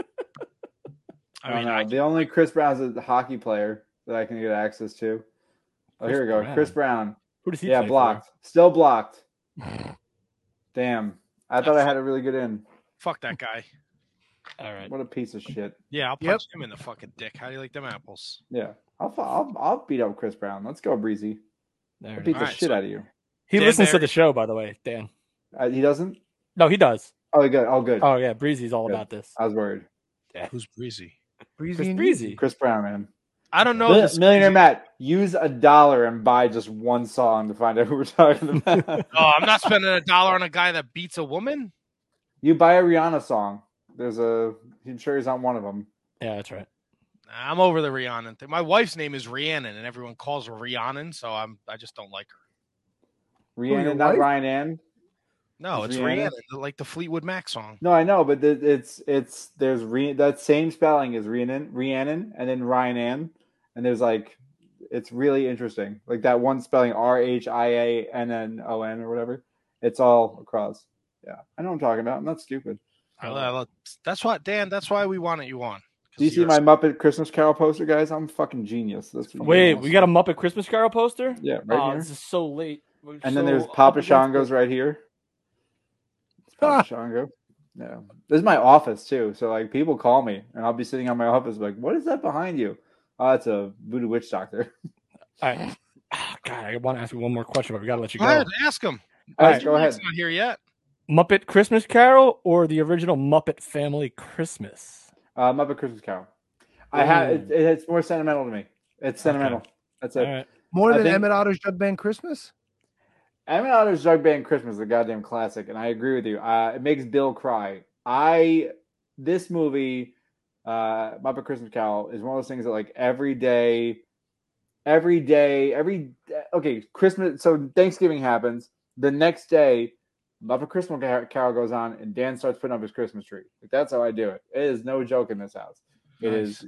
I mean, don't know. I, the only Chris Brown's a hockey player that I can get access to. Oh, here we go. Chris Chris Brown. Who does he? Yeah, play for? blocked. Still blocked. Damn. I thought I had a really good in. fuck that guy. All right. What a piece of shit. Yeah, I'll Yep. punch him in the fucking dick. How do you like them apples? Yeah. I'll, fu- I'll, I'll beat up Chris Brown. Let's go, Breezy. There I'll beat the Alright, shit so- out of you. He Dan listens to the show, by the way, Dan. Uh, he doesn't? No, he does. Oh, good. Oh, good. Oh yeah, Breezy's all Good. about this. I was worried. Who's breezy? Breezy Chris and Breezy. Chris Brown, man. I don't know. Mil- this Millionaire crazy- Matt, use a dollar and buy just one song to find out who we're talking about. Oh, I'm not spending a dollar on a guy that beats a woman. you buy a Rihanna song. There's a. I'm sure he's on one of them. Yeah, that's right. I'm over the Rihanna thing. My wife's name is Rhiannon, and everyone calls her Rhiannon, so I'm I just don't like her. your Rihanna, not wife? Ryan Ann. No, it's Rhiannon? Rhiannon, like the Fleetwood Mac song. No, I know, but th- it's it's there's Re- that same spelling is Rhiannon, Rhiannon, and then Ryan Ann, and there's like it's really interesting. Like that one spelling R H I A N N O N or whatever. It's all across. Yeah, I know what I'm talking about. I'm not stupid. I- I- that's why, Dan. That's why we wanted you on. Do you see my Muppet Christmas Carol poster, guys? I'm fucking genius. That's Wait, guys we got a Muppet Christmas Carol poster. Yeah, right oh, here. this is so late. We're And then there's up Papa Shango's right here. It's Papa Shango. Yeah. This is my office too. So like people call me and I'll be sitting on my office like, what is that behind you? Oh, it's a voodoo witch doctor. All right. Ah, God, I want to ask you one more question, but we got to let you Go go. ahead, ask him. All right, go ahead. He's not here yet. Muppet Christmas Carol or the original Muppet Family Christmas? Uh, Muppet Christmas Carol. I have it, it's more sentimental to me. It's sentimental. That's it. All right. More I than think- Emmett Otter's Jug Band Christmas? Emmett Otter's Jug Band Christmas is a goddamn classic, and I agree with you. Uh, it makes Bill cry. I this movie, uh, Muppet Christmas Carol, is one of those things that like every day, every day, every okay Christmas. So Thanksgiving happens. The next day, Muppet Christmas Carol goes on, and Dan starts putting up his Christmas tree. Like that's how I do it. It is no joke in this house. It Nice. is.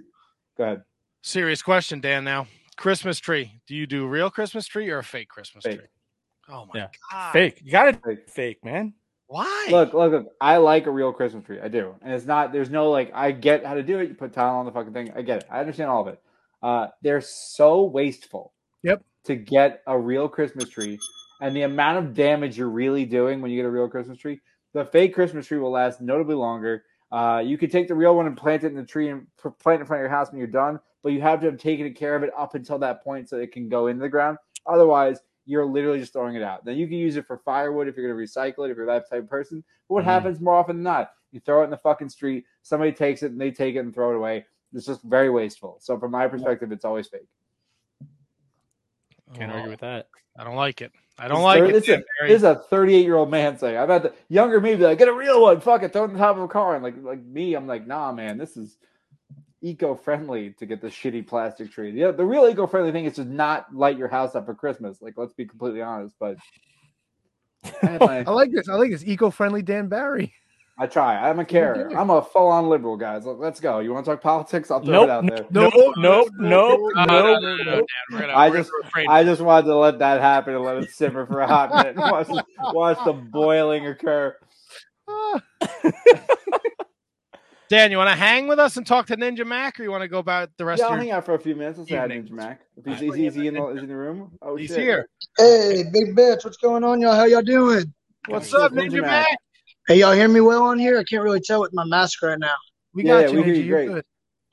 Go ahead. Serious question, Dan. Now, Christmas tree. Do you do real Christmas tree or a fake Christmas Fake. tree? Oh my Yeah. god! Fake. You got it. Fake. Fake, man. Why? Look, look, look. I like a real Christmas tree. I do, and it's not. There's no like. I get how to do it. You put tile on the fucking thing. I get it. I understand all of it. Uh, they're so wasteful. Yep. To get a real Christmas tree, and the amount of damage you're really doing when you get a real Christmas tree. The fake Christmas tree will last notably longer. Uh, you could take the real one and plant it in the tree and p- plant it in front of your house when you're done, but you have to have taken care of it up until that point so it can go into the ground. Otherwise, you're literally just throwing it out. Then you can use it for firewood if you're going to recycle it, if you're that type of person. But what Mhm. happens more often than not? You throw it in the fucking street, somebody takes it and they take it and throw it away. It's just very wasteful. So from my perspective, it's always fake. Can't argue with that. I don't like it. I don't It's like thir- it. Listen, this is a 38 year old man saying. I bet the younger me be like, get a real one, fuck it, throw it on the top of a car. And like like me, I'm like, nah, man, this is eco friendly to get the shitty plastic tree. Yeah, the real eco friendly thing is to not light your house up for Christmas. Like, let's be completely honest. But I, my- I like this. I like this eco-friendly Dan Barry. I try. I'm a carer. I'm a full on liberal, guys. Let- Let's go. You want to talk politics? I'll throw Nope. it out there. Nope. Nope. Nope. No, no, no, Nope. no, no, Nope. Dan, we're gonna- I just- I just wanted to let that happen and let it simmer for a hot minute watch, watch the boiling occur. Dan, you want to hang with us and talk to Ninja Mack, or you want to go about the rest Yeah, I'll of hang out for a few minutes. Let's say hi to. Ninja Mack. If he's, is, he, is he in the, is he in the room? Oh, He's shit. here. Hey, big bitch, what's going on, y'all? How y'all doing? What's Ninja up, Ninja Mack. Mack? Hey, y'all hear me well on here? I can't really tell with my mask right now. We Yeah, got yeah, you, we hear Ninja. you You're good.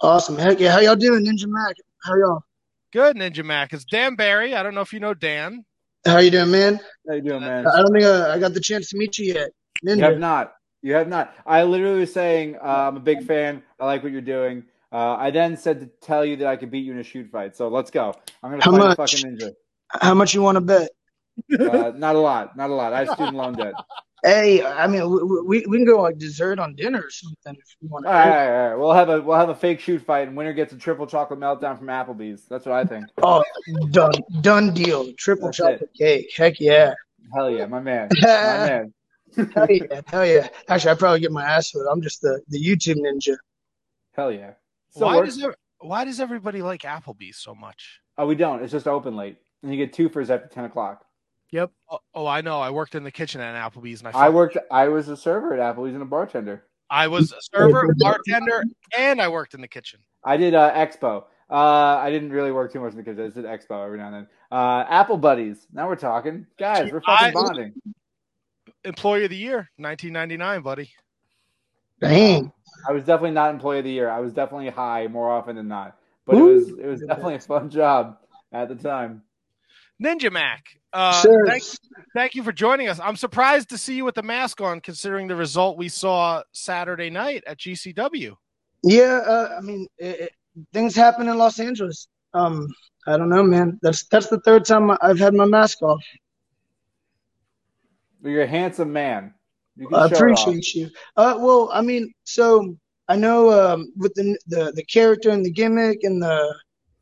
Awesome. Heck yeah. How y'all doing, Ninja Mack? How y'all? Good, Ninja Mack. It's Dan Barry. I don't know if you know Dan. How you doing, man? How you doing, man? I don't think uh, I got the chance to meet you yet. You have not. You have not. I literally was saying uh, I'm a big fan. I like what you're doing. Uh, I then said to tell you that I could beat you in a shoot fight. So let's go. I'm gonna How fight a much? fucking ninja. How much you want to bet? Uh, not a lot. Not a lot. I have student loan debt. Hey, I mean, we, we, we can go like dessert on dinner or something if you want. All right, all right, all right. We'll have a we'll have a fake shoot fight, and winner gets a triple chocolate meltdown from Applebee's. That's what I think. Oh, done, done deal. Triple That's chocolate cake. Heck yeah. Hell yeah, my man. My man. Hell yeah. Hell yeah. Actually, I probably get my ass whipped. I'm just the, the YouTube ninja. Hell yeah. Still why does ev- why does everybody like Applebee's so much? Oh, we don't. It's just open late, and you get two twofers after ten o'clock. Yep. Oh, oh, I know. I worked in the kitchen at Applebee's, and I I fucking- worked. I was a server at Applebee's and a bartender. I was a server, bartender, and I worked in the kitchen. I did uh, Expo. Uh, I didn't really work too much in the kitchen. I just did Expo every now and then. Uh, Apple buddies. Now we're talking, guys. We're fucking I- bonding. Employee of the year, 1999, buddy. Dang. I was definitely not employee of the year. I was definitely high more often than not. But it was it was definitely a fun job at the time. Ninja Mack. Uh, Sure. thank, thank you for joining us. I'm surprised to see you with the mask on, considering the result we saw Saturday night at GCW. Yeah, uh, I mean, it, it, things happen in Los Angeles. Um, I don't know, man. That's that's the third time I've had my mask off. But you're a handsome man. You can I show it off. appreciate you. Uh, well, I mean, so I know um, with the the the character and the gimmick and the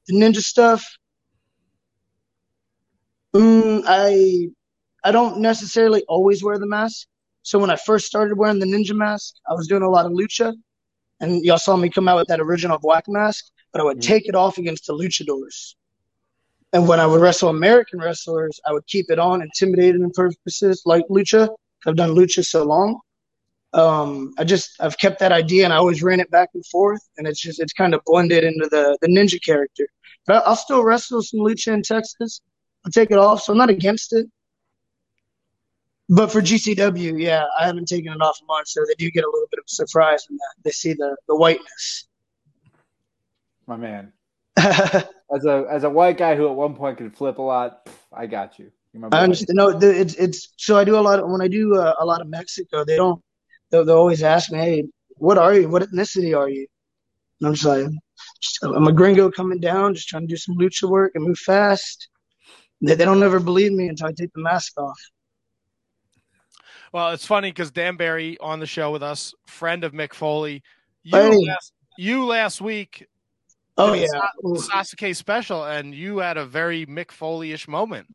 the ninja stuff. Mm, I I don't necessarily always wear the mask. So when I first started wearing the ninja mask, I was doing a lot of lucha, and y'all saw me come out with that original black mask. But I would Mhm. take it off against the luchadors. And when I would wrestle American wrestlers, I would keep it on, intimidating purposes like lucha. I've done lucha so long. Um, I just I've kept that idea and I always ran it back and forth, and it's just it's kind of blended into the the ninja character. But I'll still wrestle some lucha in Texas. I'll take it off, so I'm not against it. But for GCW, yeah, I haven't taken it off much, so they do get a little bit of a surprise when that they see the the whiteness. My man. As a as a white guy who at one point could flip a lot, I got you. You're my boy. I understand. No, the, it's it's so I do a lot of when I do uh, a lot of Mexico. They don't. They'll, they'll always ask me, "Hey, what are you? What ethnicity are you?" And I'm just like, "I'm a gringo coming down, just trying to do some lucha work and move fast." They, they don't ever believe me until I take the mask off. Well, it's funny because Dan Barry on the show with us, friend of Mick Foley. You, Hey. last, you last week, Oh yeah, Sasuke special, and you had a very Mick Foley-ish moment.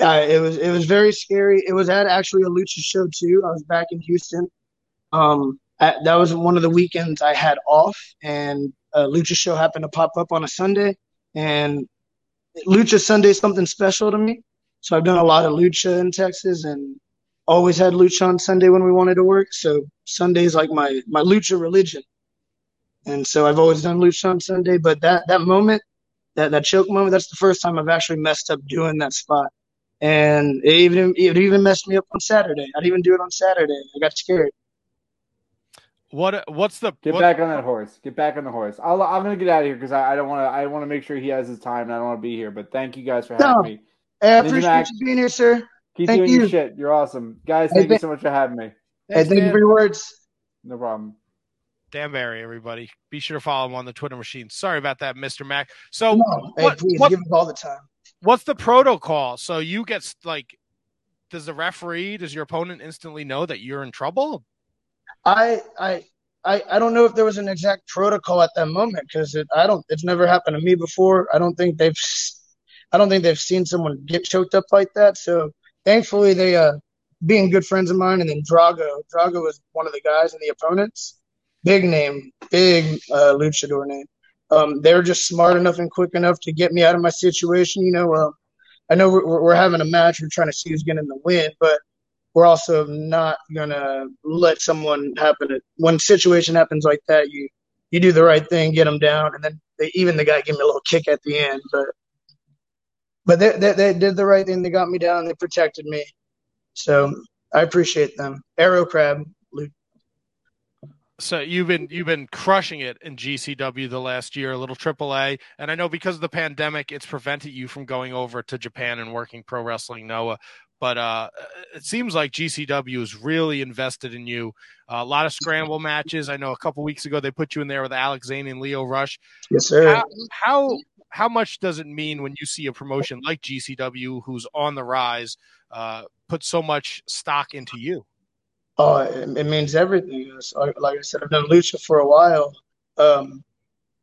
uh, it was it was very scary. It was at actually a lucha show too. I was back in Houston. Um, at, that was one of the weekends I had off, and a lucha show happened to pop up on a Sunday, and lucha Sunday is something special to me. So I've done a lot of lucha in Texas, and always had lucha on Sunday when we wanted to work. So Sunday is like my my lucha religion, and so I've always done lucha on Sunday. But that that moment, that that choke moment, that's the first time I've actually messed up doing that spot and it even it even messed me up on Saturday. I didn't even do it on Saturday. I got scared. What What's the Get what- back on that horse. Get back on the horse. I'll, I'm gonna get out of here because I, I don't want to. I want to make sure he has his time, and I don't want to be here. But thank you guys for having No. me. Hey, I Ninja appreciate Mac. you being here, sir. Keep Thank doing you. your shit. You're awesome, guys. Hey, Thank you so much for having me. Hey, Thanks, thank you for your words. No problem. Dan Barry, everybody. Be sure to follow him on the Twitter machine. Sorry about that, Mr. Mack. So, No, hey, what- please what- give us all the time. what's the protocol? So you get like, does the referee, does your opponent instantly know that you're in trouble? I I I, I don't know if there was an exact protocol at that moment because it I don't it's never happened to me before. I don't think they've I don't think they've seen someone get choked up like that. So thankfully they uh being good friends of mine and then Drago. Drago was one of the guys and the opponents. Big name, big uh, luchador name. Um, they're just smart enough and quick enough to get me out of my situation. You know, uh, I know we're, we're we're having a match. We're trying to see who's getting the win, but we're also not gonna let someone happen. To, when situation happens like that, you you do the right thing, get them down, and then they, even the guy gave me a little kick at the end, but but they, they they did the right thing. They got me down. They protected me, so I appreciate them. Arrow Crab. So you've been you've been crushing it in GCW the last year, a little AAA, and I know because of the pandemic, it's prevented you from going over to Japan and working pro wrestling Noah. But uh, it seems like GCW is really invested in you. Uh, a lot of scramble matches. I know a couple weeks ago they put you in there with Alex Zayne and Leo Rush. Yes, sir. How, how how much does it mean when you see a promotion like GCW, who's on the rise, uh, put so much stock into you? Oh, it, it means everything. It's like, I said, I've done lucha for a while. Um,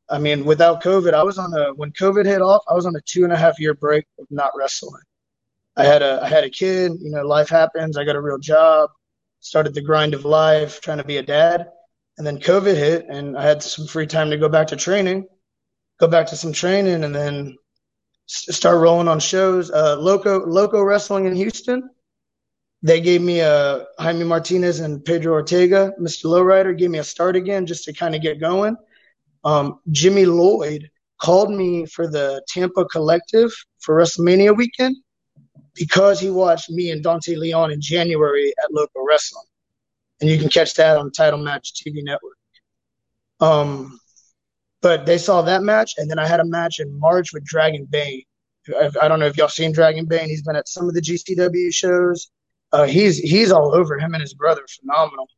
I mean, without COVID, I was on a when COVID hit off, I was on a two and a half year break of not wrestling. I had a I had a kid. You know, life happens. I got a real job. Started the grind of life, trying to be a dad, and then COVID hit, and I had some free time to go back to training, go back to some training, and then start rolling on shows. Uh, Loco Loco Wrestling in Houston they gave me a Jaime Martinez and Pedro Ortega. Mr. Lowrider gave me a start again just to kind of get going. Um, Jimmy Lloyd called me for the Tampa Collective for WrestleMania weekend because he watched me and Dante Leon in January at Local Wrestling, and you can catch that on Title Match TV Network. Um, but they saw that match, and then I had a match in March with Dragon Bane. I, I don't know if y'all seen Dragon Bane. He's been at some of the GCW shows. Uh, he's he's all over him and his brother, phenomenal.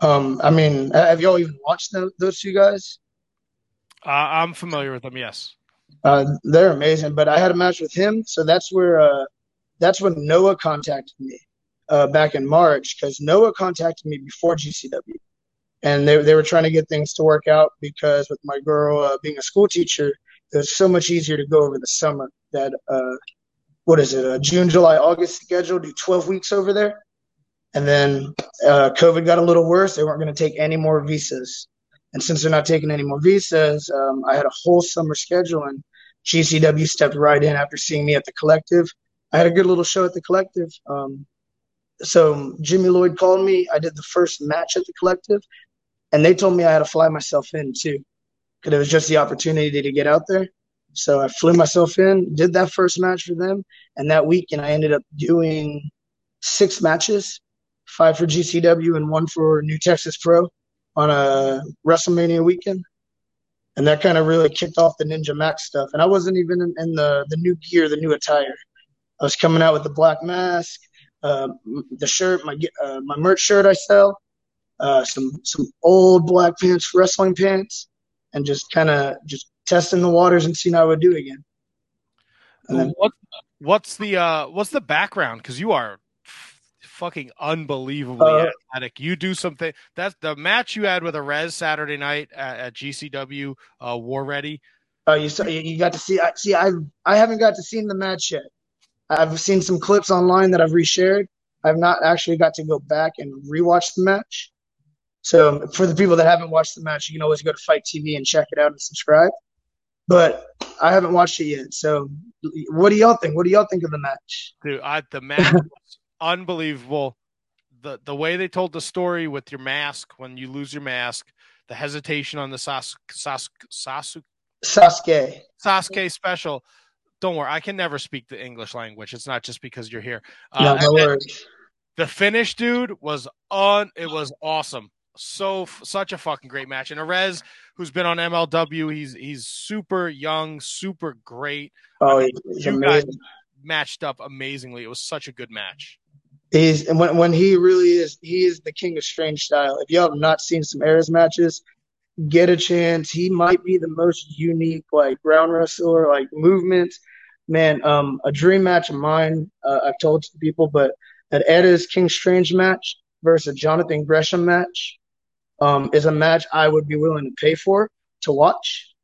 Um, I mean, have y'all even watched those, those two guys? Uh, I'm familiar with them. Yes. Uh, they're amazing. But I had a match with him, so that's where uh, that's when Noah contacted me uh, back in March because Noah contacted me before GCW, and they they were trying to get things to work out because with my girl uh, being a school teacher, it was so much easier to go over the summer. That uh, what is it? Uh, June, July, August schedule, do 12 weeks over there. And then uh, COVID got a little worse. They weren't going to take any more visas. And since they're not taking any more visas, um, I had a whole summer schedule, and GCW stepped right in after seeing me at the collective. I had a good little show at the collective. Um, so Jimmy Lloyd called me. I did the first match at the collective, and they told me I had to fly myself in too, because it was just the opportunity to get out there. So I flew myself in, did that first match for them, and that weekend I ended up doing six matches, five for GCW and one for New Texas Pro on a WrestleMania weekend. And that kind of really kicked off the Ninja Max stuff. And I wasn't even in, in the the new gear, the new attire. I was coming out with the black mask, uh, the shirt, my uh, my merch shirt I sell, uh, some some old black pants, wrestling pants, and just kind of just testing the waters and seeing how I would do again. And then, what what's the uh what's the background? Because you are f- fucking unbelievably Uh, athletic. You do something. That's the match you had with Arez Saturday night at, at GCW uh, War Ready. uh, you saw, you you got to see. I see. I I haven't got to see the match yet. I've seen some clips online that I've reshared. I've not actually got to go back and rewatch the match. So for the people that haven't watched the match, you can always go to FITE TV and check it out and subscribe. But I haven't watched it yet. So what do y'all think? What do y'all think of the match? Dude, I, the match was unbelievable. The the way they told the story with your mask when you lose your mask, the hesitation on the Sas, Sas, Sasu, Sasuke. Sasuke special. Don't worry, I can never speak the English language. It's not just because you're here. No, Uh, no then worries. the finish, dude, was on. It was awesome. So such a fucking great match. And Arez, who's been on MLW, he's he's super young, super great. Oh, he's You guys matched up amazingly. It was such a good match. He's and when when he really is he is the king of strange style. If y'all have not seen some Arez matches, get a chance. He might be the most unique like ground wrestler, like movements. Man, um, a dream match of mine. Uh, I've told to people, but an Edda's King Strange match versus Jonathan Gresham match um, is a match I would be willing to pay for to watch.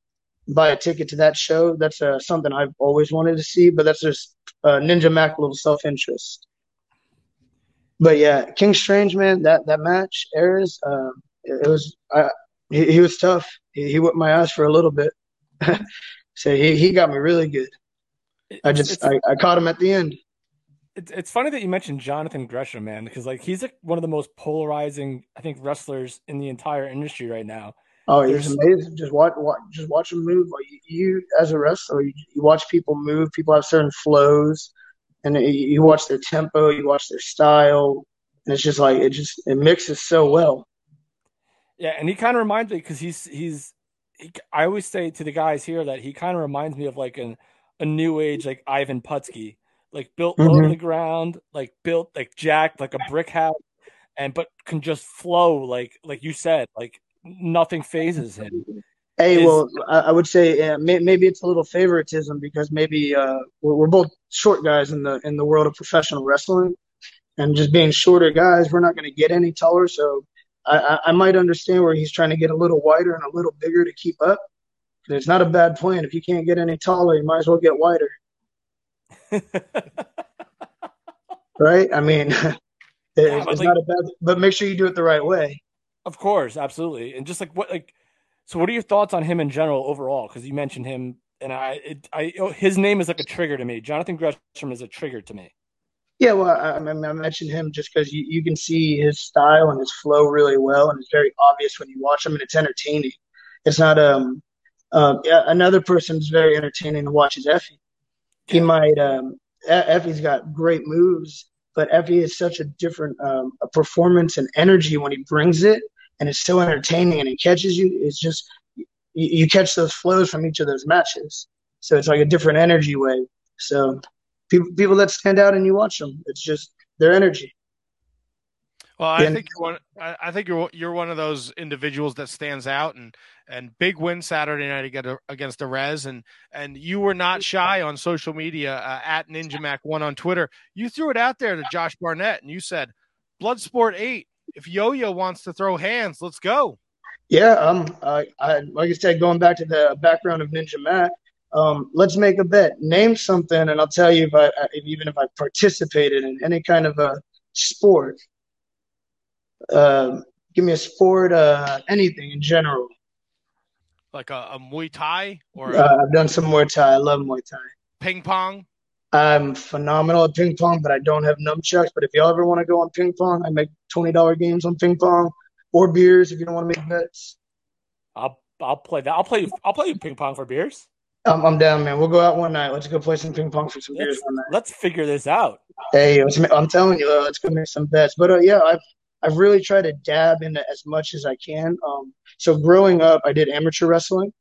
Buy a ticket to that show. That's uh, something I've always wanted to see, but that's just uh, Ninja Mack little self interest. But yeah, King Strange, man, that that match, Arez, um, it, it was I, he, he was tough. He, he whipped my ass for a little bit. so he, he got me really good. I just I, I caught him at the end. It's it's funny that you mentioned Jonathan Gresham, man, because like he's like one of the most polarizing, I think, wrestlers in the entire industry right now. Oh, he's There's- amazing. Just watch, watch, just watch him move. Like you, you as a wrestler, you, you watch people move. People have certain flows, and you, you watch their tempo, you watch their style, and it's just like it just it mixes so well. Yeah, and he kind of reminds me because he's he's. He, I always say to the guys here that he kind of reminds me of like an a new age like Ivan Putski, like built low to the ground, like built like jacked like a brick house, and but can just flow like like you said, like nothing phases him. Hey, Is- well, I, would say uh, may, maybe it's a little favoritism because maybe uh, we're, we're both short guys in the in the world of professional wrestling, and just being shorter guys, we're not going to get any taller. So I, I might understand where he's trying to get a little wider and a little bigger to keep up. It's not a bad plan. If you can't get any taller, you might as well get wider, right? I mean, it's, but it's like- not a bad, but make sure you do it the right way. Of course, absolutely, and just like what like, so what are your thoughts on him in general overall? Because you mentioned him, and I, it, I, oh, his name is like a trigger to me. Jonathan Gresham is a trigger to me. Yeah, well, I, I mentioned him just because you, you can see his style and his flow really well, and it's very obvious when you watch him, and it's entertaining. It's not um, um yeah, another person's very entertaining to watch is Effy. He Yeah. might um, Effy's got great moves, but Effy is such a different um, a performance and energy when he brings it, and it's so entertaining, and it catches you. It's just you, you catch those flows from each of those matches, so it's like a different energy wave. So people people that stand out and you watch them. It's just their energy. Well, I Yeah. think you're one. I I think you're you're one of those individuals that stands out, and and big win Saturday night against against the Res, and and you were not shy on social media uh, at Ninja Mack One on Twitter. You threw it out there to Josh Barnett, and you said, "Bloodsport Eight. If Yo Yo wants to throw hands, let's go." Yeah, um, I, I like I said, going back to the background of Ninja Mack. Um, let's make a bet. Name something, and I'll tell you if I if, even if I participated in any kind of a sport. Um, give me a sport, uh, anything in general. Like a, a Muay Thai or a Uh, I've done some Muay Thai. I love Muay Thai. ping pong. I'm phenomenal at ping pong, but I don't have nunchucks. But if y'all ever want to go on ping pong, I make twenty dollar games on ping pong or beers if you don't want to make bets. I'll I'll play that. I'll play I'll play ping pong for beers. I'm, I'm down, man. We'll go out one night. Let's go play some ping pong for some beers Let's, one night. let's figure this out. Hey, I'm telling you, uh, let's go make some bets. But uh, yeah, I've I've really tried to dab into as much as I can. Um, so growing up, I did amateur wrestling.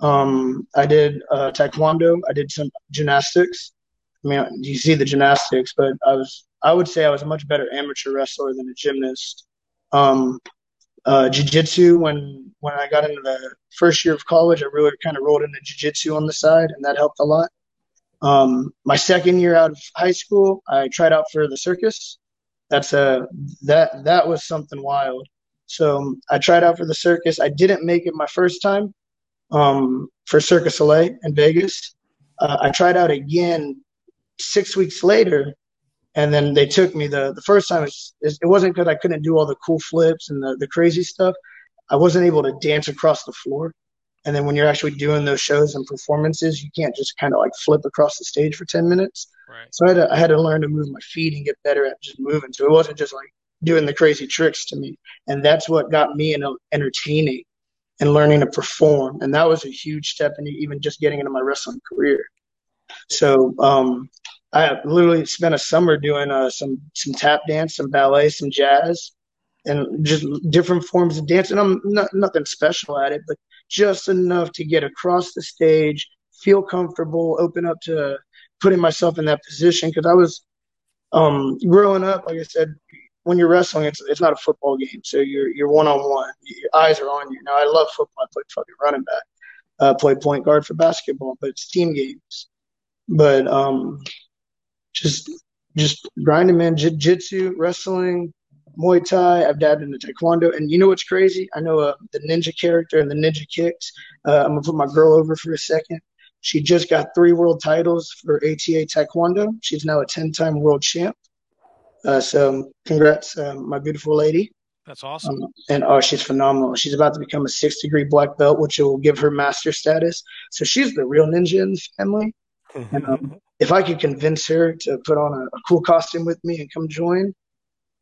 Um, I did uh, taekwondo. I did some gymnastics. I mean, you see the gymnastics, but I was I would say I was a much better amateur wrestler than a gymnast. Um, uh, jiu-jitsu when when I got into the first year of college, I really kind of rolled into jiu-jitsu on the side, and that helped a lot. Um, my second year out of high school, I tried out for the circus. That's a that that was something wild. So um, I tried out for the circus. I didn't make it my first time um, for Circus Soleil in Vegas. Uh, I tried out again six weeks later, and then they took me. the The first time, it's- it wasn't because I couldn't do all the cool flips and the the crazy stuff. I wasn't able to dance across the floor. And then when you're actually doing those shows and performances, you can't just kind of like flip across the stage for 10 minutes. Right. So I had, to, I had to learn to move my feet and get better at just moving. So it wasn't just like doing the crazy tricks to me. And that's what got me into entertaining and learning to perform. And that was a huge step in even just getting into my wrestling career. So um, I literally spent a summer doing uh, some some tap dance, some ballet, some jazz, and just different forms of dance. And I'm not nothing special at it, but just enough to get across the stage, feel comfortable, open up to putting myself in that position. Because I was um, growing up, like I said, when you're wrestling, it's it's not a football game, so you're you're one on one. Your eyes are on you. Now I love football. I played fucking running back, uh, played point guard for basketball, but it's team games. But um, just just grinding, man. Jiu-jitsu, wrestling, Muay Thai. I've dabbed into Taekwondo, and you know what's crazy? I know uh, the ninja character and the ninja kicks. Uh, I'm gonna put my girl over for a second. She just got three world titles for ATA Taekwondo. She's now a 10-time world champ. Uh, so congrats, uh, my beautiful lady. That's awesome. Um, and oh, she's phenomenal. She's about to become a six degree black belt, which will give her master status. So she's the real ninja in the family. And, um, if I could convince her to put on a, a cool costume with me and come join,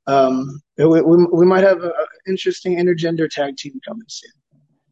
um, we, we, we might have an interesting intergender tag team coming soon.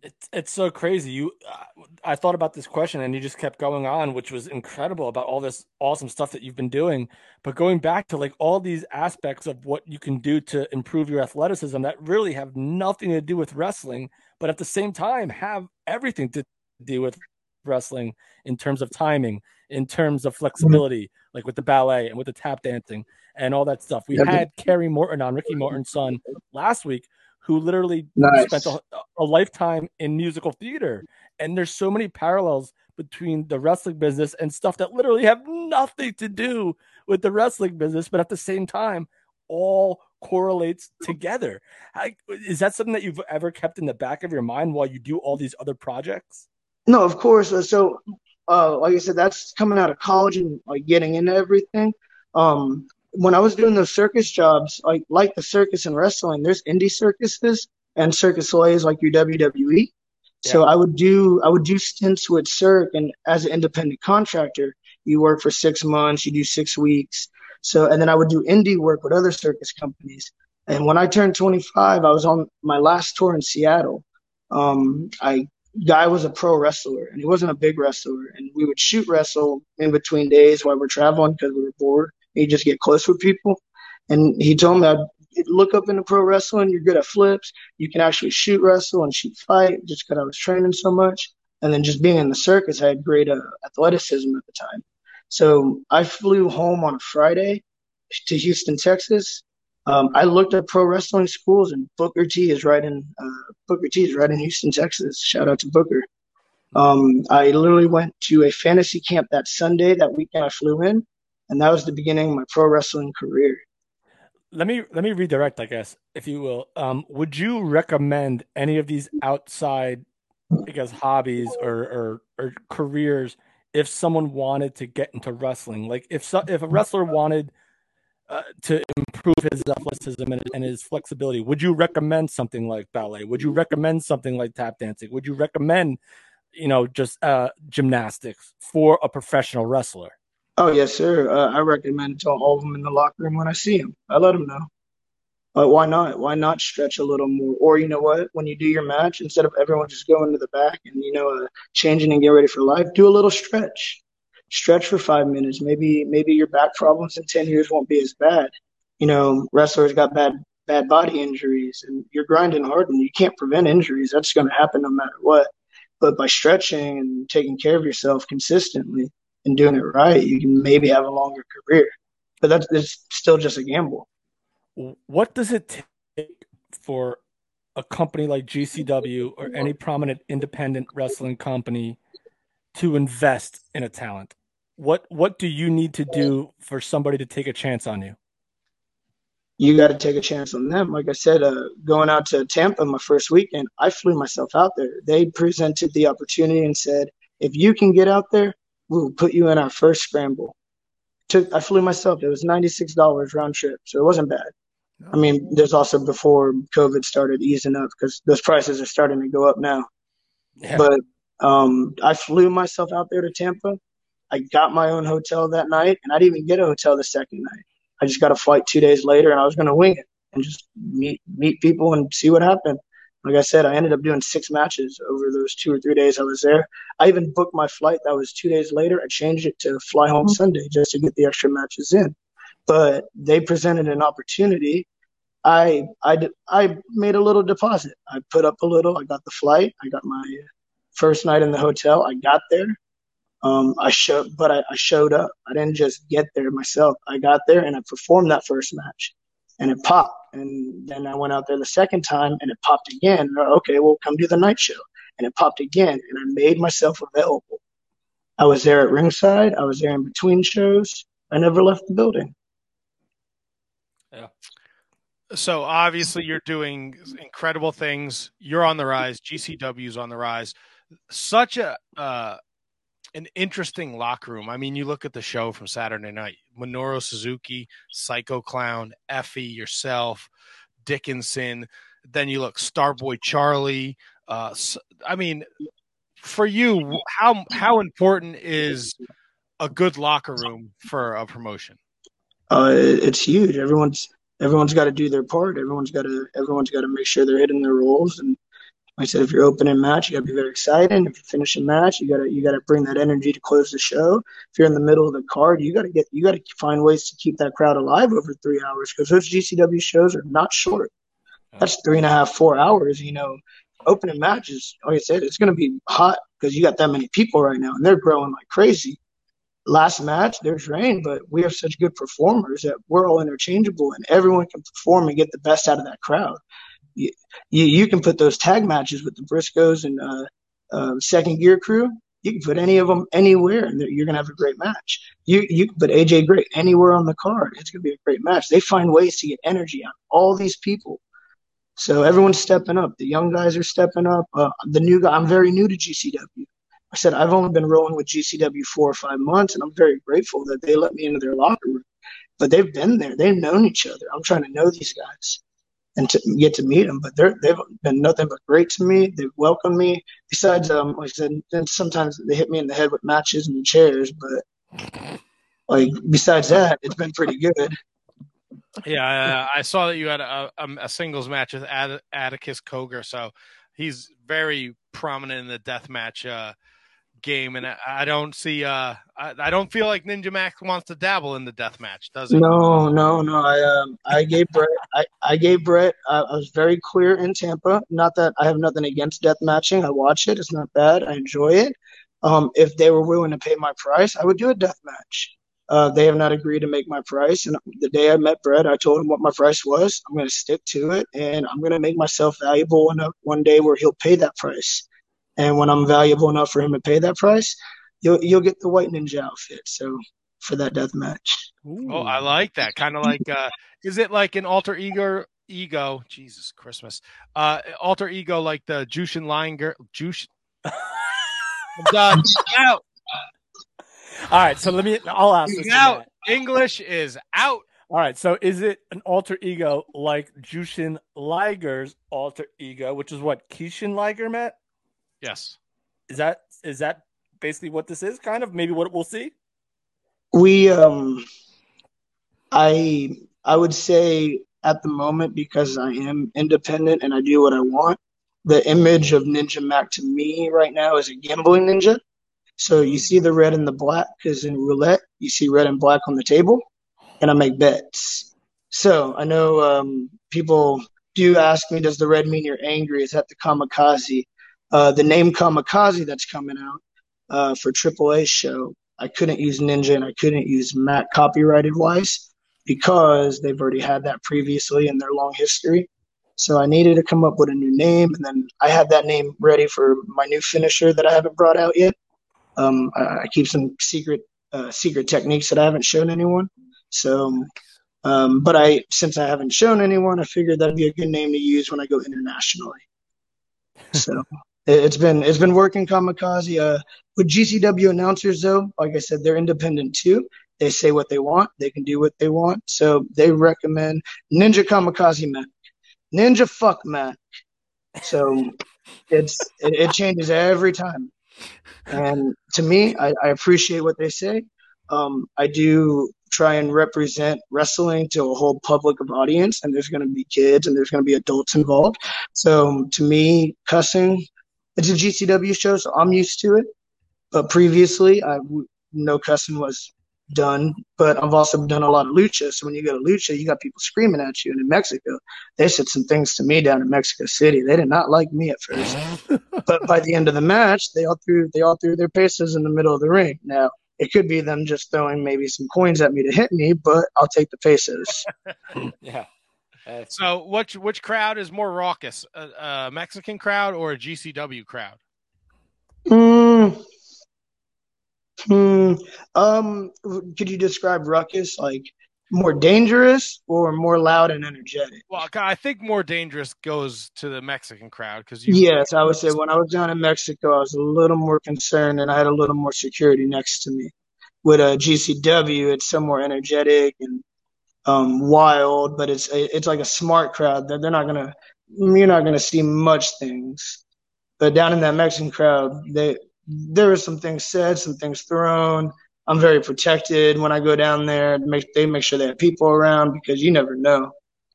It's it's so crazy. You, uh, I thought about this question, and you just kept going on, which was incredible about all this awesome stuff that you've been doing. But going back to like all these aspects of what you can do to improve your athleticism that really have nothing to do with wrestling, but at the same time have everything to do with wrestling in terms of timing, in terms of flexibility, like with the ballet and with the tap dancing and all that stuff. We had Kerry Morton on, Ricky Morton's son, last week, who literally Nice. spent a, a lifetime in musical theater. And there's so many parallels between the wrestling business and stuff that literally have nothing to do with the wrestling business, but at the same time, all correlates together. How, is that something that you've ever kept in the back of your mind while you do all these other projects? No, of course. Uh, So, uh, like I said, that's coming out of college and like getting into everything. Um, when I was doing those circus jobs, like like the circus and wrestling, there's indie circuses and Circus Soleil's like your WWE. So I would do I would do stints with Cirque, and as an independent contractor, you work for six months, you do six weeks. So and then I would do indie work with other circus companies. And when I turned 25, I was on my last tour in Seattle. Um, I guy was a pro wrestler and he wasn't a big wrestler and we would shoot wrestle in between days while we're traveling because we were bored he'd just get close with people and he told me i'd look up into pro wrestling you're good at flips you can actually shoot wrestle and shoot fight just because i was training so much and then just being in the circus i had great uh, athleticism at the time so i flew home on a friday to houston texas um, I looked at pro wrestling schools, and Booker T is right in uh, Booker T is right in Houston, Texas. Shout out to Booker. Um, I literally went to a fantasy camp that Sunday. That weekend, I flew in, and that was the beginning of my pro wrestling career. let me let me redirect, I guess, if you will. Um, would you recommend any of these outside, I guess, hobbies or or, or careers if someone wanted to get into wrestling? Like if so, if a wrestler wanted uh, to improve his athleticism and, and his flexibility, would you recommend something like ballet? Would you recommend something like tap dancing? Would you recommend, you know, just uh, gymnastics for a professional wrestler? Oh yes, sir. Uh, I recommend to all of them in the locker room when I see them. I let them know. But why not? Why not stretch a little more? Or you know what? When you do your match, instead of everyone just going to the back and you know uh, changing and get ready for life, do a little stretch. Stretch for five minutes. Maybe maybe your back problems in ten years won't be as bad. You know, wrestlers got bad bad body injuries, and you're grinding hard, and you can't prevent injuries. That's going to happen no matter what. But by stretching and taking care of yourself consistently and doing it right, you can maybe have a longer career. But that's it's still just a gamble. What does it take for a company like GCW or any prominent independent wrestling company to invest in a talent? What what do you need to do for somebody to take a chance on you? you got to take a chance on them. Like I said, uh, going out to Tampa my first weekend, I flew myself out there. They presented the opportunity and said, if you can get out there, we'll put you in our first scramble. Took, I flew myself. It was $96 round trip, so it wasn't bad. I mean, there's also before COVID started easing up because those prices are starting to go up now. Yeah. But um, I flew myself out there to Tampa. I got my own hotel that night, and I didn't even get a hotel the second night. I just got a flight two days later, and I was going to wing it and just meet meet people and see what happened. Like I said, I ended up doing six matches over those two or three days I was there. I even booked my flight that was two days later. I changed it to fly home Sunday just to get the extra matches in. But they presented an opportunity. I, I, I made a little deposit. I put up a little. I got the flight. I got my first night in the hotel. I got there. Um, I showed, but I, I showed up. I didn't just get there myself. I got there and I performed that first match, and it popped. And then I went out there the second time, and it popped again. Okay, well, come do the night show, and it popped again. And I made myself available. I was there at ringside. I was there in between shows. I never left the building. Yeah. So obviously you're doing incredible things. You're on the rise. GCW's on the rise. Such a uh, an interesting locker room. I mean, you look at the show from Saturday night: Minoru Suzuki, Psycho Clown, Effy, yourself, Dickinson. Then you look Starboy Charlie. Uh, I mean, for you, how how important is a good locker room for a promotion? Uh, it's huge. Everyone's everyone's got to do their part. Everyone's got to everyone's got to make sure they're hitting their roles. And like I said, if you're opening match, you got to be very excited. If you finish a match, you gotta you gotta bring that energy to close the show. If you're in the middle of the card, you gotta get you gotta find ways to keep that crowd alive over three hours because those GCW shows are not short. That's three and a half, four hours. You know, opening matches, like I said, it's gonna be hot because you got that many people right now and they're growing like crazy last match there's rain, but we have such good performers that we're all interchangeable and everyone can perform and get the best out of that crowd. You, you, can put those tag matches with the Briscoes and uh, uh, second gear crew. You can put any of them anywhere, and you're gonna have a great match. You you can put AJ Gray anywhere on the card. It's gonna be a great match. They find ways to get energy out all these people. So everyone's stepping up. The young guys are stepping up. Uh, the new guy. I'm very new to GCW. I said I've only been rolling with GCW four or five months, and I'm very grateful that they let me into their locker room. But they've been there; they've known each other. I'm trying to know these guys and to get to meet them. But they're they've been nothing but great to me. They've welcomed me. Besides, um, like I said, sometimes they hit me in the head with matches and chairs. But like besides that, it's been pretty good. Yeah, I, saw that you had a, a, a singles match with Atticus Cogar, so he's very prominent in the death match uh, game, and I, don't see, uh, I, I don't feel like Ninja Max wants to dabble in the death match, does he? No, no, no. I um, I gave Brett. I, I gave Brett. Uh, I was very clear in Tampa. Not that I have nothing against death matching. I watch it. It's not bad. I enjoy it. Um, if they were willing to pay my price, I would do a death match. Uh, they have not agreed to make my price. And the day I met Brett, I told him what my price was. I'm going to stick to it, and I'm going to make myself valuable one day where he'll pay that price. And when I'm valuable enough for him to pay that price, you'll you'll get the white ninja outfit. So for that death match. Oh, I like that. Kind of like, uh, is it like an alter ego? Ego, Jesus Christmas, uh, alter ego like the Jushin Liger, Jushin. I'm done. out. All right, so let me. I'll ask this. Out. English is out. All right, so is it an alter ego like Jushin Liger's alter ego, which is what Kishin Liger, Matt? Yes. Is that is that basically what this is? Kind of maybe what we'll see. We um I I would say at the moment because I am independent and I do what I want, the image of Ninja Mack to me right now is a gambling ninja. So you see the red and the black because in roulette you see red and black on the table, and I make bets. So I know um, people do ask me, does the red mean you're angry? Is that the kamikaze? Uh, the name kamikaze that's coming out uh, for AAA show, I couldn't use Ninja and I couldn't use Mack copyrighted wise because they've already had that previously in their long history. So I needed to come up with a new name, and then I had that name ready for my new finisher that I haven't brought out yet. Um, I, I keep some secret uh, secret techniques that I haven't shown anyone. So, um, but I since I haven't shown anyone, I figured that'd be a good name to use when I go internationally. So it's been it's been working kamikaze. Uh, with GCW announcers though, like I said, they're independent too. They say what they want. They can do what they want. So they recommend Ninja Kamikaze Mack. Ninja fuck Mack. So it's it, it changes every time. And to me, I, I appreciate what they say. Um, I do try and represent wrestling to a whole public of audience, and there's going to be kids and there's going to be adults involved. So to me, cussing, it's a GCW show, so I'm used to it. But previously, I no cussing was done. But I've also done a lot of lucha. So when you go to lucha, you got people screaming at you. And in Mexico, they said some things to me down in Mexico City. They did not like me at first but by the end of the match, they all threw they all threw their pesos in the middle of the ring. Now it could be them just throwing maybe some coins at me to hit me, but I'll take the pesos. Yeah. Uh, So, which which crowd is more raucous, a, a Mexican crowd or a GCW crowd? Mm. Hmm. Um. Could you describe ruckus like more dangerous or more loud and energetic? Well, I think more dangerous goes to the Mexican crowd because you. Yes, I would say when I was down in Mexico, I was a little more concerned and I had a little more security next to me. With a GCW, it's some more energetic and um, wild, but it's it's like a smart crowd that they're not gonna you're not gonna see much things. But down in that Mexican crowd, they there were some things said, some things thrown. I'm very protected when I go down there. Make they make sure they have people around because you never know.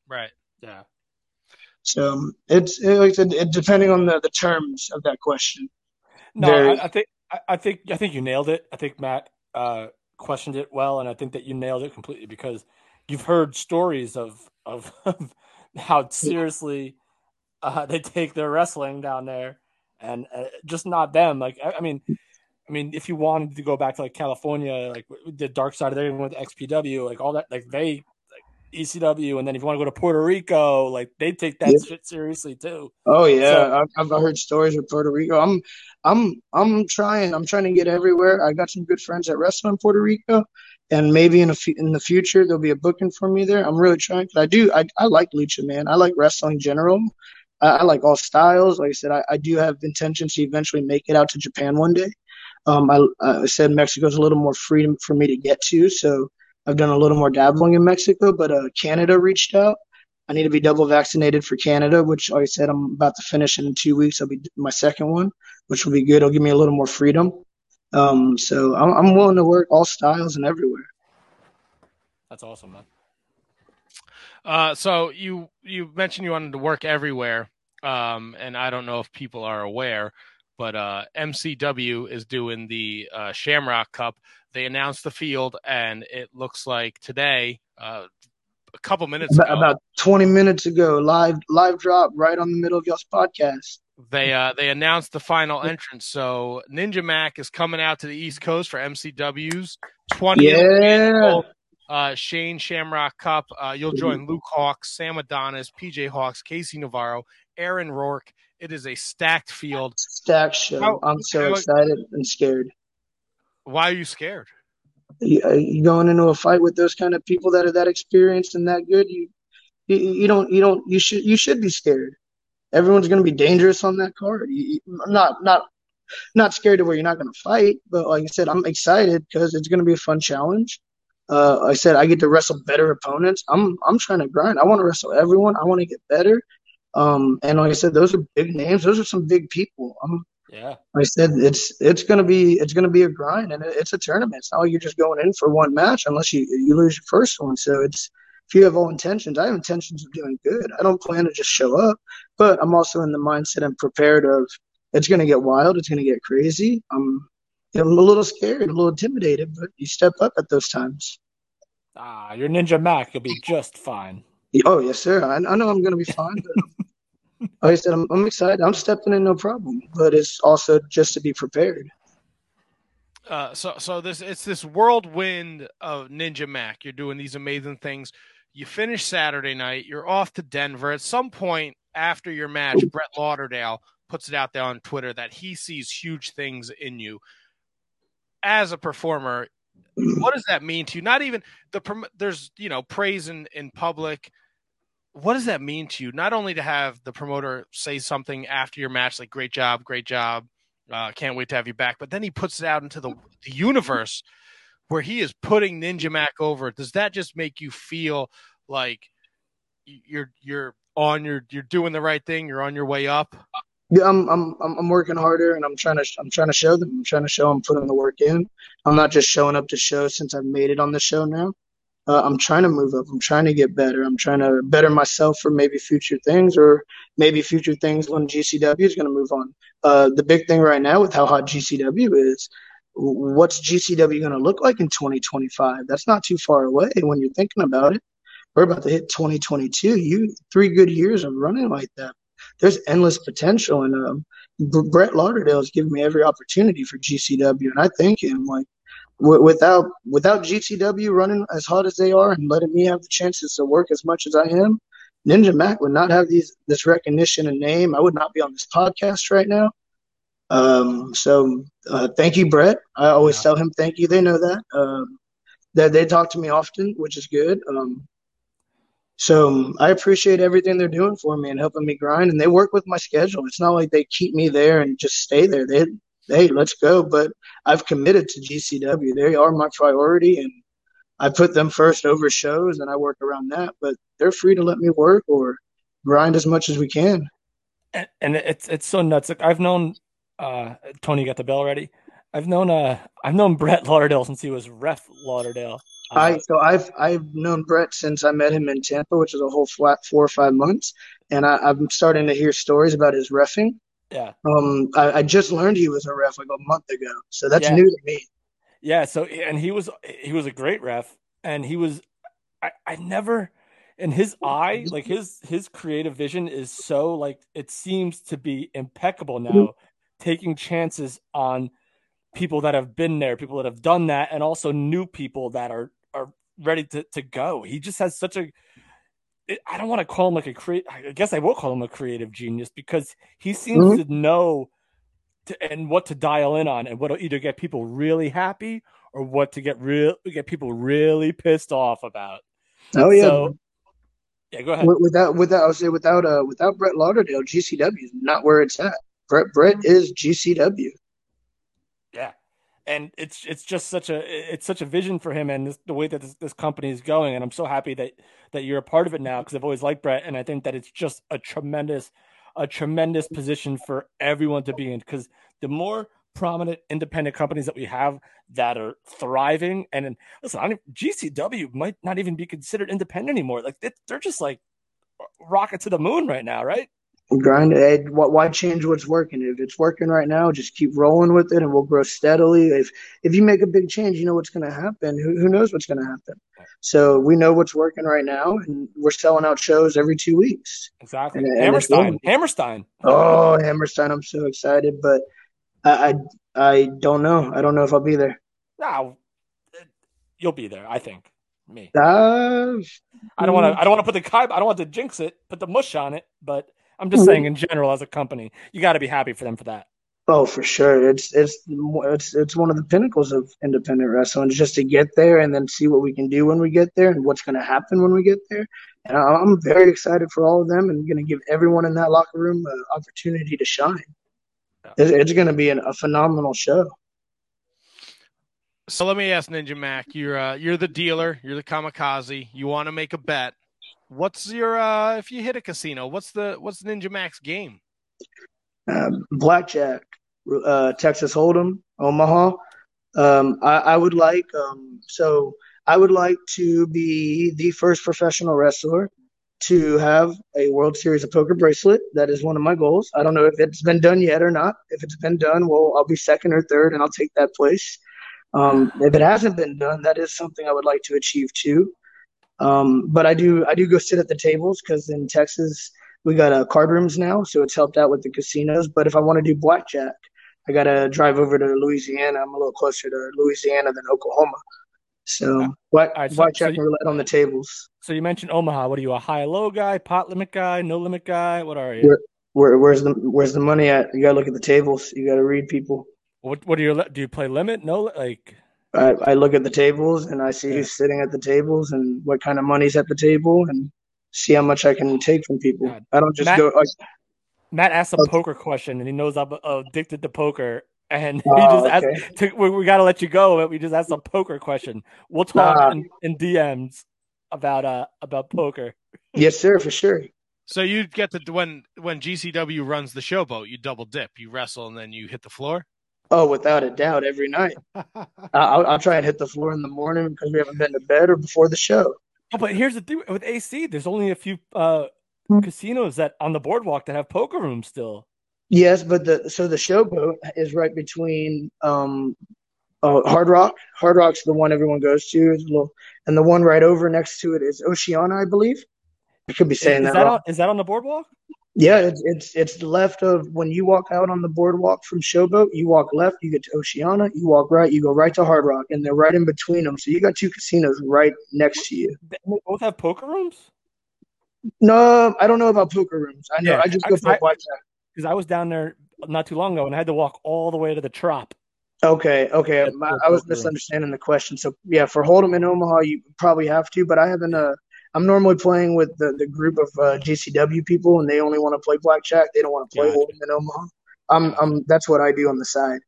Right. Yeah. So it's it, like it, depending on the, the terms of that question. No, I, I think I, I think I think you nailed it. I think Matt uh, questioned it well, and I think that you nailed it completely because you've heard stories of of, how seriously uh, they take their wrestling down there, and uh, just not them. Like I, I mean, I mean, if you wanted to go back to like California, like the dark side of there, with XPW, like all that, like they. like ECW, and then if you want to go to Puerto Rico, like they take that Yeah. shit seriously too. Oh yeah, So- I've, I've heard stories of Puerto Rico. I'm, I'm, I'm trying. I'm trying to get everywhere. I got some good friends that wrestle in Puerto Rico, and maybe in a fu- in the future there'll be a booking for me there. I'm really trying. I do. I I like lucha, man. I like wrestling in general. I, I like all styles. Like I said, I, I do have intentions to eventually make it out to Japan one day. Um, I, I said Mexico's a little more freedom for me to get to, so I've done a little more dabbling in Mexico. But uh, Canada reached out. I need to be double vaccinated for Canada, which, like I said, I'm about to finish in two weeks. I'll be my second one, which will be good. It'll give me a little more freedom. Um, so I'm, I'm willing to work all styles and everywhere. That's awesome, man. Uh, so you you mentioned you wanted to work everywhere, um, and I don't know if people are aware, but uh, MCW is doing the uh, Shamrock Cup. They announced the field, and it looks like today, uh, a couple minutes About, ago, about 20 minutes ago, live live drop right on the middle of y'all's podcast. They uh, they announced the final entrance. So Ninja Mack is coming out to the East Coast for MCW's 20th Yeah. annual uh, Shane Shamrock Cup. Uh, you'll join Luke Hawx, Sam Adonis, PJ Hawx, Casey Navarro, Aaron Rourke. It is a stacked field. Stacked show. How- I'm so excited and scared. Why are you scared? You, uh, you going into a fight with those kind of people that are that experienced and that good, you, you you don't you don't you should you should be scared. Everyone's going to be dangerous on that card. You, not not not scared to where you're not going to fight, but like I said, I'm excited because it's going to be a fun challenge. Uh, like I said I get to wrestle better opponents. I'm I'm trying to grind. I want to wrestle everyone. I want to get better. Um, and like I said, those are big names. Those are some big people. I'm Yeah. like I said it's it's gonna be it's gonna be a grind and it- it's a tournament. It's not like you're just going in for one match unless you you lose your first one. So it's if you have all intentions, I have intentions of doing good. I don't plan to just show up, but I'm also in the mindset and prepared of it's gonna get wild, it's gonna get crazy. I'm I'm a little scared, a little intimidated, but you step up at those times. Ah, you're Ninja Mack. You'll be just fine. Oh yes, sir. I, I know I'm gonna be fine, but like I said, I'm, I'm excited. I'm stepping in, no problem. But it's also just to be prepared. Uh, so so this it's this whirlwind of Ninja Mack. You're doing these amazing things. You finish Saturday night. You're off to Denver. At some point after your match, Brett Lauderdale puts it out there on Twitter that he sees huge things in you as a performer. What does that mean to you? Not even the there's you know praise in in public. What does that mean to you? Not only to have the promoter say something after your match like "Great job, great job," uh, can't wait to have you back. But then he puts it out into the, the universe where he is putting Ninja Mack over. Does that just make you feel like you're you're on your you're doing the right thing? You're on your way up. Yeah, I'm I'm I'm working harder, and I'm trying to I'm trying to show them. I'm trying to show I'm putting the work in. I'm not just showing up to show since I've made it on the show now. Uh, I'm trying to move up. I'm trying to get better. I'm trying to better myself for maybe future things, or maybe future things when GCW is going to move on. Uh, the big thing right now with how hot GCW is, what's GCW going to look like in 2025? That's not too far away when you're thinking about it. We're about to hit 2022. You three good years of running like that there's endless potential, and um, Brett Lauderdale has given me every opportunity for GCW, and I thank him. Like w- without without GCW running as hard as they are and letting me have the chances to work as much as I am, Ninja Mack would not have these this recognition and name. I would not be on this podcast right now. Um, so uh, thank you, Brett. I always Yeah. tell him thank you. They know that. Um, that they talk to me often, which is good. Um, so um, I appreciate everything they're doing for me and helping me grind. And they work with my schedule. It's not like they keep me there and just stay there. They, hey, let's go. But I've committed to GCW. They are my priority, and I put them first over shows, and I work around that. But they're free to let me work or grind as much as we can. and, and it's it's so nuts. Like I've known uh Tony got the bell ready. I've known uh I've known Brett Lauderdale since he was ref Lauderdale. Uh, I so I've I've known Brett since I met him in Tampa, which is a whole flat four or five months, and I, I'm starting to hear stories about his refing. yeah. Um, I, I just learned he was a ref like a month ago, so that's Yeah. new to me. Yeah, so and he was he was a great ref, and he was I I never in his eye like his his creative vision is so like it seems to be impeccable now, taking chances on people that have been there, people that have done that, and also new people that are are ready to to go. He just has such a I don't want to call him like a create. I guess I will call him a creative genius because he seems to know to, and what to dial in on and what to either get people really happy or what to get real get people really pissed off about. Oh yeah. So, yeah, go ahead. Wi- without without I'll say without uh without Brett Lauderdale, GCW is not where it's at. Brett Brett is GCW. Yeah, and it's it's just such a it's such a vision for him and this, the way that this, this company is going. And I'm so happy that that you're a part of it now because I've always liked Brett, and I think that it's just a tremendous a tremendous position for everyone to be in because the more prominent independent companies that we have that are thriving and, listen I don't, gcw might not even be considered independent anymore like they, they're just like uh, rocket to the moon right now right Grind it. Why why change what's working? If it's working right now, just keep rolling with it, and we'll grow steadily. If if you make a big change, you know what's going to happen. Who who knows what's going to happen? So we know what's working right now, and we're selling out shows every two weeks. exactly And- and hammerstein rolling. hammerstein Oh, Hammerstein! I'm so excited, but I I, I don't know. I don't know if I'll be there. Now, you'll be there, I think. Me. Uh, I don't want to. I don't want to put the. I don't want to jinx it. Put the mush on it. But I'm just saying, in general, as a company, you got to be happy for them for that. Oh, for sure. It's it's it's it's one of the pinnacles of independent wrestling, just to get there and then see what we can do when we get there and what's going to happen when we get there. And I- I'm very excited for all of them and going to give everyone in that locker room an opportunity to shine. It's, it's going to be an, a phenomenal show. So let me ask Ninja Mack. You're uh, you're the dealer. You're the kamikaze. You want to make a bet. What's your uh, if you hit a casino? What's the what's Ninja Mack's game? uh, blackjack, uh, Texas Hold'em, Omaha. Um, I, I would like um, so I would like to be the first professional wrestler to have a World Series of Poker bracelet. That is one of my goals. I don't know if it's been done yet or not. If it's been done, well, I'll be second or third, and I'll take that place. Um, if it hasn't been done, that is something I would like to achieve too. Um, but I do I do go sit at the tables because in Texas we got uh, card rooms now, so it's helped out with the casinos. But if I want to do blackjack, I gotta drive over to Louisiana. I'm a little closer to Louisiana than Oklahoma, so black, All right, so- blackjack so you- roulette on the tables. So you mentioned Omaha. What are you, a high low guy, pot limit guy, no limit guy? What are you? Where, where where's the where's the money at? You gotta look at the tables. You gotta read people. What What your? li- Do you play limit? No, like I, I look at the tables and I see who's sitting at the tables and what kind of money's at the table and see how much I can take from people. God. I don't just Matt- go. Like, Matt asked a Okay. poker question, and he knows I'm uh, addicted to poker. And he Oh, just asked, okay. to, we, we got to let you go, but we just asked a poker question. We'll talk Nah. in, in DMs about uh about poker. yes, sir, for sure. So you get to when when GCW runs the showboat, you double dip, you wrestle, and then you hit the floor. Oh, without a doubt, every night. I'll, I'll try and hit the floor in the morning because we haven't been to bed or before the show. Oh, but here's the thing with AC, there's only a few uh Hmm. casinos that on the boardwalk that have poker rooms still. Yes, but the so the showboat is right between um uh, Hard Rock. Hard Rock's the one everyone goes to. Little, and the one right over next to it is Oceana, I believe. I could be saying is that, that on, is that on the boardwalk? Yeah, it's it's it's left of when you walk out on the boardwalk from Showboat. You walk left, you get to Oceana. You walk right, you go right to Hard Rock, and they're right in between them. So you got two casinos right next to you. They both have poker rooms? No, I don't know about poker rooms. I know Yeah, I just go for I- blackjack. Because I was down there not too long ago and I had to walk all the way to the Trop. Okay, okay. Cool, I was misunderstanding the question. So yeah, for Hold'em in Omaha, you probably have to, but I haven't. Uh, I'm normally playing with the, the group of uh, GCW people, and they only want to play blackjack. They don't want to play Gotcha. Hold'em in Omaha. I'm, I'm. That's what I do on the side.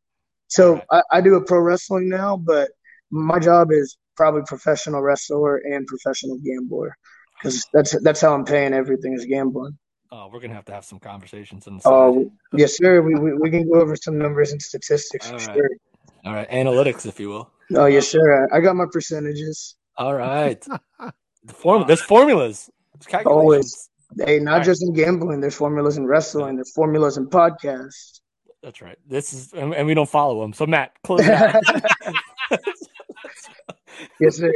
So. I, I do a pro wrestling now, but my job is probably professional wrestler and professional gambler because that's that's how I'm paying everything is gambling. Oh, we're gonna have to have some conversations side. Oh yes, sir. We, we we can go over some numbers and statistics for Alright. sure. All right, analytics, if you will. Oh yes, sir. I got my percentages. All right. the form- there's formulas. There's. Always. Hey, not Alright. just in gambling. There's formulas in wrestling. There's formulas in podcasts. That's right. This is, and, and we don't follow them. So Matt, close it out. Yes, sir.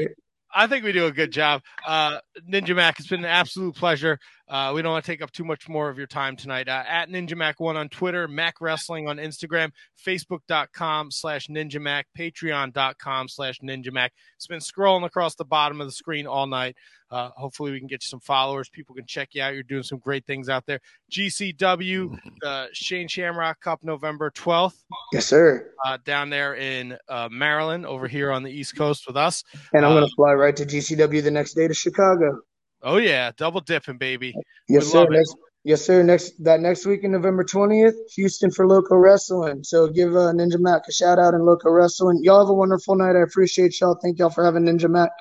I think we do a good job. Uh, Ninja Mack, it's been an absolute pleasure. Uh, we don't want to take up too much more of your time tonight. Uh, at Ninja Mack One on Twitter, Mack Wrestling on Instagram, Facebook.com slash Ninja Mack, Patreon.com slash Ninja Mack. It's been scrolling across the bottom of the screen all night. Uh, hopefully, we can get you some followers. People can check you out. You're doing some great things out there. GCW, the Shane Shamrock Cup, November 12th, Yes, sir. uh, down there in uh, Maryland, over here on the East Coast with us. And I'm Uh, gonna fly right to GCW the next day to Chicago. Oh, yeah, double dipping, baby. Yes, We sir. Next, yes, sir. Next that next week in November twentieth, Houston for Local Wrestling. So give uh, Ninja Mack a shout out in Local Wrestling. Y'all have a wonderful night. I appreciate y'all. Thank y'all for having Ninja Mack.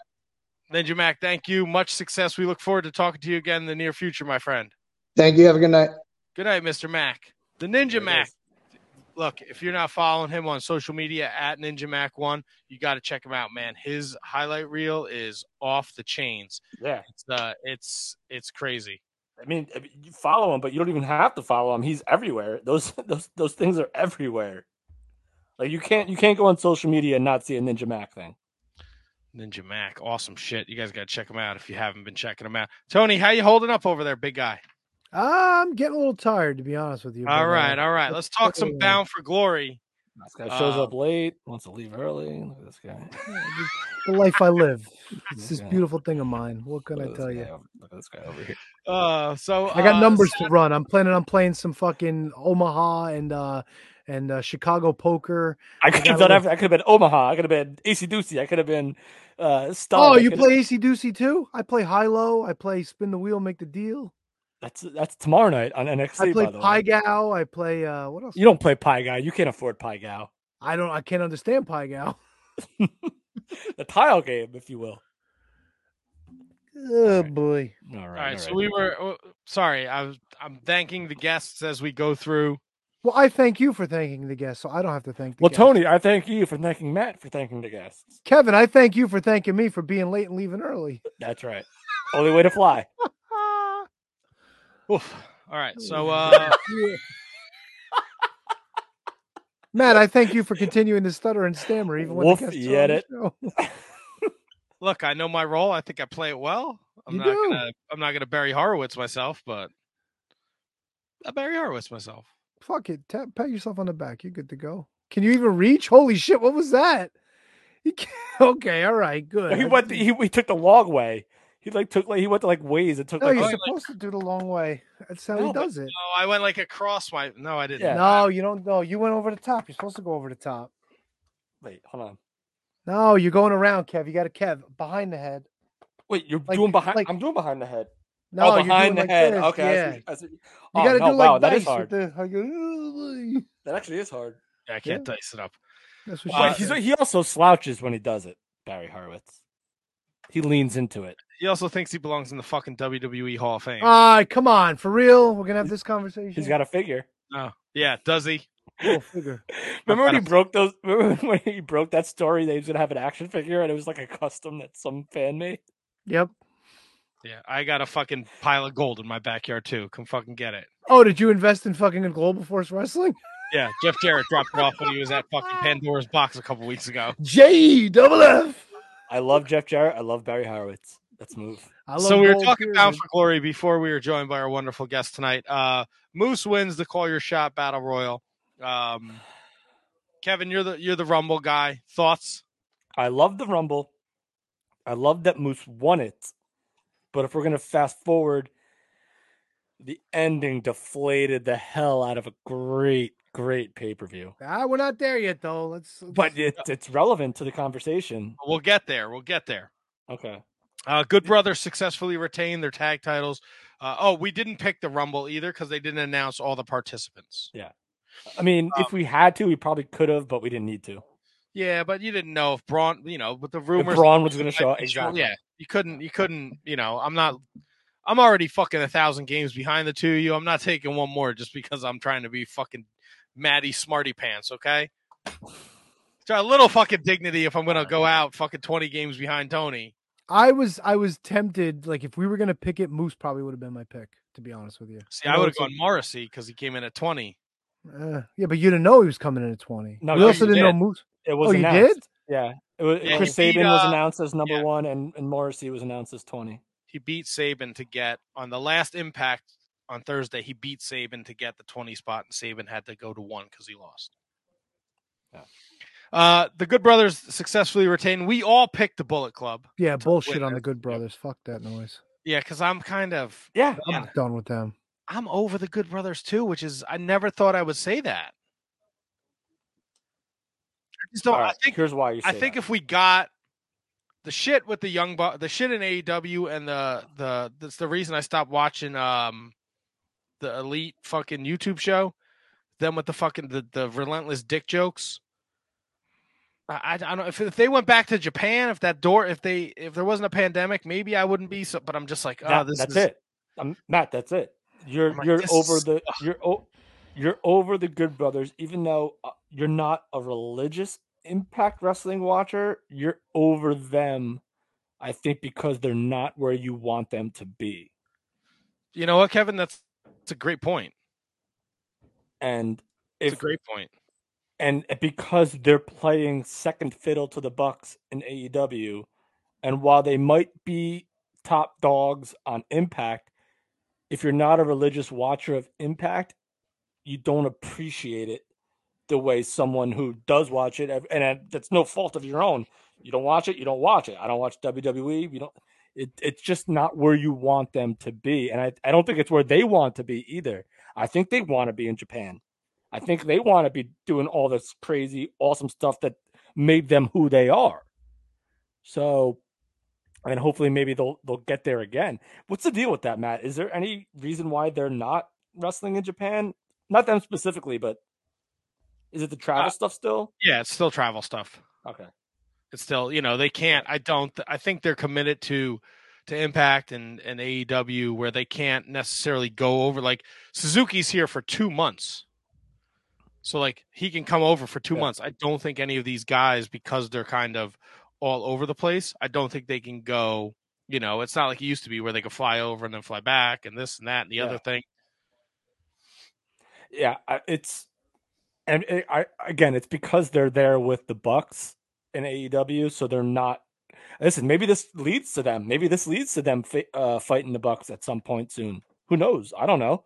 Ninja Mack, thank you. Much success. We look forward to talking to you again in the near future, my friend. Thank you. Have a good night. Good night, Mr. Mack. The Ninja There it Mack. Look, if you're not following him on social media at Ninja Mack One, you got to check him out, man. His highlight reel is off the chains. Yeah. It's uh, it's it's crazy. I mean, I mean, you follow him, but you don't even have to follow him. He's everywhere. Those those those things are everywhere. Like you can't you can't go on social media and not see a Ninja Mack thing. Ninja Mack, awesome shit. You guys got to check him out if you haven't been checking him out. Tony, how you holding up over there, big guy? I'm getting a little tired, to be honest with you. All but, uh, right, all right. Let's talk some Bound for Glory. This guy shows Uh, up late, wants to leave early. Look at this guy. The life I live. It's this beautiful thing of mine. What can I Look at this tell you? guy over- Look at this guy over here. Uh, so I got uh, numbers to run. I'm planning on playing some fucking Omaha and uh and uh, Chicago poker. I could have done. little- everything. I could have been Omaha. I could have been Acey Deucey. I could have been uh, Stud. Oh, you play Acey Deucey too? I play high low. I play spin the wheel, make the deal. That's that's tomorrow night on NXT. I play by the way. Gal. I play uh what else? You don't play Pie Guy. You can't afford Pai Gow. I don't. I can't understand Pai Gow. The tile game, if you will. Oh right. boy. All right. All right, all so we were uh, sorry. I was I'm thanking the guests as we go through. Well, I thank you for thanking the guests, so I don't have to thank. The Well, guests. Tony, I thank you for thanking Matt for thanking the guests. Kevin, I thank you for thanking me for being late and leaving early. That's right. Only way to fly. Oof. All right, so uh, Matt, I thank you for continuing to stutter and stammer even when Woof, the guests you are on get the it. look, I know my role. I think I play it well. I'm You not do. gonna I'm not gonna Barry Horowitz myself, but I Barry Horowitz myself. Fuck it. Tap, pat yourself on the back. You're good to go. Can you even reach? Holy shit! What was that? Okay, all right, good. he went. didn't- he, he took the long way. He like took like he went to like ways. It took no, like you're Oh, supposed to do the long way. That's how No, he but- does it. Oh, I went like across my. No, I didn't. Yeah. No, you don't. No, you went over the top. You're supposed to go over the top. wait, hold on. No, you're going around, Kev. You got a Kev behind the head. Wait, you're Like- doing behind. like- I'm doing behind the head. No, oh, you're behind doing the like head. this, Okay, I yeah. see, I see. You Oh, got to no, do like wow, that dice is hard. with the. I. That actually is hard. Yeah, I can't dice it up. That's what Uh, But she he's, he also slouches when he does it. Barry Horowitz. He leans into it. He also thinks he belongs in the fucking WWE Hall of Fame. All right, come on, for real. We're gonna have this conversation. He's got a figure. oh, yeah, does he? Go figure. Remember when he got broke those? Remember when he broke that story? That he was gonna have an action figure, and it was like a custom that some fan made. Yep. Yeah, I got a fucking pile of gold in my backyard too. Come fucking get it. Oh, did you invest in fucking Global Force Wrestling? Yeah, Jeff Jarrett dropped it off when he was at fucking Pandora's box a couple weeks ago. J double F. I love Jeff Jarrett. I love Barry Horowitz. Let's move. I love So we were gold, talking Bound for Glory before we were joined by our wonderful guest tonight. Uh, Moose wins the Call Your Shot Battle Royal. Um, Kevin, you're the you're the Rumble guy. Thoughts? I love the Rumble. I love that Moose won it. But if we're gonna fast forward, the ending deflated the hell out of a great, great pay per view. Ah, we're not there yet, though. Let's. But it, it's relevant to the conversation. We'll get there. We'll get there. Okay. Uh, Good Brothers successfully retained their tag titles. Uh, oh, we didn't pick the Rumble either because they didn't announce all the participants. Yeah. I mean, Um, if we had to, we probably could have, but we didn't need to. Yeah, but you didn't know if Braun, you know, with the If rumors. Braun was going to show up, exactly. Yeah, you couldn't. You couldn't. You know, I'm not. I'm already fucking a thousand games behind the two of you. I'm not taking one more just because I'm trying to be fucking Maddie Smarty Pants. Okay. Try a little fucking dignity if I'm gonna go out fucking 20 games behind Tony. I was I was tempted. Like if we were gonna pick it, Moose probably would have been my pick. To be honest with you. See, I I would have gone Morrissey because he came in at 20. Uh, yeah, but you didn't know he was coming in at twenty. No, we you also didn't know. Moose. It was Oh, you did? Yeah. It was, Yeah, Chris he beat, Sabin was uh, announced as number yeah. one, and, and Morrissey was announced as 20. He beat Sabin to get on the last impact on Thursday. He beat Sabin to get the 20 spot, and Sabin had to go to one because he lost. Yeah. Uh, the Good Brothers successfully retained. We all picked the Bullet Club. Yeah, bullshit win on the. Good Brothers. Fuck that noise. Yeah, because I'm kind of Yeah. I'm Man. done with them. I'm over the Good Brothers too, which is I never thought I would say that. I just I think here's why you say I think that. if we got the shit with the young bu- the shit in AEW and the the that's the reason I stopped watching um the elite fucking YouTube show. Then with the fucking the, the relentless dick jokes. I, I, don't know if if they went back to Japan, if that door, if they if there wasn't a pandemic, maybe I wouldn't be so. But I'm just like, oh, That- this that's is it. Um, Matt, that's it. You're like, you're over the you're o- you're over the Good Brothers, even though uh, you're not a religious Impact Wrestling watcher. You're over them, I think, because they're not where you want them to be. you know what, Kevin? That's that's a great point. And It's a great point. And because they're playing second fiddle to the Bucks in AEW, and while they might be top dogs on Impact, if you're not a religious watcher of Impact, you don't appreciate it the way someone who does watch it, and uh, that's no fault of your own. You don't watch it, you don't watch it. I don't watch WWE. You don't. It, it's just not where you want them to be, and I, I don't think it's where they want to be either. I think they want to be in Japan. I think they want to be doing all this crazy, awesome stuff that made them who they are. So, and hopefully, maybe they'll they'll get there again. What's the deal with that, Matt? Is there any reason why they're not wrestling in Japan? Not them specifically, but is it the travel Uh, stuff still? Yeah, it's still travel stuff. Okay. It's still, you know, they can't. I don't. I think they're committed to to Impact and and AEW where they can't necessarily go over. Like Suzuki's here for two months, so like he can come over for two Yeah. months. I don't think any of these guys, because they're kind of all over the place, I don't think they can go. You know, it's not like it used to be where they could fly over and then fly back and this and that and the Yeah. other thing. Yeah, it's and it, I again, it's because they're there with the Bucks in AEW, so they're not. Listen, maybe this leads to them. Maybe this leads to them fi- uh, fighting the Bucks at some point soon. Who knows? I don't know.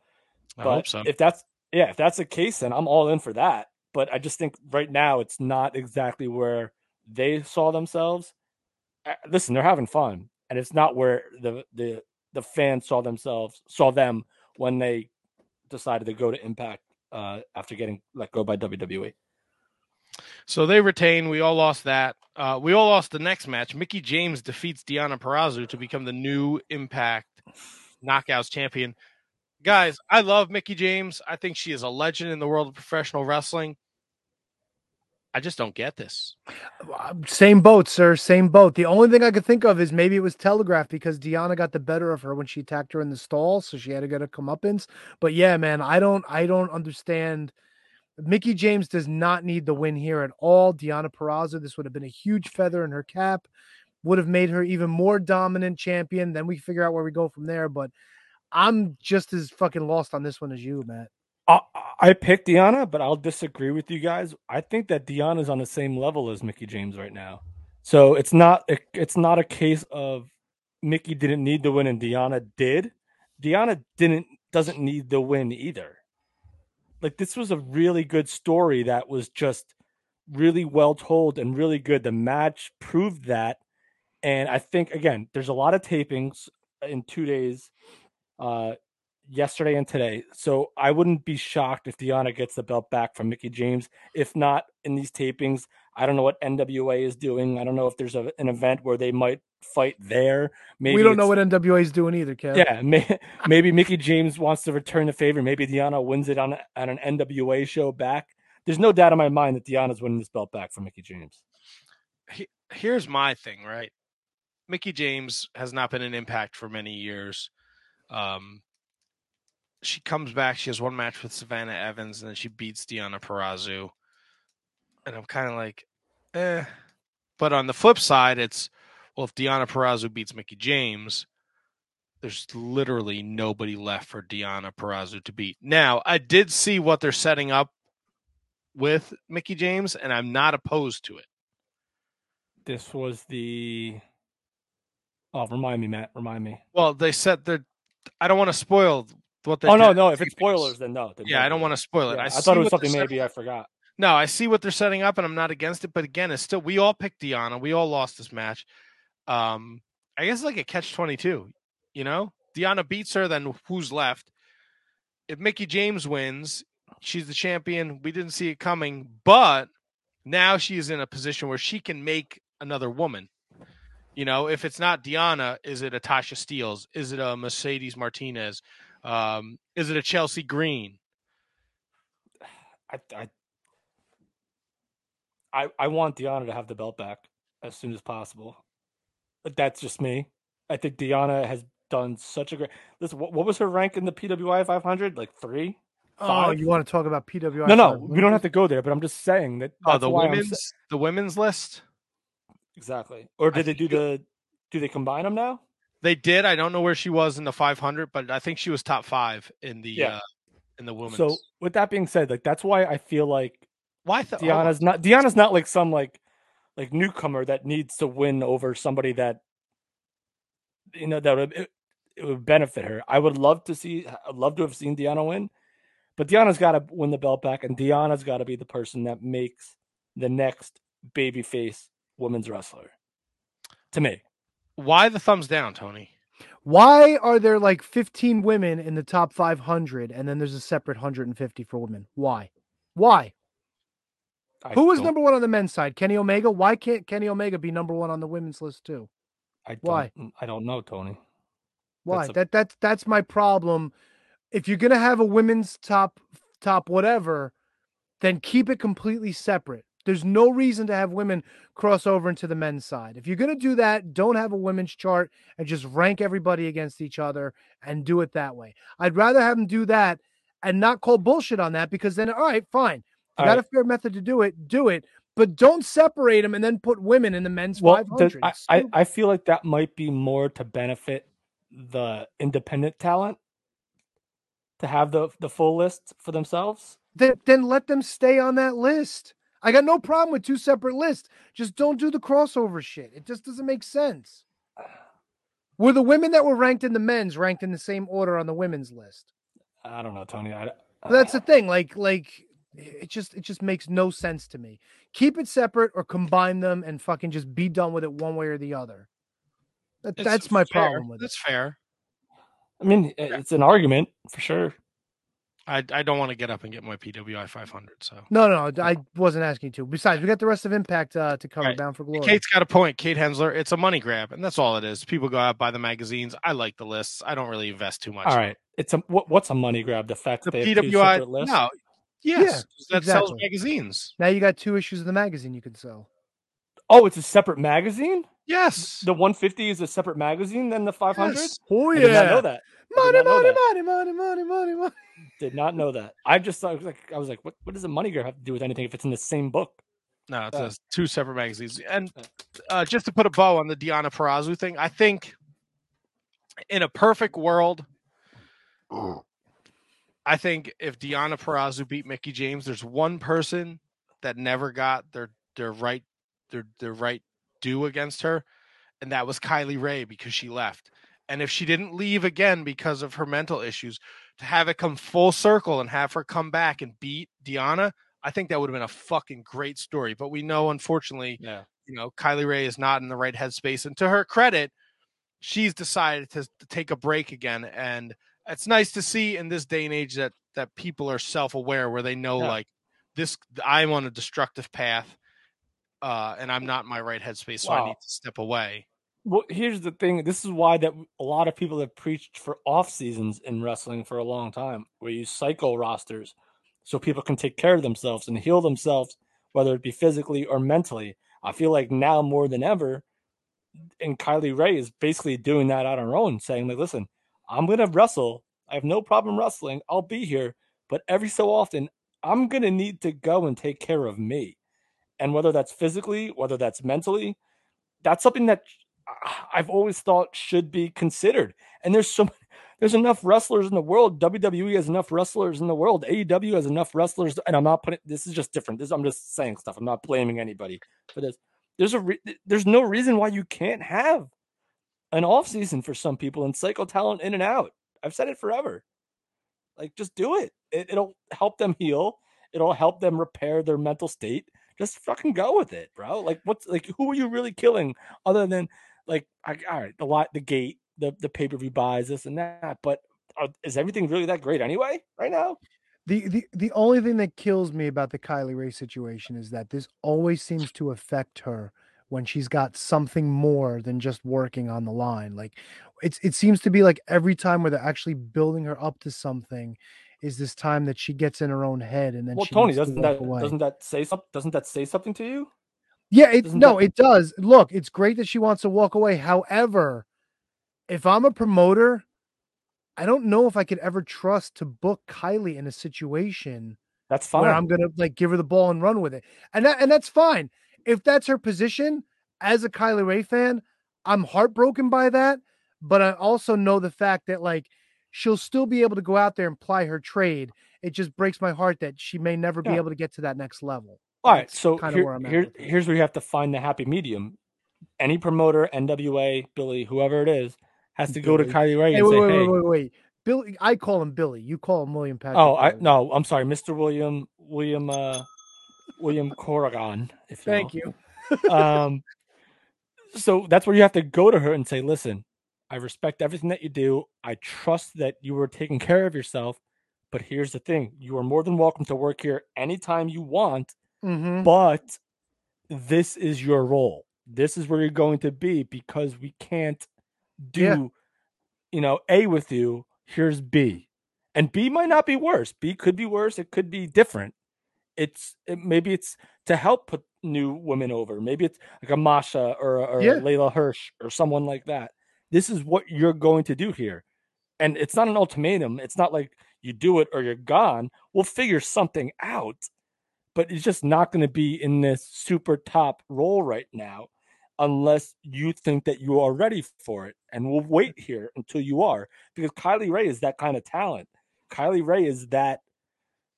I but hope so. if that's yeah, if that's the case, then I'm all in for that. But I just think right now it's not exactly where they saw themselves. Listen, they're having fun, and it's not where the the the fans saw themselves saw them when they decided to go to Impact uh, after getting let go by. WWE. So they retain. We all lost that. Uh, we all lost the next match. Mickie James defeats Deonna Purrazzo to become the new Impact Knockouts champion. Guys, I love Mickie James. I think she is a legend in the world of professional wrestling. I just don't get this. Uh, same boat, sir. Same boat. The only thing I could think of is maybe it was telegraphed because Deonna got the better of her when she attacked her in the stall, so she had to get a comeuppance. But yeah, man, I don't, I don't understand. Mickie James does not need the win here at all. Deonna Purrazzo, this would have been a huge feather in her cap, would have made her even more dominant champion. Then we figure out where we go from there. But I'm just as fucking lost on this one as you, Matt. I, I picked Deonna, but I'll disagree with you guys. I think that Deonna's on the same level as Mickie James right now. So it's not it- it's not a case of Mickie didn't need the win and Deonna did. Deonna didn't doesn't need the win either. Like this was a really good story that was just really well told and really good. The match proved that. And I think again, there's a lot of tapings in two days. Uh yesterday and today. So I wouldn't be shocked if Deonna gets the belt back from Mickie James. If not in these tapings, I don't know what NWA is doing. I don't know if there's a, an event where they might fight there. Maybe we don't know what NWA is doing either, Kev. Yeah, may, maybe Mickie James wants to return the favor. Maybe Deonna wins it on, a- on an NWA show back. There's no doubt in my mind that Deonna's winning this belt back from Mickie James. He- Here's my thing, right? Mickie James has not been an impact for many years. Um, she comes back. She has one match with Savannah Evans, and then she beats Deonna Purrazzo. And I'm kind of like, eh. But on the flip side, it's well, if Deonna Purrazzo beats Mickie James, there's literally nobody left for Deonna Purrazzo to beat. Now, I did see what they're setting up with Mickie James, and I'm not opposed to it. This was the. Oh, remind me, Matt. Remind me. Well, they said they're. I don't want to spoil what they. Oh no, no. If it's spoilers, then no. Then Yeah, I don't want to spoil it. Yeah, I, I, thought it was something maybe I forgot. No, I see what they're setting up, and I'm not against it. But again, it's still we all picked Deonna. We all lost this match. Um, I guess it's like a catch twenty two. You know, Deonna beats her, then who's left? If Mickie James wins, she's the champion. We didn't see it coming, but now she is in a position where she can make another woman. You know, if it's not Diana, is it a Tasha Steeles? Is it a Mercedes Martinez? Um, is it a Chelsea Green? I, I, I, I want Deonna to have the belt back as soon as possible. But that's just me. I think Diana has done such a great. Listen, what, what was her rank in the PWI 500? Like three? Oh, Five? you want to talk about PWI? No, no, we don't have to go there. But I'm just saying that. Oh, the why sa- women's the women's list. Exactly. Or I did they do the? Do they combine them now? They did. I don't know where she was in the 500, but I think she was top five in the Yeah. uh, in the women's. So with that being said, like that's why I feel like why th- Deonna's not Deonna's not like some like like newcomer that needs to win over somebody that you know that would it, it would benefit her. I would love to see I'd love to have seen Deonna win, but Deonna's got to win the belt back, and Deonna's got to be the person that makes the next babyface women's wrestler. To me, why the thumbs down, Tony? Why are there like 15 women in the top 500 and then there's a separate 150 for women? Why? Why? I Who was don't- number one on the men's side? Kenny Omega. Why can't Kenny Omega be number one on the women's list too? I don't, why? I don't know, Tony. Why? That's a- that that's that's my problem. If you're gonna have a women's top top whatever, then keep it completely separate. There's no reason to have women cross over into the men's side. If you're gonna do that, don't have a women's chart and just rank everybody against each other and do it that way. I'd rather have them do that and not call bullshit on that because then all right, fine. You got right. a fair method to do it, do it. But don't separate them and then put women in the men's Well, 500. the, I, I I feel like that might be more to benefit the independent talent to have the the full list for themselves. then, then let them stay on that list. I got no problem with two separate lists. Just don't do the crossover shit. It just doesn't make sense. Were the women that were ranked in the men's ranked in the same order on the women's list? I don't know, Tony. I, That's uh, the thing. Like, like it just it just makes no sense to me. Keep it separate or combine them and fucking just be done with it one way or the other. That, that's my fair. problem with it. That's fair. I mean, it's an argument for sure. I I don't want to get up and get my PWI 500. So No, no, no, I wasn't asking you to. Besides, we got the rest of Impact uh, to cover. Right. Bound for Glory. Kate's got a point. Kate Hensler. It's a money grab, and that's all it is. People go out buy the magazines. I like the lists. I don't really invest too much. All right, it's a what, what's a money grab? The fact The that they have two PWI. separate lists? No. Yes. that sells magazines. Now you got two issues of the magazine you could sell. Oh, it's a separate magazine. Yes. The 150 is a separate magazine than the 500. Yes. Oh I yeah, did not know that. I Money, did not know money, money, money, money, money, money. Did not know that. I just thought like I was like, what? What does a money grab have to do with anything if it's in the same book? No, it Yeah. says two separate magazines. And uh, just to put a bow on the Deonna Purrazzo thing, I think in a perfect world, I think if Deonna Purrazzo beat Mickie James, there's one person that never got their their right their their right due against her, and that was Kylie Rae because she left. And if she didn't leave again because of her mental issues, to have it come full circle and have her come back and beat Deonna, I think that would have been a fucking great story. But we know, unfortunately, Yeah. you know, Kylie Rae is not in the right headspace. And to her credit, she's decided to, to take a break again. And it's nice to see in this day and age that that people are self aware, where they know Yeah. like this, I'm on a destructive path, uh, and I'm not in my right headspace, so I need to step away. Well, here's the thing. This is why that a lot of people have preached for off seasons in wrestling for a long time, where you cycle rosters so people can take care of themselves and heal themselves, whether it be physically or mentally. I feel like now more than ever, and Kylie Rae is basically doing that on her own, saying like, "Listen, I'm gonna wrestle. I have no problem wrestling. I'll be here, but every so often, I'm gonna need to go and take care of me." and whether that's physically, whether that's mentally, that's something that I've always thought should be considered. And there's so there's enough wrestlers in the world. WWE has enough wrestlers in the world. AEW has enough wrestlers, and I'm not putting this is just different. This I'm just saying stuff. I'm not blaming anybody for this. There's a re- there's no reason why you can't have an off season for some people and cycle talent in and out. I've said it forever. Like just do it. it it'll help them heal. It'll help them repair their mental state. Just fucking go with it, bro. Like what's like who are you really killing other than like I, all right, the lot the gate, the the pay-per-view buys this and that, but are, is everything really that great anyway right now? The, the the only thing that kills me about the Kylie Rae situation is that this always seems to affect her when she's got something more than just working on the line. Like it's it seems to be like every time where they're actually building her up to something is this time that she gets in her own head and then Well, she Tony, doesn't walk that away. doesn't that say something? Doesn't that say something to you? Yeah, it no, that- it does. Look, it's great that she wants to walk away. However, if I'm a promoter, I don't know if I could ever trust to book Kylie in a situation That's fine. where I'm gonna like give her the ball and run with it. And that and that's fine. If that's her position as a Kylie Rae fan, I'm heartbroken by that. But I also know the fact that like she'll still be able to go out there and ply her trade. It just breaks my heart that she may never be able to get to that next level. All right, so here, here, here's where you have to find the happy medium. Any promoter, NWA, Billy, whoever it is, has to go to Kylie Rae Hey, and wait, say, wait, "Hey, wait, wait, wait. Billy, I call him Billy. You call him William Patrick. oh, I no, I'm sorry, Mr. William, William, uh, William Corgan, if you Thank you. um so that's where you have to go to her and say listen i respect everything that you do i trust that you were taking care of yourself but here's the thing you are more than welcome to work here anytime you want Mm-hmm. but this is your role. This is where you're going to be because we can't do Yeah. you know a with you here's b. And b might not be worse. B could be worse. It could be different. It's it, maybe it's to help put new women over. Maybe it's like a masha or, a- or Yeah. Leyla Hirsch or someone like that. This is what you're going to do here. And it's not an ultimatum. It's not like you do it or you're gone. We'll figure something out but it's just not going to be in this super top role right now unless you think that you are ready for it. And we'll mm-hmm. wait here until you are because Kylie Rae is that kind of talent. Kylie Rae is that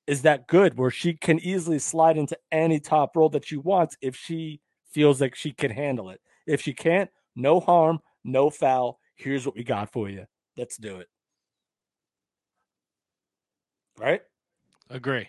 is that good where she can easily slide into any top role that she wants if she feels like she can handle it. If she can't, no harm, no foul. Here's what we got for you. Let's do it. Right? Agree.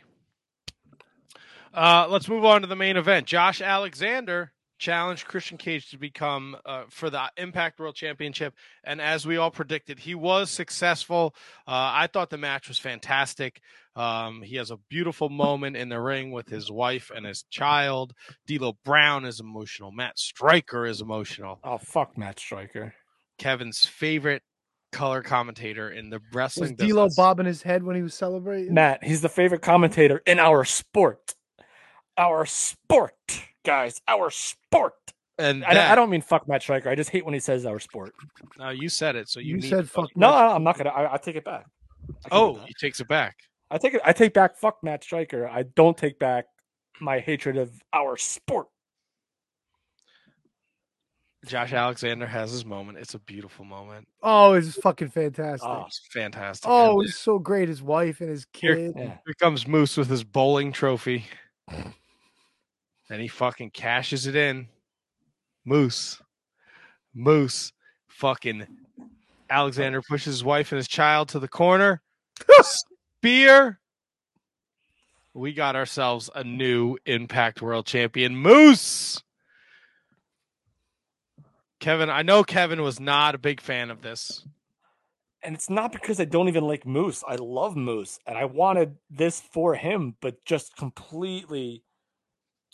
Uh, let's move on to the main event. Josh Alexander challenged Christian Cage to become uh, for the Impact World Championship, and as we all predicted, he was successful. Uh, I thought the match was fantastic. Um, he has a beautiful moment in the ring with his wife and his child. D'Lo Brown is emotional. Matt Striker is emotional. Oh fuck Matt Striker. Kevin's favorite color commentator in the wrestling. Was wrestling D'Lo business. bobbing his head when he was celebrating? Matt, he's the favorite commentator in our sport. Our sport, guys. Our sport. and I, that- I don't mean fuck Matt Striker. I just hate when he says our sport. No, you said it, so you, You need said fuck No, I- I'm not gonna. I, I take it back. I can do Oh, he takes it back. I take it. I take back fuck Matt Striker. I don't take back my hatred of our sport. Josh Alexander has his moment. It's a beautiful moment. Oh, it's fucking fantastic. Oh, It's fantastic. Oh, And it's so great. His wife and his Here- kid. yeah. here comes Moose with his bowling trophy. And he fucking cashes it in. Moose. Moose. Fucking Alexander pushes his wife and his child to the corner. Spear. We got ourselves a new Impact World Champion, Moose. Kevin, I know Kevin was not a big fan of this. And it's not because I don't even like Moose. I love Moose, and I wanted this for him, but just completely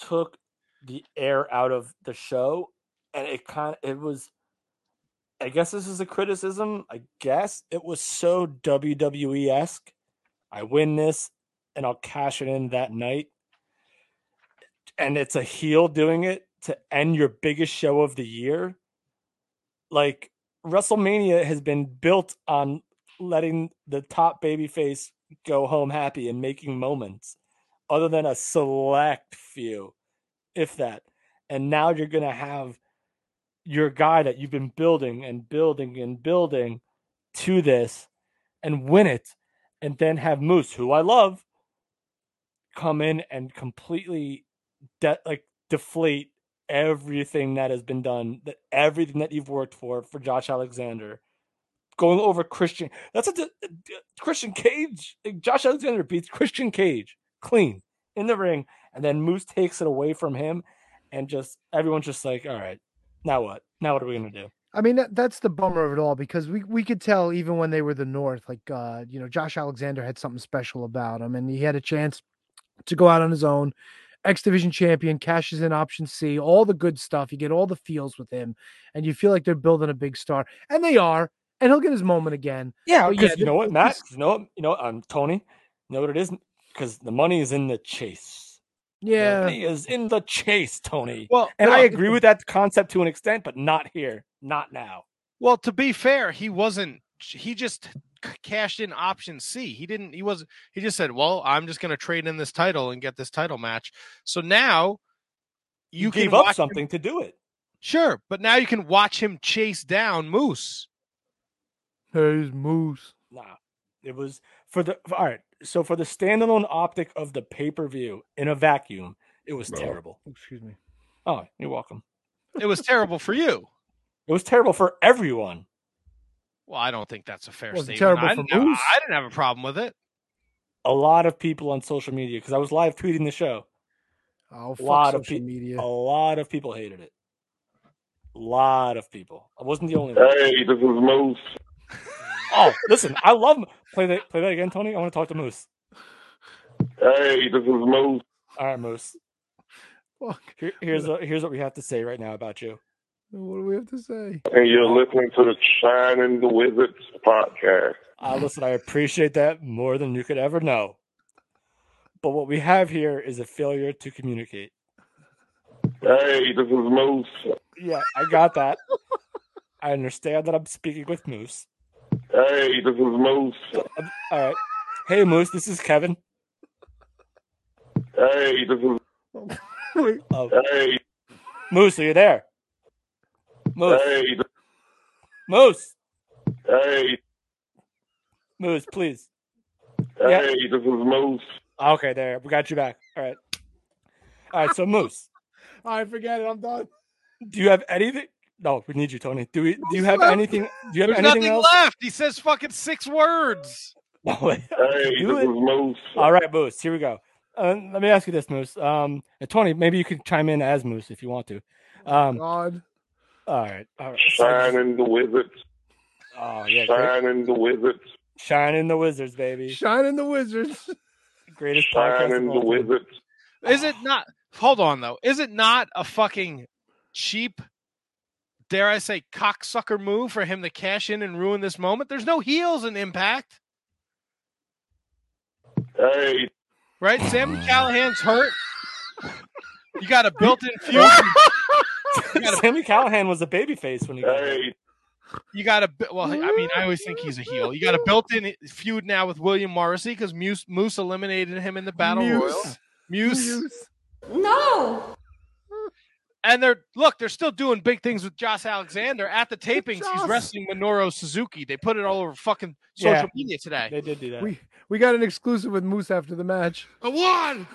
took the air out of the show. And it kind of it was. I guess this is a criticism. I guess it was so WWE esque. I win this, and I'll cash it in that night. And it's a heel doing it to end your biggest show of the year. Like WrestleMania has been built on letting the top babyface go home happy and making moments, other than a select few. if that. And now you're going to have your guy that you've been building and building and building to this and win it and then have Moose, who I love, come in and completely de- like deflate everything that has been done, that everything that you've worked for for Josh Alexander, going over Christian. That's a, a- a- Christian Cage. Josh Alexander beats Christian Cage clean in the ring, and then Moose takes it away from him, and just everyone's just like, all right, now what? Now what are we gonna do? I mean, that, that's the bummer of it all because we, we could tell even when they were the North, like, uh, you know, Josh Alexander had something special about him and he had a chance to go out on his own. X Division champion, cashes in option C, all the good stuff. You get all the feels with him and you feel like they're building a big star. And they are. And he'll get his moment again. Yeah, But yeah, you know what, Matt? You know what? You know? Um, Tony. You know what it is? Because the money is in the chase. The Yeah. money is in the chase, Tony. Well, And I agree with that concept to an extent, but not here, not now. Well, to be fair, he wasn't. He just cashed in option C. He didn't. He was. He just said, "Well, I'm just going to trade in this title and get this title match." So now You, you gave can up watch him- something to do it. Sure, but now you can watch him chase down Moose. There's Moose. Nah, it was for the all right. So for the standalone optic of the pay per view in a vacuum, it was terrible. Excuse me. Oh, you're welcome. It was terrible for you. It was terrible for everyone. Well, I don't think that's a fair it statement. terrible I for didn't, have, Moose? I didn't have a problem with it. A lot of people on social media because I was live tweeting the show. Oh, A fuck lot of social pe- media. A lot of people hated it. A lot of people. I wasn't the only one. Hey, this is Moose. Oh, listen, I love play that. Play that again, Tony. I want to talk to Moose. Hey, this is Moose. All right, Moose. Fuck. Here, here's what, here's what we have to say right now about you. What do we have to say? And you're listening to the Shining the Wizards podcast. Uh, listen, I appreciate that more than you could ever know. But what we have here is a failure to communicate. Hey, this is Moose. Yeah, I got that. I understand that I'm speaking with Moose. Hey, this is Moose. All right. Hey, Moose, this is Kevin. Hey, this is Wait, Oh, hey, Moose, are you there? Moose, hey, Moose, hey, Moose, please. Yeah. hey, this is Moose. Okay, there. We got you back. All right. All right, so Moose, I forget it. I'm done. do you have anything? No, we need you, Tony. Do we? Do you have anything? Do you have There's anything nothing else? left. He says fucking six words. No. Hey, Do this it. is Moose. All right, Moose. Here we go. Uh, let me ask you this, Moose. Um, and Tony, maybe you could chime in as Moose if you want to. Um, God. all right, all right. Shining the Wizards. Oh yeah, great. Shining the Wizards. shining the Wizards, baby. Shining the Wizards. Greatest podcast. Shining the all. Wizards. Is it not? Hold on though. Is it not a fucking cheap, dare I say, cocksucker move for him to cash in and ruin this moment? There's no heels in Impact, Hey, right? Sami Callihan's hurt. You got a built-in feud. You got a, Sami Callihan was a babyface when he got hey, you got a well. I mean, I always think he's a heel. You got a built-in feud now with William Morrissey because Moose, Moose eliminated him in the Battle Muse. Royal. Muse. Muse. No. And they're look, they're still doing big things with Josh Alexander. At the tapings, he's wrestling Minoru Suzuki. They put it all over fucking social Yeah. media today. They did do that. We we got an exclusive with Moose after the match. I won.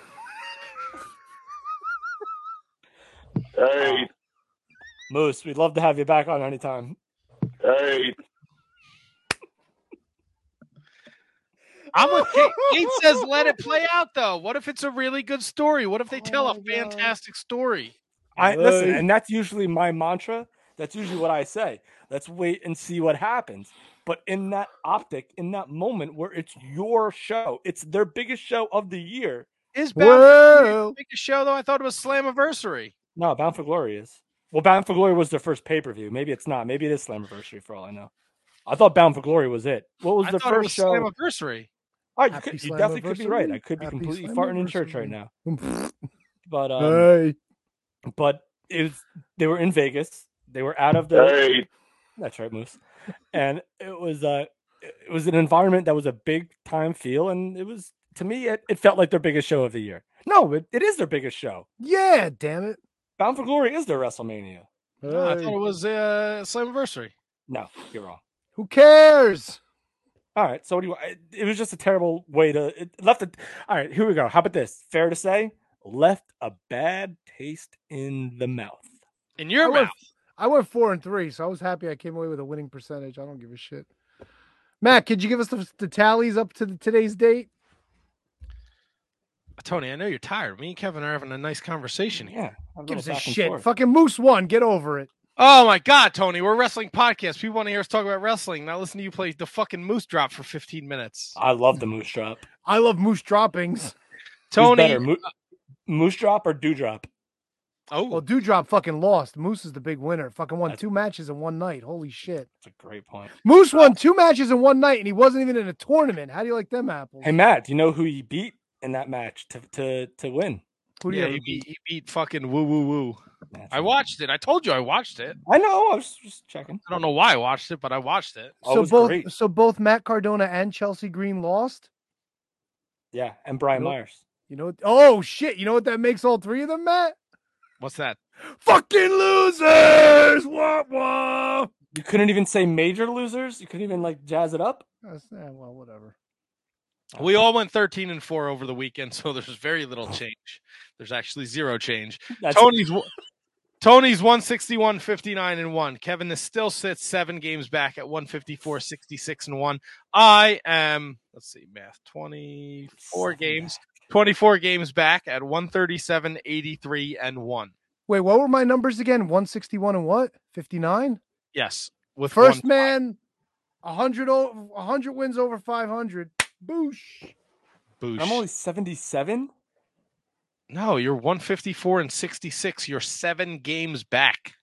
hey, Moose, we'd love to have you back on anytime. hey, I'm with Kate. Kate says let it play out though. What if it's a really good story? What if they tell Oh a my God. fantastic story? I listen, and that's usually my mantra. That's usually what I say. Let's wait and see what happens. But in that optic, in that moment where it's your show, it's their biggest show of the year. Is Bound for Glory the biggest show though? I thought it was Slammiversary. No, Bound for Glory is. Well, Bound for Glory was their first pay per view. Maybe it's not. Maybe it is Slammiversary for all I know. I thought Bound for Glory was it. What was I the thought it was first show? Slammiversary. All right, you, Happy could, you definitely could be right. I could be Happy completely farting in church right now. But um, hey. But it was they were in Vegas. They were out of the. hey, That's right, Moose. And it was uh it was an environment that was a big time feel, and it was to me it, it felt like their biggest show of the year. No, it, it is their biggest show. Yeah, damn it. Bound for Glory is their WrestleMania. No, I thought it was uh, Slammiversary. No, you're wrong. who cares? All right. So what do you? It, it was just a terrible way to it left it. All right. Here we go. How about this? Fair to say, left a bad taste in the mouth. In your I went, mouth. I went four and three, so I was happy I came away with a winning percentage. I don't give a shit. Matt, could you give us the, the tallies up to the, today's date? Uh, Tony, I know you're tired. Me and Kevin are having a nice conversation here. Yeah. a little Gives a shit. forth. Fucking Moose won. Get over it. Oh my God, Tony, we're a wrestling podcast. People want to hear us talk about wrestling. Now listen to you play the fucking moose drop for 15 minutes. I love the moose drop. I love Moose droppings. Tony, better, Mo- moose drop or dewdrop? oh, Well, Doudrop fucking lost. Moose is the big winner. Fucking won That's- two matches in one night. Holy shit. That's a great point. Moose won two matches in one night, and he wasn't even in a tournament. How do you like them apples? Hey Matt, do you know who he beat in that match to to to win? Who do yeah, ever he beat? beat, he beat fucking woo woo woo. That's I watched it. I told you I watched it. I know. I was just checking. I don't know why I watched it, but I watched it. Oh, it so was both great. so both Matt Cardona and Chelsea Green lost. Yeah, and Brian Nope. Myers. You know? what- Oh shit! You know what that makes all three of them, Matt? What's that? Fucking losers! Wah wah. You couldn't even say major losers. You couldn't even like jazz it up. That's, eh, well, whatever. We all went 13 and 4 over the weekend, so there's very little change. There's actually zero change. That's Tony's Tony's 161 59 and 1. Kevin is still sits 7 games back at 154 66 and 1. I am let's see math 24 games 24 games back at 137 83 and 1. Wait, what were my numbers again? One sixty one and what? Fifty nine. Yes, with First one- man, hundred over hundred wins over five hundred. Boosh. boosh. I'm only 77. No, you're 154 and 66. You're 7 games back.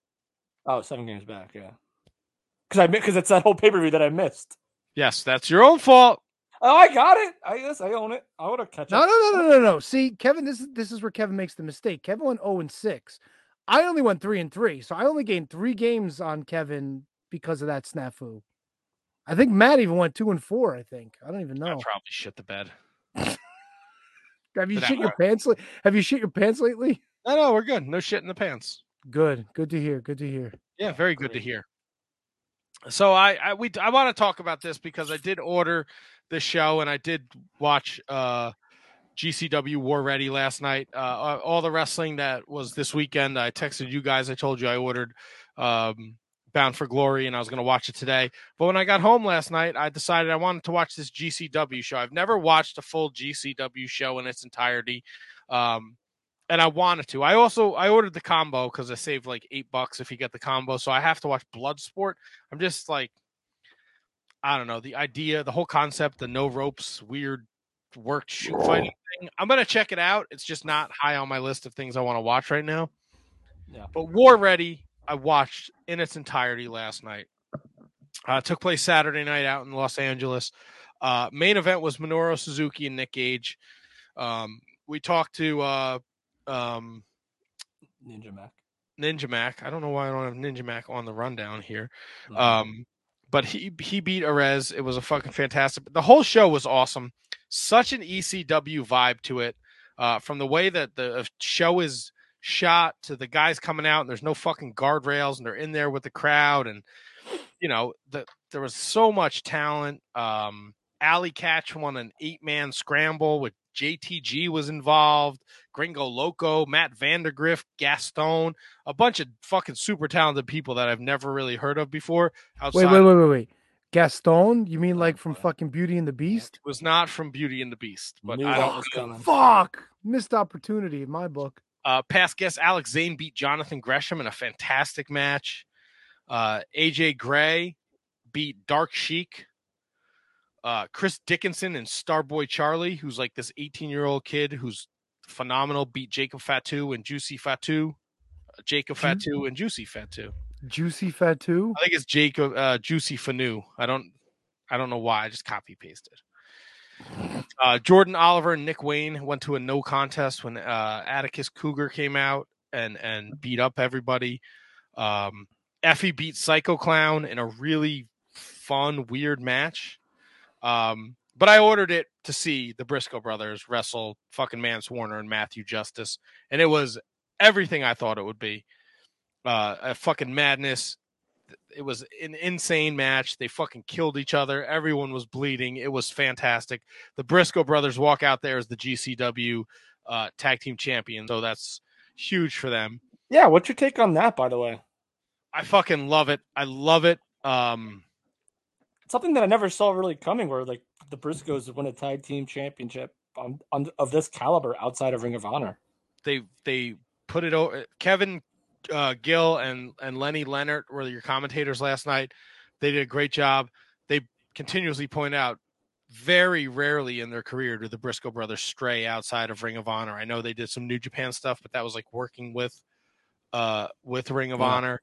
Oh, seven games back. Yeah, because I because it's that whole pay per view that I missed. Yes, that's your own fault. Oh, I got it. I guess I own it. I would have catch No, up. no, no, oh. no, no, no. See, Kevin, this is this is where Kevin makes the mistake. Kevin went 0 and 6. I only went 3 and 3. So I only gained three games on Kevin because of that snafu. I think Matt even went 2 and 4, I think. I don't even I know. probably shit the bed. Have you Did that shit your pants li- Have you shit your pants lately? No, no, we're good. No shit in the pants. Good. Good to hear. Good to hear. Yeah, very good to hear. So I, I we I want to talk about this because I did order the show and I did watch uh GCW War Ready last night. Uh all the wrestling that was this weekend. I texted you guys. I told you I ordered um Bound for Glory and I was going to watch it today. But when I got home last night, I decided I wanted to watch this GCW show. I've never watched a full GCW show in its entirety. Um and I wanted to. I also I ordered the combo because I saved like eight bucks if you get the combo. So I have to watch Bloodsport. I'm just like, I don't know the idea, the whole concept, the no ropes, weird work shoot fighting thing. I'm gonna check it out. It's just not high on my list of things I want to watch right now. Yeah. But War Ready, I watched in its entirety last night. Uh, took place Saturday night out in Los Angeles. Uh, main event was Minoru Suzuki and Nick Gage. Um, we talked to uh, um, Ninja Mack. Ninja Mack. I don't know why I don't have Ninja Mack on the rundown here. Mhm. Um, but he he beat Arez. It was a fucking fantastic. The whole show was awesome. Such an ECW vibe to it. Uh, from the way that the show is shot to the guys coming out and there's no fucking guardrails and they're in there with the crowd and you know the, there was so much talent. Um, Alley Catch won an eight man scramble with JTG was involved. Gringo Loco, Matt Vandergrift, Gaston, a bunch of fucking super talented people that I've never really heard of before. Outside Wait, wait, wait, wait, wait. Gaston? You mean like from fucking Beauty and the Beast? It was not from Beauty and the Beast, but Knew I that don't. was coming. Fuck! Missed opportunity in my book. Uh, past guest Alex Zayne beat Jonathan Gresham in a fantastic match. Uh, AJ Gray beat Dark Sheik. Uh, Chris Dickinson and Starboy Charlie, who's like this 18 year old kid who's phenomenal, beat Jacob Fatu and Juicy Fatu. Uh, Jacob Fatu and Juicy Fatu. Juicy Fatu. I think it's Jacob uh, Juicy Finau. I don't I don't know why. I just copy pasted. Uh, Jordan Oliver and Nick Wayne went to a no contest when uh, Atticus Cogar came out and and beat up everybody. Um, Effy beat Psycho Clown in a really fun, weird match. Um, but I ordered it to see the Briscoe brothers wrestle fucking Mance Warner and Matthew Justice, and it was everything I thought it would be. Uh, a fucking madness. It was an insane match. They fucking killed each other. Everyone was bleeding. It was fantastic. The Briscoe brothers walk out there as the GCW uh, tag team champion, so that's huge for them. Yeah, what's your take on that, by the way? I fucking love it. I love it. Um, Something that I never saw really coming, where like the Briscoes win a tag team championship on, on of this caliber outside of Ring of Honor. they they put it over. Kevin uh, Gill and and Lenny Leonard were your commentators last night. They did a great job. They continuously point out very rarely in their career do the Briscoe brothers stray outside of Ring of Honor. I know they did some New Japan stuff, but that was like working with uh with Ring of Yeah. Honor.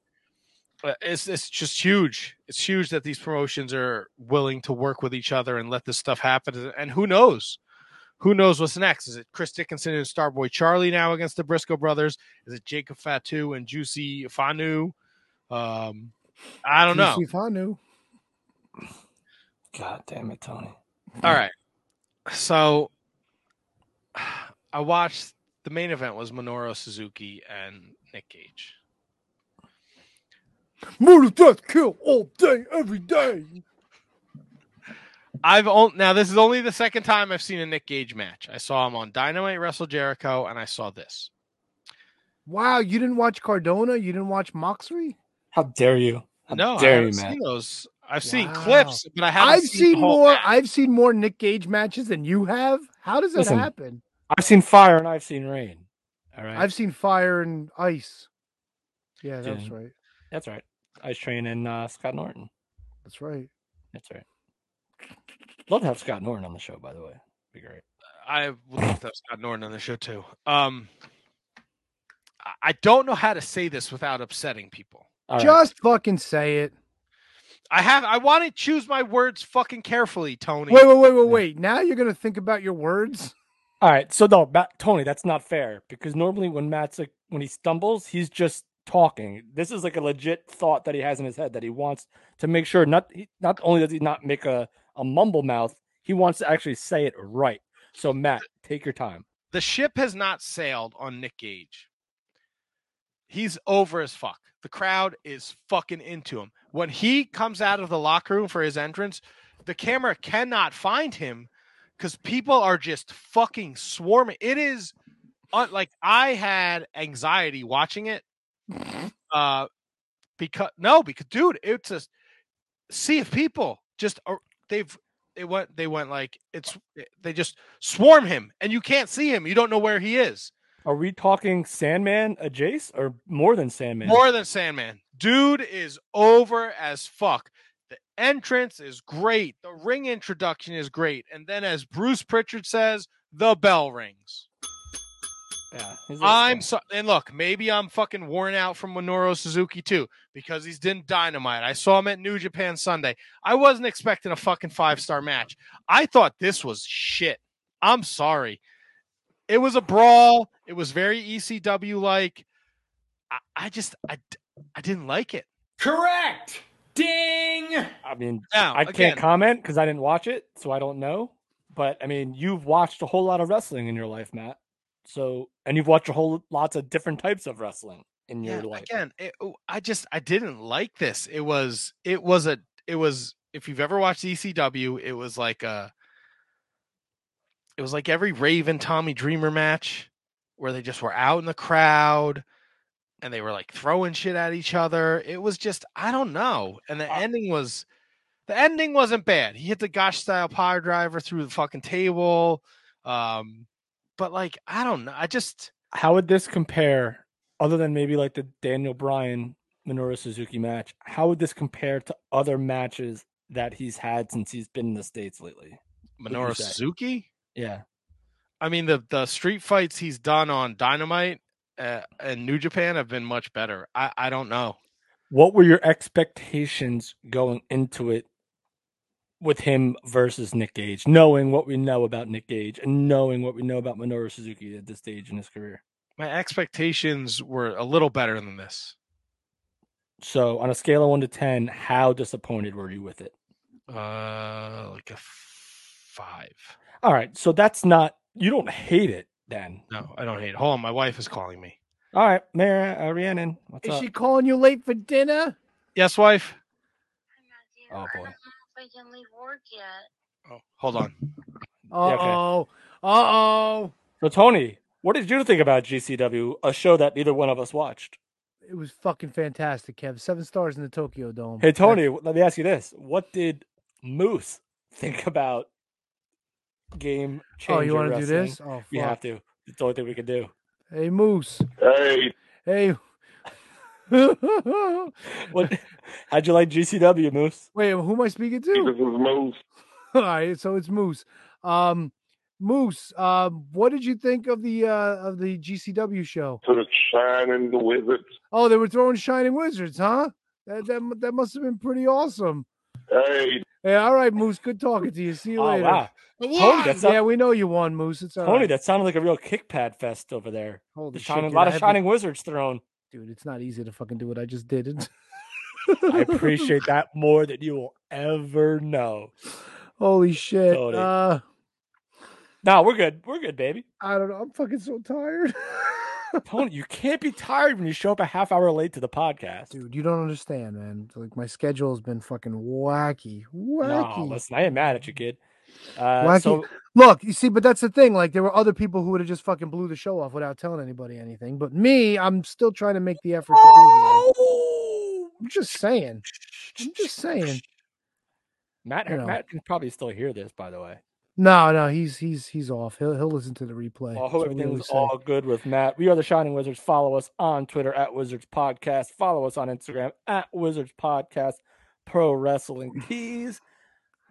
But it's it's just huge. It's huge that these promotions are willing to work with each other and let this stuff happen. And who knows? Who knows what's next? Is it Chris Dickinson and Starboy Charlie now against the Briscoe brothers? Is it Jacob Fatu and Juicy Finau? Um, I don't know. Juicy Finau. God damn it, Tony. All right. So I watched the main event was Minoru Suzuki and Nick Gage. Murder, death, kill all day, every day. I've only now this is only the second time I've seen a Nick Gage match. I saw him on Dynamite Wrestle Jericho and I saw this. Wow, you didn't watch Cardona? You didn't watch Moxley? How dare you? How no, I dare haven't you, man? seen those. I've seen clips, but I haven't I've seen, seen the whole more. match. I've seen more Nick Gage matches than you have. How does that Listen, happen? I've seen fire and I've seen rain. All right. I've seen fire and ice. Yeah, that's Yeah. right. That's right. Ice Train and uh, Scott Norton. That's right. That's right. Love to have Scott Norton on the show, by the way. Be great. I would love to have Scott Norton on the show too. Um, I- I don't know how to say this without upsetting people. All right. Just fucking say it. I have. I want to choose my words fucking carefully, Tony. Wait, wait, wait, wait, wait. Now you're gonna think about your words. All right. So no, Matt, Tony, that's not fair because normally when Matt's like when he stumbles, he's just talking. This is like a legit thought that he has in his head that he wants to make sure not he, not only does he not make a a mumble mouth, he wants to actually say it right. So Matt, take your time. the ship has not sailed on Nick Gage. He's over as fuck. The crowd is fucking into him. When he comes out of the locker room for his entrance, the camera cannot find him because people are just fucking swarming. It is uh, like I had anxiety watching it. Uh, because no, because dude, it's a sea of people. Just they've they went they went like it's they just swarm him and you can't see him. You don't know where he is. Are we talking Sandman, a Jace, or more than Sandman? More than Sandman. Dude is over as fuck. The entrance is great. The ring introduction is great. And then, as Bruce Prichard says, the bell rings. Yeah, he's a- I'm so and look, maybe I'm fucking worn out from Minoru Suzuki too, because he's done dynamite. I saw him at New Japan Sunday. I wasn't expecting a fucking five star match. I thought this was shit. I'm sorry. It was a brawl. It was very ECW like. I, I just I, I didn't like it. Correct. Ding. I mean, Now I again, can't comment because I didn't watch it, so I don't know. But I mean, you've watched a whole lot of wrestling in your life, Matt. So, and you've watched a whole lots of different types of wrestling in your yeah, life. again, it, oh, I just I didn't like this. It was it was a it was if you've ever watched ECW, it was like a it was like every Raven Tommy Dreamer match where they just were out in the crowd and they were like throwing shit at each other. It was just I don't know. And the ending was the ending wasn't bad. He hit the Gotch style power driver through the fucking table. Um but like I don't know. I just How would this compare, other than maybe like the Daniel Bryan Minoru Suzuki match? How would this compare to other matches that he's had since he's been in the states lately? Minoru? Suzuki? Yeah. I mean, the the street fights he's done on Dynamite uh, and New Japan have been much better. I I don't know. What were your expectations going into it with him versus Nick Gage, knowing what we know about Nick Gage and knowing what we know about Minoru Suzuki at this stage in his career? My expectations were a little better than this. So, on a scale of one to ten, how disappointed were you with it? Uh, like a five. All right, so that's not you don't hate it then. No, I don't hate it. Hold on, my wife is calling me. All right, Mayor uh, Rhiannon, what's Is up? she calling you late for dinner? Yes, wife. Oh boy. I can leave work yet. Oh, hold on. Uh Yeah, okay. oh. Uh oh. So Tony, what did you think about GCW, a show that neither one of us watched? It was fucking fantastic, Kev. Seven stars in the Tokyo Dome. Hey Tony, let me ask you this: What did Moose think about game changer Oh, you wanna do this? Oh, we have to. It's the only thing we can do. Hey, Moose. Hey, Hey. What? How'd you like GCW, Moose? Wait, who am I speaking this to? is Moose. All right, so it's Moose. Um, Moose. Um, what did you think of the uh of the GCW show? To the shining the wizards. Oh, they were throwing Shining Wizards, huh? That that, that must have been pretty awesome. Hey, Hey, all right, Moose. Good talking to you. See you Oh later. wow, Tony, that's yeah, we know you won, Moose. It's all Tony. right. That sounded like a real kick pad fest over there. Holy The shining, dude, a lot of have to- shining wizards thrown. Dude. It's not easy to fucking do what I just did. I appreciate that more than you will ever know. Holy shit. Tony. Uh, No, we're good. We're good, baby. I don't know. I'm fucking so tired. Tony, you can't be tired when you show up a half hour late to the podcast. Dude, you don't understand, man. Like my schedule has been fucking wacky, wacky. No, listen, I ain't mad at you, kid. Uh, Wacky. so Look, you see, but that's the thing. Like, there were other people who would have just fucking blew the show off without telling anybody anything. But me, I'm still trying to make the effort to be here. I'm just saying. I'm just saying. Matt, you know. Matt can probably still hear this, by the way. No, no, he's he's he's off. He'll he'll listen to the replay. Well, I hope everything's all good with Matt. We are the Shining Wizards. Follow us on Twitter at Wizards Podcast. Follow us on Instagram at Wizards Podcast. Pro Wrestling Tees.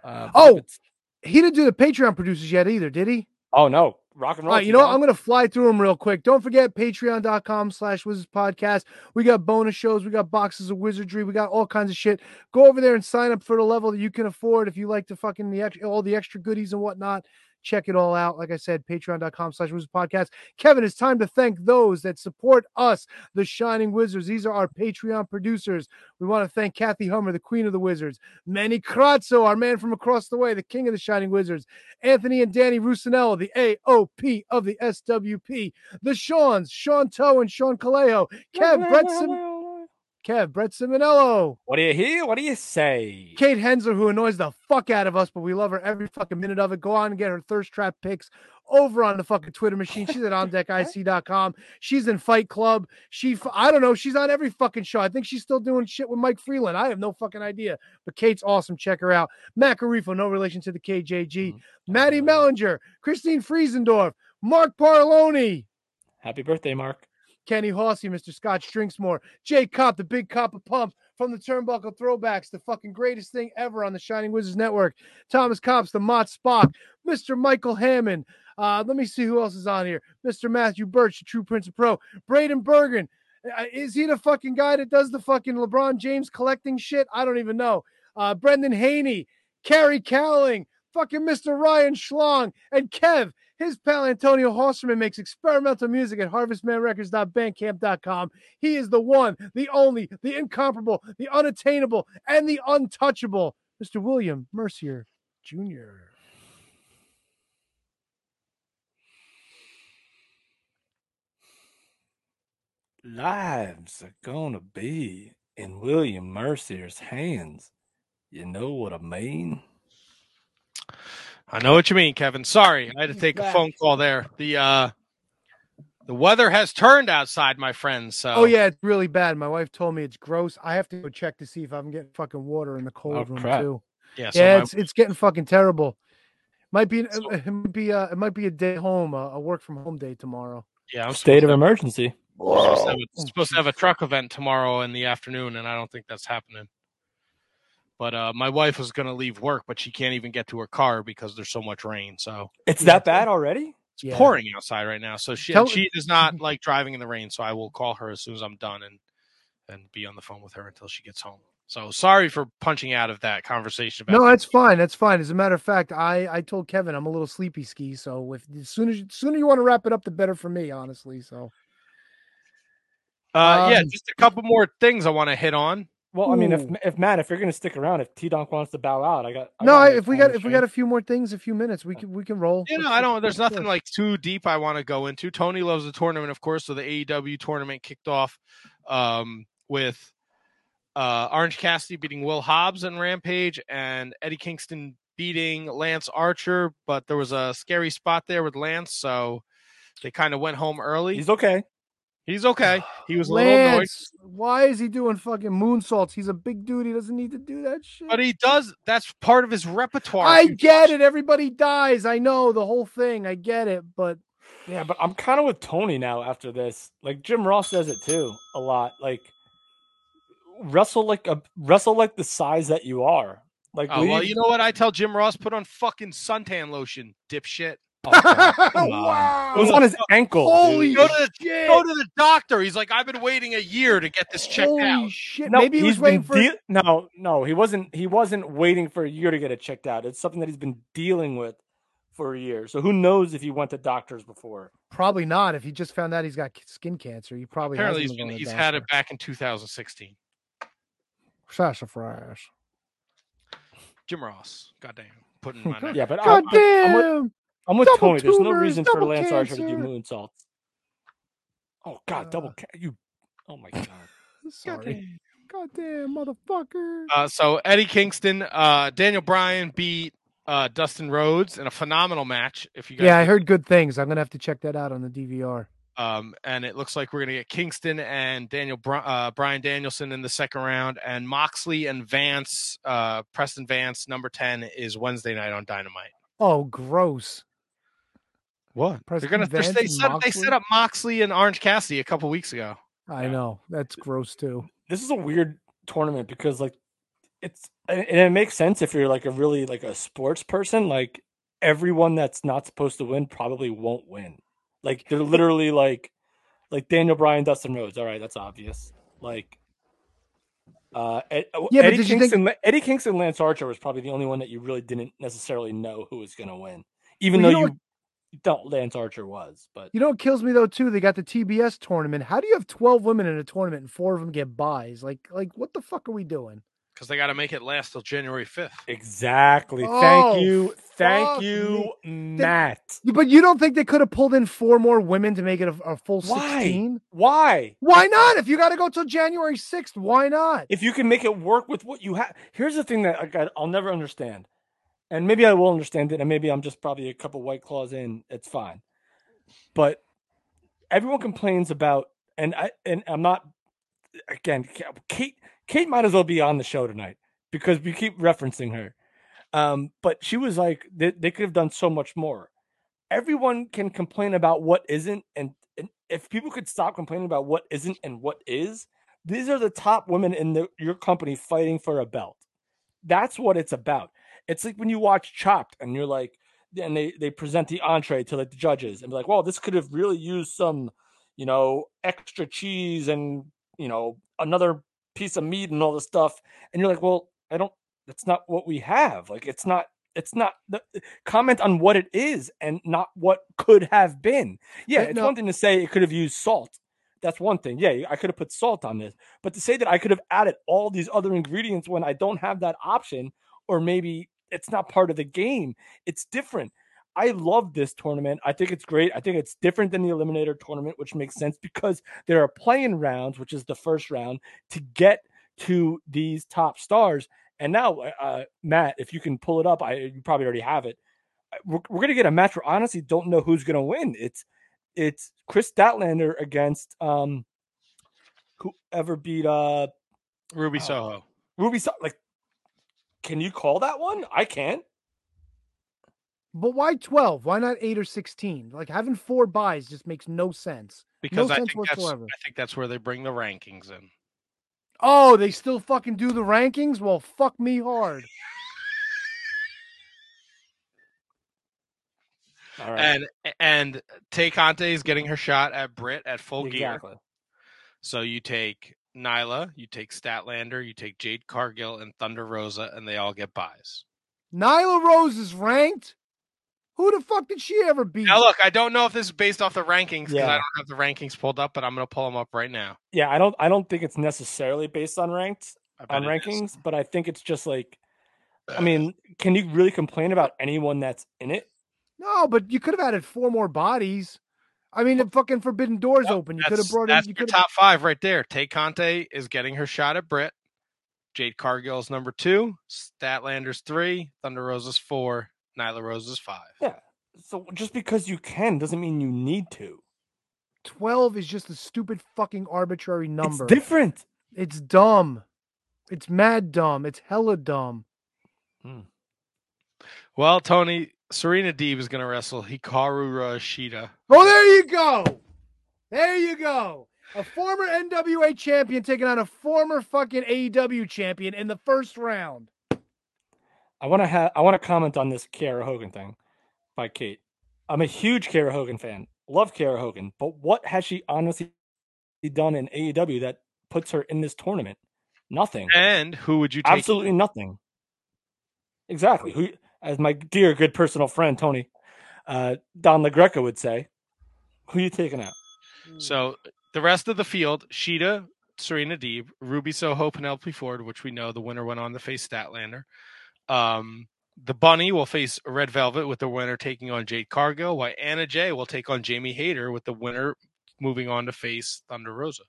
Uh, Oh, it's- he didn't do the Patreon producers yet either, did he? oh no, rock and roll. right, you know what? I'm going to fly through them real quick. Don't forget patreon.com slash wizards podcast. We got bonus shows. We got boxes of wizardry. We got all kinds of shit. Go over there and sign up for the level that you can afford. If you like the fucking the all the extra goodies and whatnot, check it all out. Like I said, patreon.com slash wizards podcast. Kevin, it's time to thank those that support us, the Shining Wizards. These are our Patreon producers. We want to thank Kathy Hummer, the queen of the wizards. Manny Crazzo, our man from across the way, the king of the Shining Wizards. Anthony and Danny Rusinello, the AOP of the SWP, the Shawns, Sean Toe and Sean Calejo, Kev, Brett, Sim- Kev, Brett Simonello, What do you hear? What do you say? Kate Hensler, who annoys the fuck out of us, but we love her every fucking minute of it. Go on and get her thirst trap picks over on the fucking Twitter machine. She's at ondeckic.com. She's in Fight Club. She, I don't know. She's on every fucking show. I think she's still doing shit with Mike Freeland. I have no fucking idea. But Kate's awesome. Check her out. Matt Carifo, no relation to the KJG. Mm-hmm. Maddie Mellinger, Christine Friesendorf, Mark Parloni. Happy birthday, Mark. Kenny Hossey, Mr. Scott Drinks More, Jay Cop, the big cop of pump from the Turnbuckle Throwbacks, the fucking greatest thing ever on the Shining Wizards Network. Thomas Cops, the Mott Spock, Mr. Michael Hammond. Uh, let me see who else is on here. Mr. Matthew Birch, the True Prince of Pro. Braden Bergen. Uh, is he the fucking guy that does the fucking LeBron James collecting shit? I don't even know. Uh, Brendan Haney, Carrie Cowling, fucking Mr. Ryan Schlong, and Kev. His pal Antonio Hosserman makes experimental music at harvestmanrecords.bandcamp.com. He is the one, the only, the incomparable, the unattainable, and the untouchable, Mr. William Mercier Jr. Lives are gonna be in William Mercier's hands. You know what I mean? I know what you mean, Kevin. Sorry, I had to take a phone call there. The uh the weather has turned outside, my friends. So Oh, yeah, it's really bad. My wife told me it's gross. I have to go check to see if I'm getting fucking water in the cold Oh, room crap. too. yeah. So yeah, my- it's it's getting fucking terrible. Might be it might be uh, it might be a day home, a, a work from home day tomorrow. yeah, I'm State of to- emergency. supposed to have a- supposed to have a truck event tomorrow in the afternoon, and I don't think that's happening. But uh, my wife was going to leave work, but she can't even get to her car because there's so much rain. So It's that bad already? it's Yeah. pouring outside right now. So she Tell- she does not like driving in the rain. So I will call her as soon as I'm done and and be on the phone with her until she gets home. So sorry for punching out of that conversation. About No, that's fine. That's fine. As a matter of fact, I I told Kevin I'm a little sleepy ski, so if as soon as you, sooner you want to wrap it up, the better for me, honestly. So Uh, yeah, Um, just a couple more things I want to hit on. Well, I mean, if Ooh. if Matt, if you're gonna stick around, if T Donk wants to bow out, I got. I No, got if we got if we got a few more things, a few minutes, we can we can roll. You know, Let's- I don't. There's nothing like too deep I want to go into. Tony loves the tournament, of course. So the AEW tournament kicked off um, with uh, Orange Cassidy beating Will Hobbs and Rampage, and Eddie Kingston beating Lance Archer. But there was a scary spot there with Lance, so they kind of went home early. He's okay. He's okay. He was a little annoyed, why is he doing fucking moonsaults? He's a big dude. He doesn't need to do that shit. but he does. That's part of his repertoire. I get watch- it. Everybody dies. I know the whole thing. I get it. But Yeah, but I'm kind of with Tony now after this. Like Jim Ross says it too a lot. Like wrestle like a wrestle like the size that you are. Like Oh, well, you know what? I tell Jim Ross, put on fucking suntan lotion, dipshit. Oh, God, come on. It was on his ankle. Holy. Go to the shit! go to the doctor. He's like, I've been waiting a year to get this checked Holy out. shit! No, Maybe he he's was waiting for. deal- no, no, he wasn't. He wasn't waiting for a year to get it checked out. It's something that he's been dealing with for a year. So who knows if he went to doctors before? Probably not. If he just found out he's got skin cancer, he probably Apparently, he's hasn't been, been he's to had it back in 2016. Sassafras. Jim Ross, goddamn, putting my name. Yeah, but I, God but I'm with, damn! I'm with Double Tony. There's no reason for double Lance Archer to do cancer. moonsaults. Oh God, double Uh, ca- you. Oh my God. Sorry. Goddamn motherfucker. Uh, so Eddie Kingston, uh, Daniel Bryan beat uh, Dustin Rhodes in a phenomenal match. If you guys, Yeah, I heard good things. I'm gonna have to check that out on the DVR. Um, and it looks like we're gonna get Kingston and Daniel Bri- uh, Bryan Danielson in the second round, and Moxley and Vance, uh, Preston Vance, number ten, is Wednesday night on Dynamite. Oh, gross. What? Preston They're gonna they're- Vance they and set they set up Moxley and Orange Cassidy a couple weeks ago. I know that's gross too. This is a weird tournament because like it's and and it makes sense if you're like a really like a sports person. Like everyone that's not supposed to win probably won't win. Like they're literally like like Daniel Bryan, Dustin Rhodes. All right, that's obvious. Like uh, Ed, uh, Yeah, Eddie did you think- Kingston, Eddie Kingston, Lance Archer was probably the only one that you really didn't necessarily know who was going to win, even Well, though you you, know don't. Lance Archer was, but You know what kills me though too? They got the TBS tournament. How do you have 12 women in a tournament and four of them get buys? Like, like what the fuck are we doing? because they got to make it last till January fifth. exactly. Oh, Thank you, thank fuck you, Matt. But you don't think they could have pulled in four more women to make it a, a full Why? 16? Why? Why not? If you got to go till January 6th, why not? if you can make it work with what you have here's the thing that I got, i'll never understand and maybe i will understand it and maybe i'm just probably a couple white claws in it's fine but everyone complains about and i and i'm not again kate kate might as well be on the show tonight because we keep referencing her um but she was like they, they could have done so much more everyone can complain about what isn't and, and if people could stop complaining about what isn't and what is these are the top women in the, your company fighting for a belt. That's what it's about. It's like when you watch Chopped and you're like, and they they present the entree to like the judges and be like, well, this could have really used some, you know, extra cheese and you know another piece of meat and all this stuff. And you're like, well, I don't. That's not what we have. Like, it's not. It's not the comment on what it is and not what could have been. Yeah, it's no. one thing to say it could have used salt. That's one thing. Yeah, I could have put salt on this. But to say that I could have added all these other ingredients when I don't have that option, or maybe it's not part of the game, it's different. I love this tournament. I think it's great. I think it's different than the Eliminator tournament, which makes sense because there are playing rounds, which is the first round, to get to these top stars. And now, uh, Matt, if you can pull it up, I you probably already have it. Uh, We're, we're going to get a match where honestly don't know who's going to win. It's it's Kris Statlander against um whoever beat uh Ruby Oh. Soho. Ruby. So- like, can you call that one? I can't. But why 12? Why not 8 or 16? Like having four buys just makes no sense. Because no I sense think that's whatsoever. I think that's where they bring the rankings in. Oh, they still fucking do the rankings? Well, fuck me hard. All right. And and Tay Conti is getting her shot at Britt at full gear. So you take Nyla, you take Statlander, you take Jade Cargill and Thunder Rosa, and they all get buys. Nyla Rose is ranked? Who the fuck did she ever beat? Now look, I don't know if this is based off the rankings because I don't have the rankings pulled up, but I'm gonna pull them up right now. Yeah, I don't. I don't think it's necessarily based on ranked. on it is. rankings, but I think it's just like, I mean, can you really complain about anyone that's in it? No, but you could have added four more bodies. I mean, the fucking Forbidden Doors open, you could have That's, brought in. that's You your could have. top five right there. Tay Conti is getting her shot at Britt. Jade Cargill's number two. Statlander's three. Thunder Rosa's four. Nyla Rosa's five. Yeah. So just because you can doesn't mean you need to. Twelve is just a stupid fucking arbitrary number. It's different. It's dumb. It's mad dumb. It's hella dumb. Hmm. Well, Tony, Serena Deeb is going to wrestle Hikaru Shida. Oh, there you go. There you go. A former NWA champion taking on a former fucking AEW champion in the first round. I want to have I want to comment on this Kiera Hogan thing by Kate. I'm a huge Kiera Hogan fan. Love Kiera Hogan, but what has she honestly done in AEW that puts her in this tournament? Nothing. And who would you take? Absolutely nothing. Exactly. Who, as my dear good personal friend Tony uh, Don LaGreca would say, who are you taking out? So the rest of the field: Shida, Serena Deeb, Ruby Soho, Penelope Ford, which we know the winner went on to face Statlander. Um, the Bunny will face Red Velvet with the winner taking on Jade Cargill, while Anna Jay will take on Jamie Hayter with the winner moving on to face Thunder Rosa.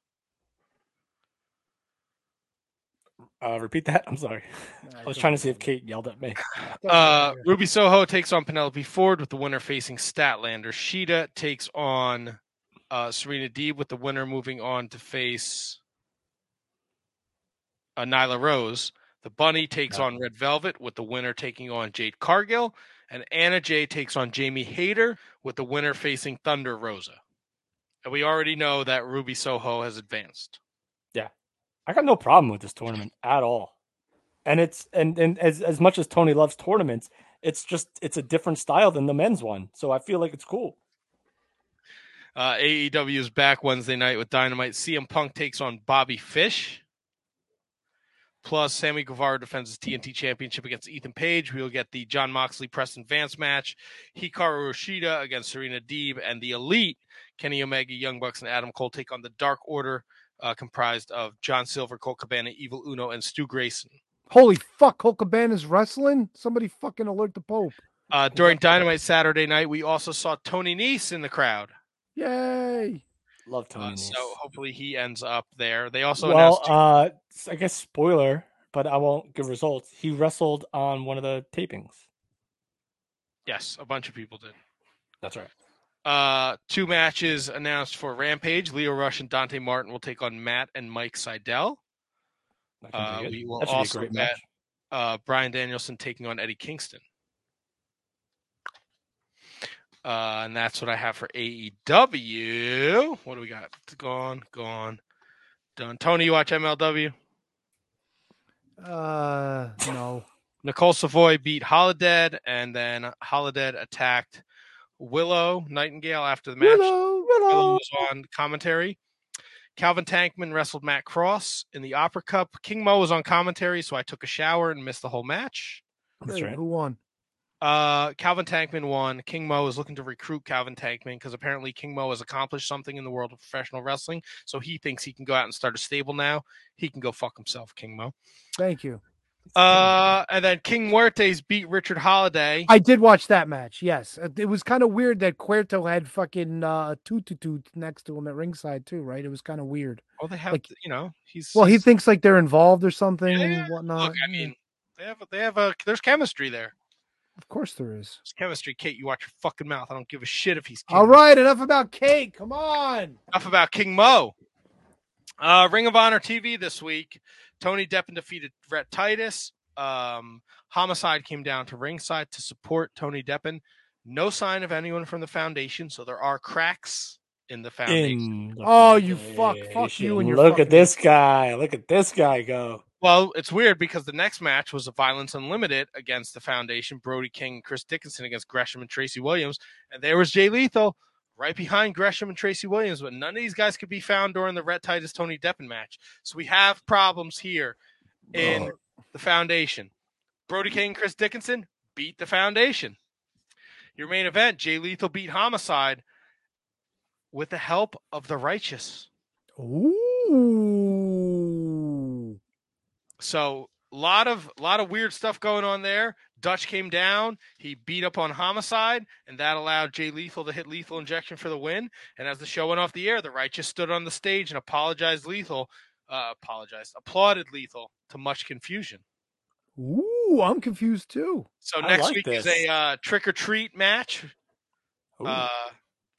Uh, repeat that. I'm sorry. I was trying to see if Kate yelled at me. Uh, Ruby Soho takes on Penelope Ford with the winner facing Statlander. Shida takes on uh, Serena Deeb with the winner moving on to face uh, Nyla Rose. The Bunny takes on Red Velvet with the winner taking on Jade Cargill. And Anna Jay takes on Jamie Hayter with the winner facing Thunder Rosa. And we already know that Ruby Soho has advanced. I got no problem with this tournament at all. And it's and and as as much as Tony loves tournaments, it's just it's a different style than the men's one. So I feel like it's cool. Uh, AEW is back Wednesday night with Dynamite. CM Punk takes on Bobby Fish. Plus, Sammy Guevara defends his TNT Championship against Ethan Page. We'll get the Jon Moxley Preston Vance match. Hikaru Yoshida against Serena Deeb. And the Elite, Kenny Omega, Young Bucks, and Adam Cole take on the Dark Order, uh, comprised of John Silver, Colt Cabana, Evil Uno, and Stu Grayson. Holy fuck, Colt Cabana's wrestling? Somebody fucking alert the Pope. Uh, during Dynamite Saturday night, we also saw Tony Nese in the crowd. Yay. Love Tony. Uh, so hopefully he ends up there. They also well, announced uh, s- I guess spoiler, but I won't give results. He wrestled on one of the tapings. yes, a bunch of people did. That's right. Uh, two matches announced for Rampage. Lio Rush and Dante Martin will take on Matt and Mike Sydal. That can be Uh, we will That should be a also great get match. uh, Bryan Danielson taking on Eddie Kingston. Uh, and that's what I have for AEW. What do we got? It's Gone, gone, done. Tony, you watch MLW? Uh, no. Nicole Savoy beat Holidead, and then Holidead attacked Willow Nightingale after the match. Willow, Willow was on commentary. Calvin Tankman wrestled Matt Cross in the Opera Cup. King Mo was on commentary, so I took a shower and missed the whole match. That's Hey, right. Who won? Uh, Calvin Tankman won. King Mo is looking to recruit Calvin Tankman because apparently King Mo has accomplished something in the world of professional wrestling. So he thinks he can go out and start a stable now. He can go fuck himself, King Mo. Thank you. Uh, and then King Muertes beat Richard Holliday. I did watch that match. Yes, it was kind of weird that Cuerto had fucking uh, Tutu Toot next to him at ringside too, right? It was kind of weird. Well, they have, Like- you know, he's Well, he he's- thinks like they're involved or something Yeah, and whatnot. Look, I mean, they have they have a there's chemistry there. of course there is. There's chemistry, Kate. You watch your fucking mouth. I don't give a shit if he's King All right, enough about Kate. Come on. Enough about King Mo. Uh, Ring of Honor TV this week. Tony Deppen defeated Rhett Titus. Um, Homicide came down to ringside to support Tony Deppen. No sign of anyone from the foundation, so there are cracks in the foundation. In the Oh, you fuck. Fuck you foundation. and your Look at this guy. Look at this guy go. Well, it's weird because the next match was a Violence Unlimited against the Foundation, Brody King and Chris Dickinson against Gresham and Tracy Williams. And there was Jay Lethal right behind Gresham and Tracy Williams, but none of these guys could be found during the Rhett Titus Tony Deppen match. So we have problems here in the Foundation. Brody King and Chris Dickinson beat the Foundation. Your main event, Jay Lethal beat Homicide with the help of the Righteous. Ooh. So lot of lot of weird stuff going on there. Dutch came down. He beat up on Homicide, and that allowed Jay Lethal to hit Lethal Injection for the win. And as the show went off the air, the Righteous stood on the stage and apologized Lethal, uh, apologized, applauded Lethal to much confusion. Ooh, I'm confused too. So next like week is a uh, trick or treat match. Uh,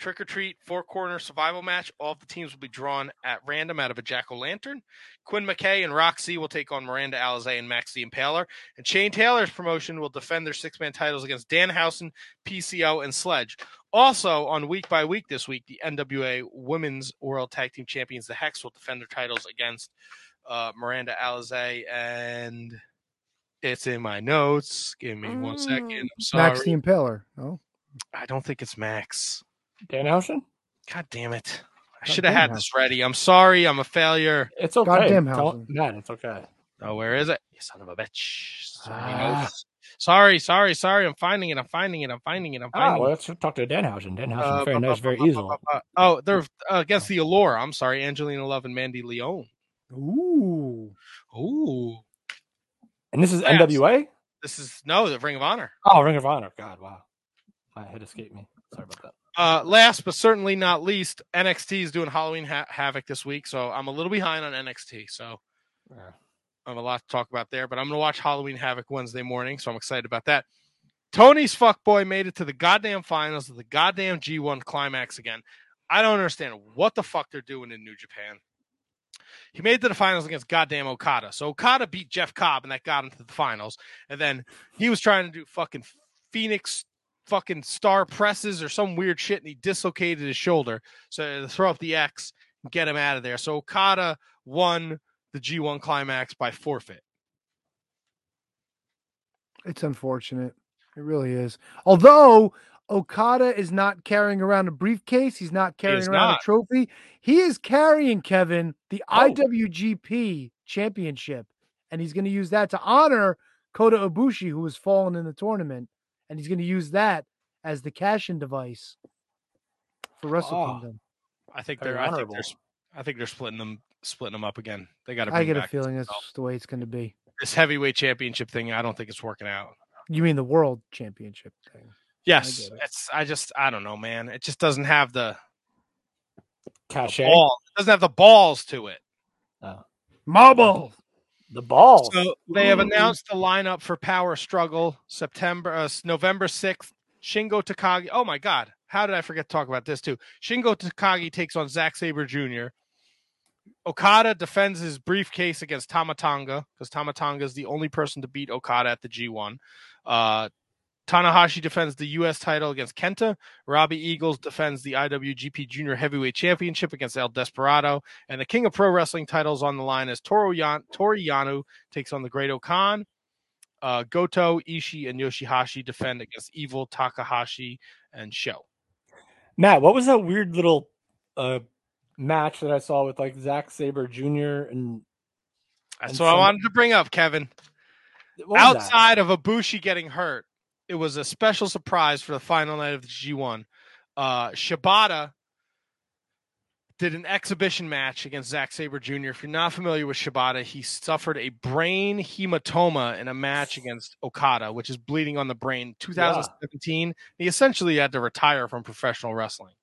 trick or treat four corner survival match. All of the teams will be drawn at random out of a jack o' lantern. Quinn McKay and Roxy will take on Miranda Alizé and Max the Impaler. And Shane Taylor's promotion will defend their six man titles against Danhausen, PCO, and Sledge. Also, on week by week this week, the NWA Women's World Tag Team Champions, the Hex, will defend their titles against uh, Miranda Alizé and. It's in my notes. Give me one second. I'm sorry. Max the Impaler. Oh, I don't think it's Max. Danhausen? God damn it. I should have damn had this ready. I'm sorry. I'm a failure. It's okay. Goddamn Tell- Hausen. Matt, it's okay. Oh, where is it? You son of a bitch. Sorry, Ah. sorry, sorry, sorry. I'm finding it. I'm finding it. I'm finding it. I'm Ah, finding well, it. let's talk to Danhausen. Danhausen, Uh, very bu- nice, very bu- bu- easy. bu- bu- Oh, they're uh, against the Allure. I'm sorry. Angelina Love and Mandy Leone. ooh. Ooh. And this is Yes. NWA? This is no, the Ring of Honor. Oh, Ring of Honor. God, wow. My head escaped me. Sorry about that. Uh, last but certainly not least, NXT is doing Halloween ha- Havoc this week, so I'm a little behind on NXT. So Yeah. I have a lot to talk about there, but I'm going to watch Halloween Havoc Wednesday morning, so I'm excited about that. Tony's fuckboy made it to the goddamn finals of the goddamn G1 climax again. I don't understand what the fuck they're doing in New Japan. He made it to the finals against goddamn Okada. So Okada beat Jeff Cobb, and that got him to the finals. And then he was trying to do fucking Phoenix fucking star presses or some weird shit, and he dislocated his shoulder. So to throw up the X and get him out of there. So Okada won the G1 climax by forfeit. It's unfortunate. It really is. Although Okada is not carrying around a briefcase, he's not carrying is around not. a trophy. He is carrying Kevin the Oh. IWGP championship, and he's going to use that to honor Kota Ibushi, who has fallen in the tournament, and he's going to use that as the cash-in device for Wrestle Oh. Kingdom. I think Very they're. I think honorable. they're. s- I think they're splitting them. Splitting them up again. They got to. I get a feeling that's the way it's going to be. Uh, this heavyweight championship thing. I don't think it's working out. You mean the World Championship thing? Yes, get it. it's. I just. I don't know, man. It just doesn't have the Cachet. ball. It doesn't have the balls to it. Oh. Marble. The ball. So they have announced the lineup for Power Struggle September, uh, November sixth. Shingo Takagi. Oh my God, how did I forget to talk about this too? Shingo Takagi takes on Zack Sabre Jr. Okada defends his briefcase against Tama Tonga because Tama Tonga is the only person to beat Okada at the G1. Uh, Tanahashi defends the U.S. title against Kenta. Robbie Eagles defends the IWGP Junior Heavyweight Championship against El Desperado. And the King of Pro Wrestling titles on the line as Toru Yan- Yano takes on the Great O-Khan. Uh, Goto, Ishii, and Yoshihashi defend against Evil, Takahashi, and Sho. Matt, what was that weird little uh, match that I saw with like Zack Sabre Jr. and That's And what I wanted to bring up, Kevin. was that? Outside of Ibushi getting hurt, it was a special surprise for the final night of the G1. Uh, Shibata did an exhibition match against Zack Sabre Jr. If you're not familiar with Shibata, he suffered a brain hematoma in a match against Okada, which is bleeding on the brain. 2017, he essentially had to retire from professional wrestling.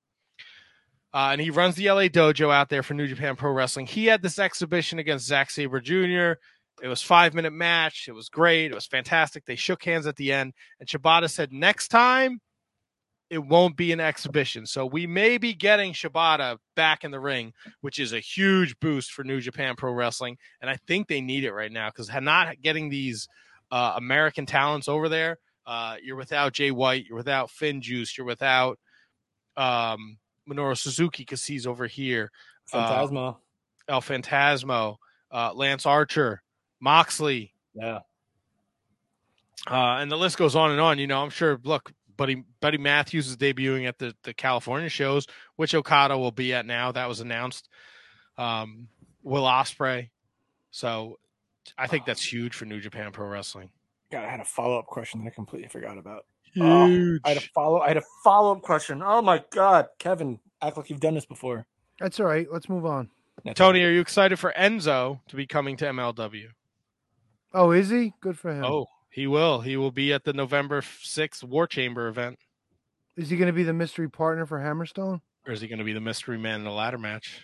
Uh, and he runs the LA dojo out there for New Japan Pro Wrestling. He had this exhibition against Zack Sabre Jr. It was five minute match. It was great. It was fantastic. They shook hands at the end, and Shibata said, "Next time, it won't be an exhibition." So we may be getting Shibata back in the ring, which is a huge boost for New Japan Pro Wrestling, and I think they need it right now because not getting these uh, American talents over there. Uh, you're without Jay White. You're without Finn Juice. You're without um, Minoru Suzuki because he's over here. Uh, El Fantasmo, uh, Lance Archer, Moxley, yeah. uh, and the list goes on and on. You know, I'm sure. Look, Buddy Buddy Matthews is debuting at the the California shows, which Okada will be at now. That was announced. Um, Will Ospreay. So, I think that's huge for New Japan Pro Wrestling. God, I had a follow up question that I completely forgot about. Oh, Huge. I had a follow. I had a follow up question. Oh my God, Kevin, act like you've done this before. That's all right. Let's move on. That's Tony, are you excited for Enzo to be coming to MLW? Oh, is he? Good for him. Oh, he will. He will be at the November 6th War Chamber event. Is he going to be the mystery partner for Hammerstone? Or is he going to be the mystery man in the ladder match?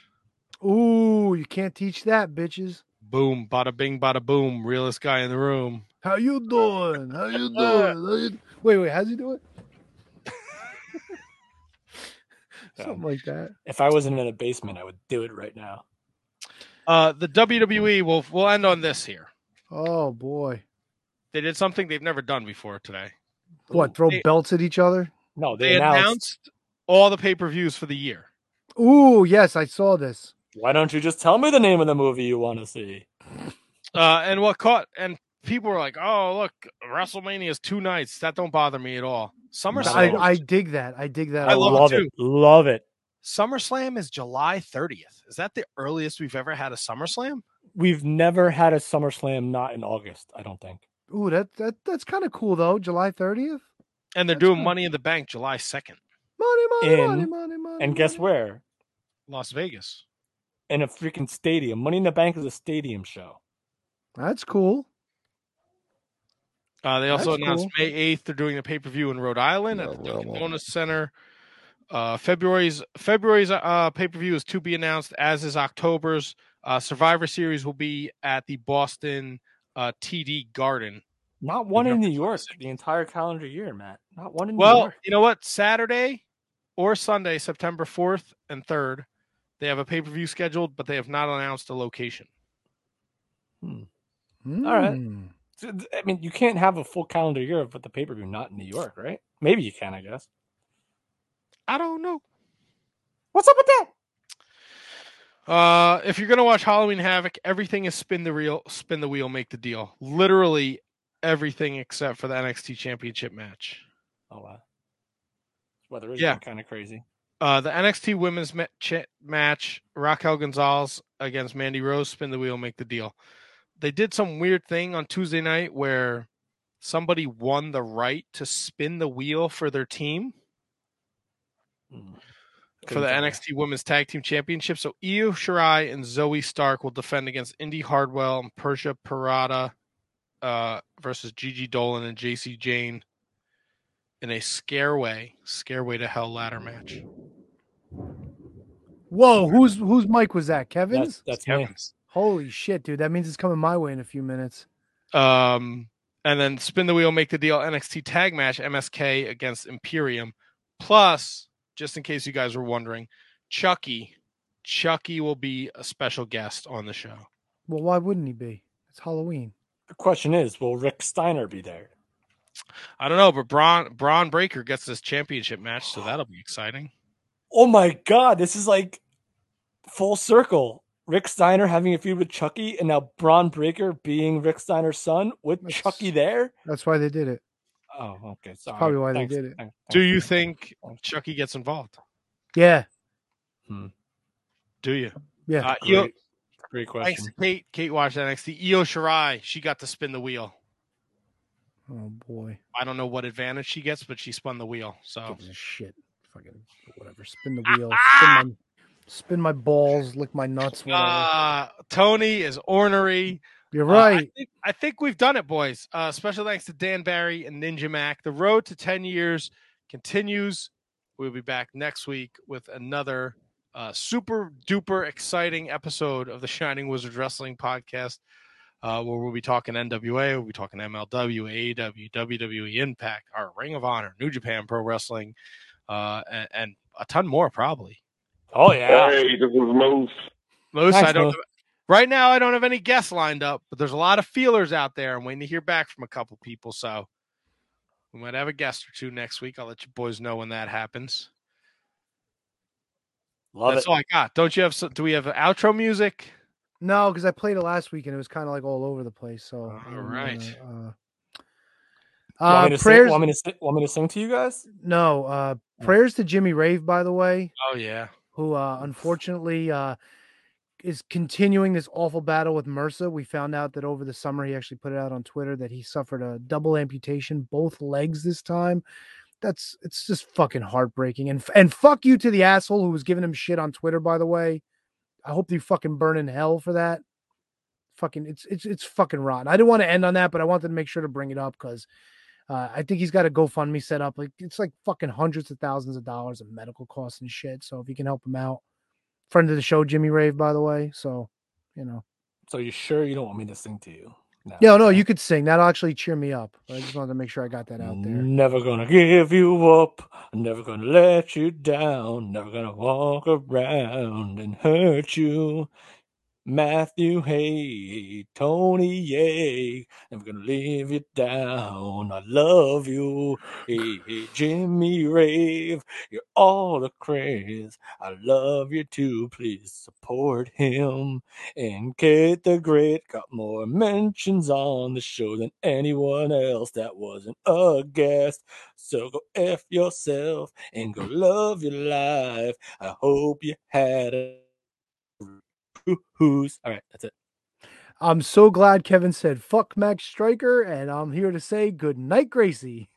Ooh, you can't teach that, bitches. Boom, bada bing, bada boom. Realest guy in the room. How you doing? How you doing? How you- Wait, wait, how's he doing? it? Something like that. If I wasn't in a basement, I would do it right now. Uh, the WWE will will end on this here. Oh boy. They did something they've never done before today. What, throw They- belts at each other? No, They, they, announced, announced all the pay per views for the year. Ooh, yes, I saw this. Why don't you just tell me the name of the movie you want to see? Uh, and what caught and people were like, "Oh, look, WrestleMania is two nights. That don't bother me at all." SummerSlam, I, I dig that. I dig that. I love lot. Love it it. Love it. SummerSlam is July 30th. Is that the earliest we've ever had a SummerSlam? We've never had a SummerSlam not in August, I don't think. Ooh, that that that's kind of cool though. July thirtieth. And they're That's doing right. Money in the Bank July 2nd, Money, money, In- money, money, money. And guess money. where? Las Vegas. In a freaking stadium. Money in the Bank is a stadium show. That's cool. Uh, they also That's announced cool. May 8th they're doing a pay per view in Rhode Island at the Dunkin' Donuts Center. Uh, February's February's uh, pay per view is to be announced, as is October's. Uh, Survivor Series will be at the Boston uh, TD Garden. Not one in New York 26th. the entire calendar year, Matt. Not one in New York. Well, York. you know what? Saturday or Sunday, September 4th and 3rd, they have a pay per view scheduled, but they have not announced a location. All right. Mm. So, I mean, you can't have a full calendar year with the pay per view not in New York, right? Maybe you can, I guess. I don't know. What's up with that? Uh, if you're gonna watch Halloween Havoc, everything is spin the reel, spin the wheel, make the deal. Literally everything except for the NXT Championship match. Oh wow. Weather is Yeah. kind of crazy. Uh, the NXT Women's ma- cha- match, Raquel Gonzalez against Mandy Rose, spin the wheel, make the deal. They did some weird thing on Tuesday night where somebody won the right to spin the wheel for their team Hmm. For the Couldn't. NXT Women's Tag Team Championship. So Io Shirai and Zoey Stark will defend against Indi Hartwell and Persia Pirotta uh, versus Gigi Dolan and Jacy Jayne in a scareway, scareway to hell ladder match. Whoa, whose whose mic was that? Kevin's? That's that's me. Kevin's. Holy shit, dude! That means it's coming my way in a few minutes. Um, and then spin the wheel, make the deal. NXT tag match, MSK against Imperium. Plus, just in case you guys were wondering, Chucky, Chucky will be a special guest on the show. Well, why wouldn't he be? It's Halloween. The question is, will Rick Steiner be there? I don't know, but Braun Bron Breakker gets this championship match, so that'll be exciting. Oh my god, this is like full circle. Rick Steiner having a feud with Chucky, and now Bron Breakker being Rick Steiner's son with That's- Chucky there. That's why they did it. Oh, okay. Sorry. probably why they Thanks, did it. thanks, Do you think Chucky gets involved? Yeah, Do you? yeah. Uh, Io, Great, great thanks question. Kate. Kate watched NXT. Io Shirai, she got to spin the wheel. oh boy, I don't know what advantage she gets, but she spun the wheel. So a shit. Fucking whatever. Spin the wheel. Spin my, spin my balls. Lick my nuts. Whatever. uh, Tony is ornery. You're Uh, I right. think, I think we've done it, boys. Uh, special thanks to Dan Barry and Ninja Mack. The road to 10 years continues. We'll be back next week with another uh, super duper exciting episode of the Shining Wizard Wrestling Podcast, uh, where we'll be talking NWA, we'll be talking MLW, AEW, WWE E Impact, our Ring of Honor, New Japan Pro Wrestling, uh, and, and a ton more probably. Oh yeah. Hey, this is Moose. Most Thanks, I don't. Mo. Have, right now, I don't have any guests lined up, but there's a lot of feelers out there. I'm waiting to hear back from a couple people, so we might have a guest or two next week. I'll let you boys know when that happens. Love it. That's it. all I got. Don't you have? some- Do we have outro music? No, because I played it last week and it was kind of like all over the place. So, I All didn't right. wanna, Uh, want, uh, me to sing, want, me to, si- want me to sing to you guys? No, uh, prayers to Jimmy Rave, by the way, Oh yeah. who uh, unfortunately uh, is continuing this awful battle with MRSA. We found out that over the summer he actually put it out on Twitter that he suffered a double amputation, both legs this time. That's it's just fucking heartbreaking. And and fuck you to the asshole who was giving him shit on Twitter. By the way, I hope you fucking burn in hell for that. fucking it's it's it's fucking rotten. I didn't want to end on that, but I wanted to make sure to bring it up because uh, I think he's got a GoFundMe set up. Like it's like fucking hundreds of thousands of dollars of medical costs and shit. So if you can help him out, friend of the show, Jimmy Rave, by the way. So you know, So you sure you don't want me to sing to you? No. yeah, no, you could sing. That'll actually cheer me up. I just wanted to make sure I got that out there. Never gonna give you up. Never gonna let you down. Never gonna walk around and hurt you. Matthew hey, Tony Yay, never gonna leave you down. I love you. Hey, hey, Jimmy Rave, you're all the craze. I love you too. Please support him. And Kate the Great got more mentions on the show than anyone else that wasn't a guest. So go F yourself and go love your life. I hope you had a who's all right. That's it. I'm so glad Kevin said fuck Max Striker, and I'm here to say good night, Gracie.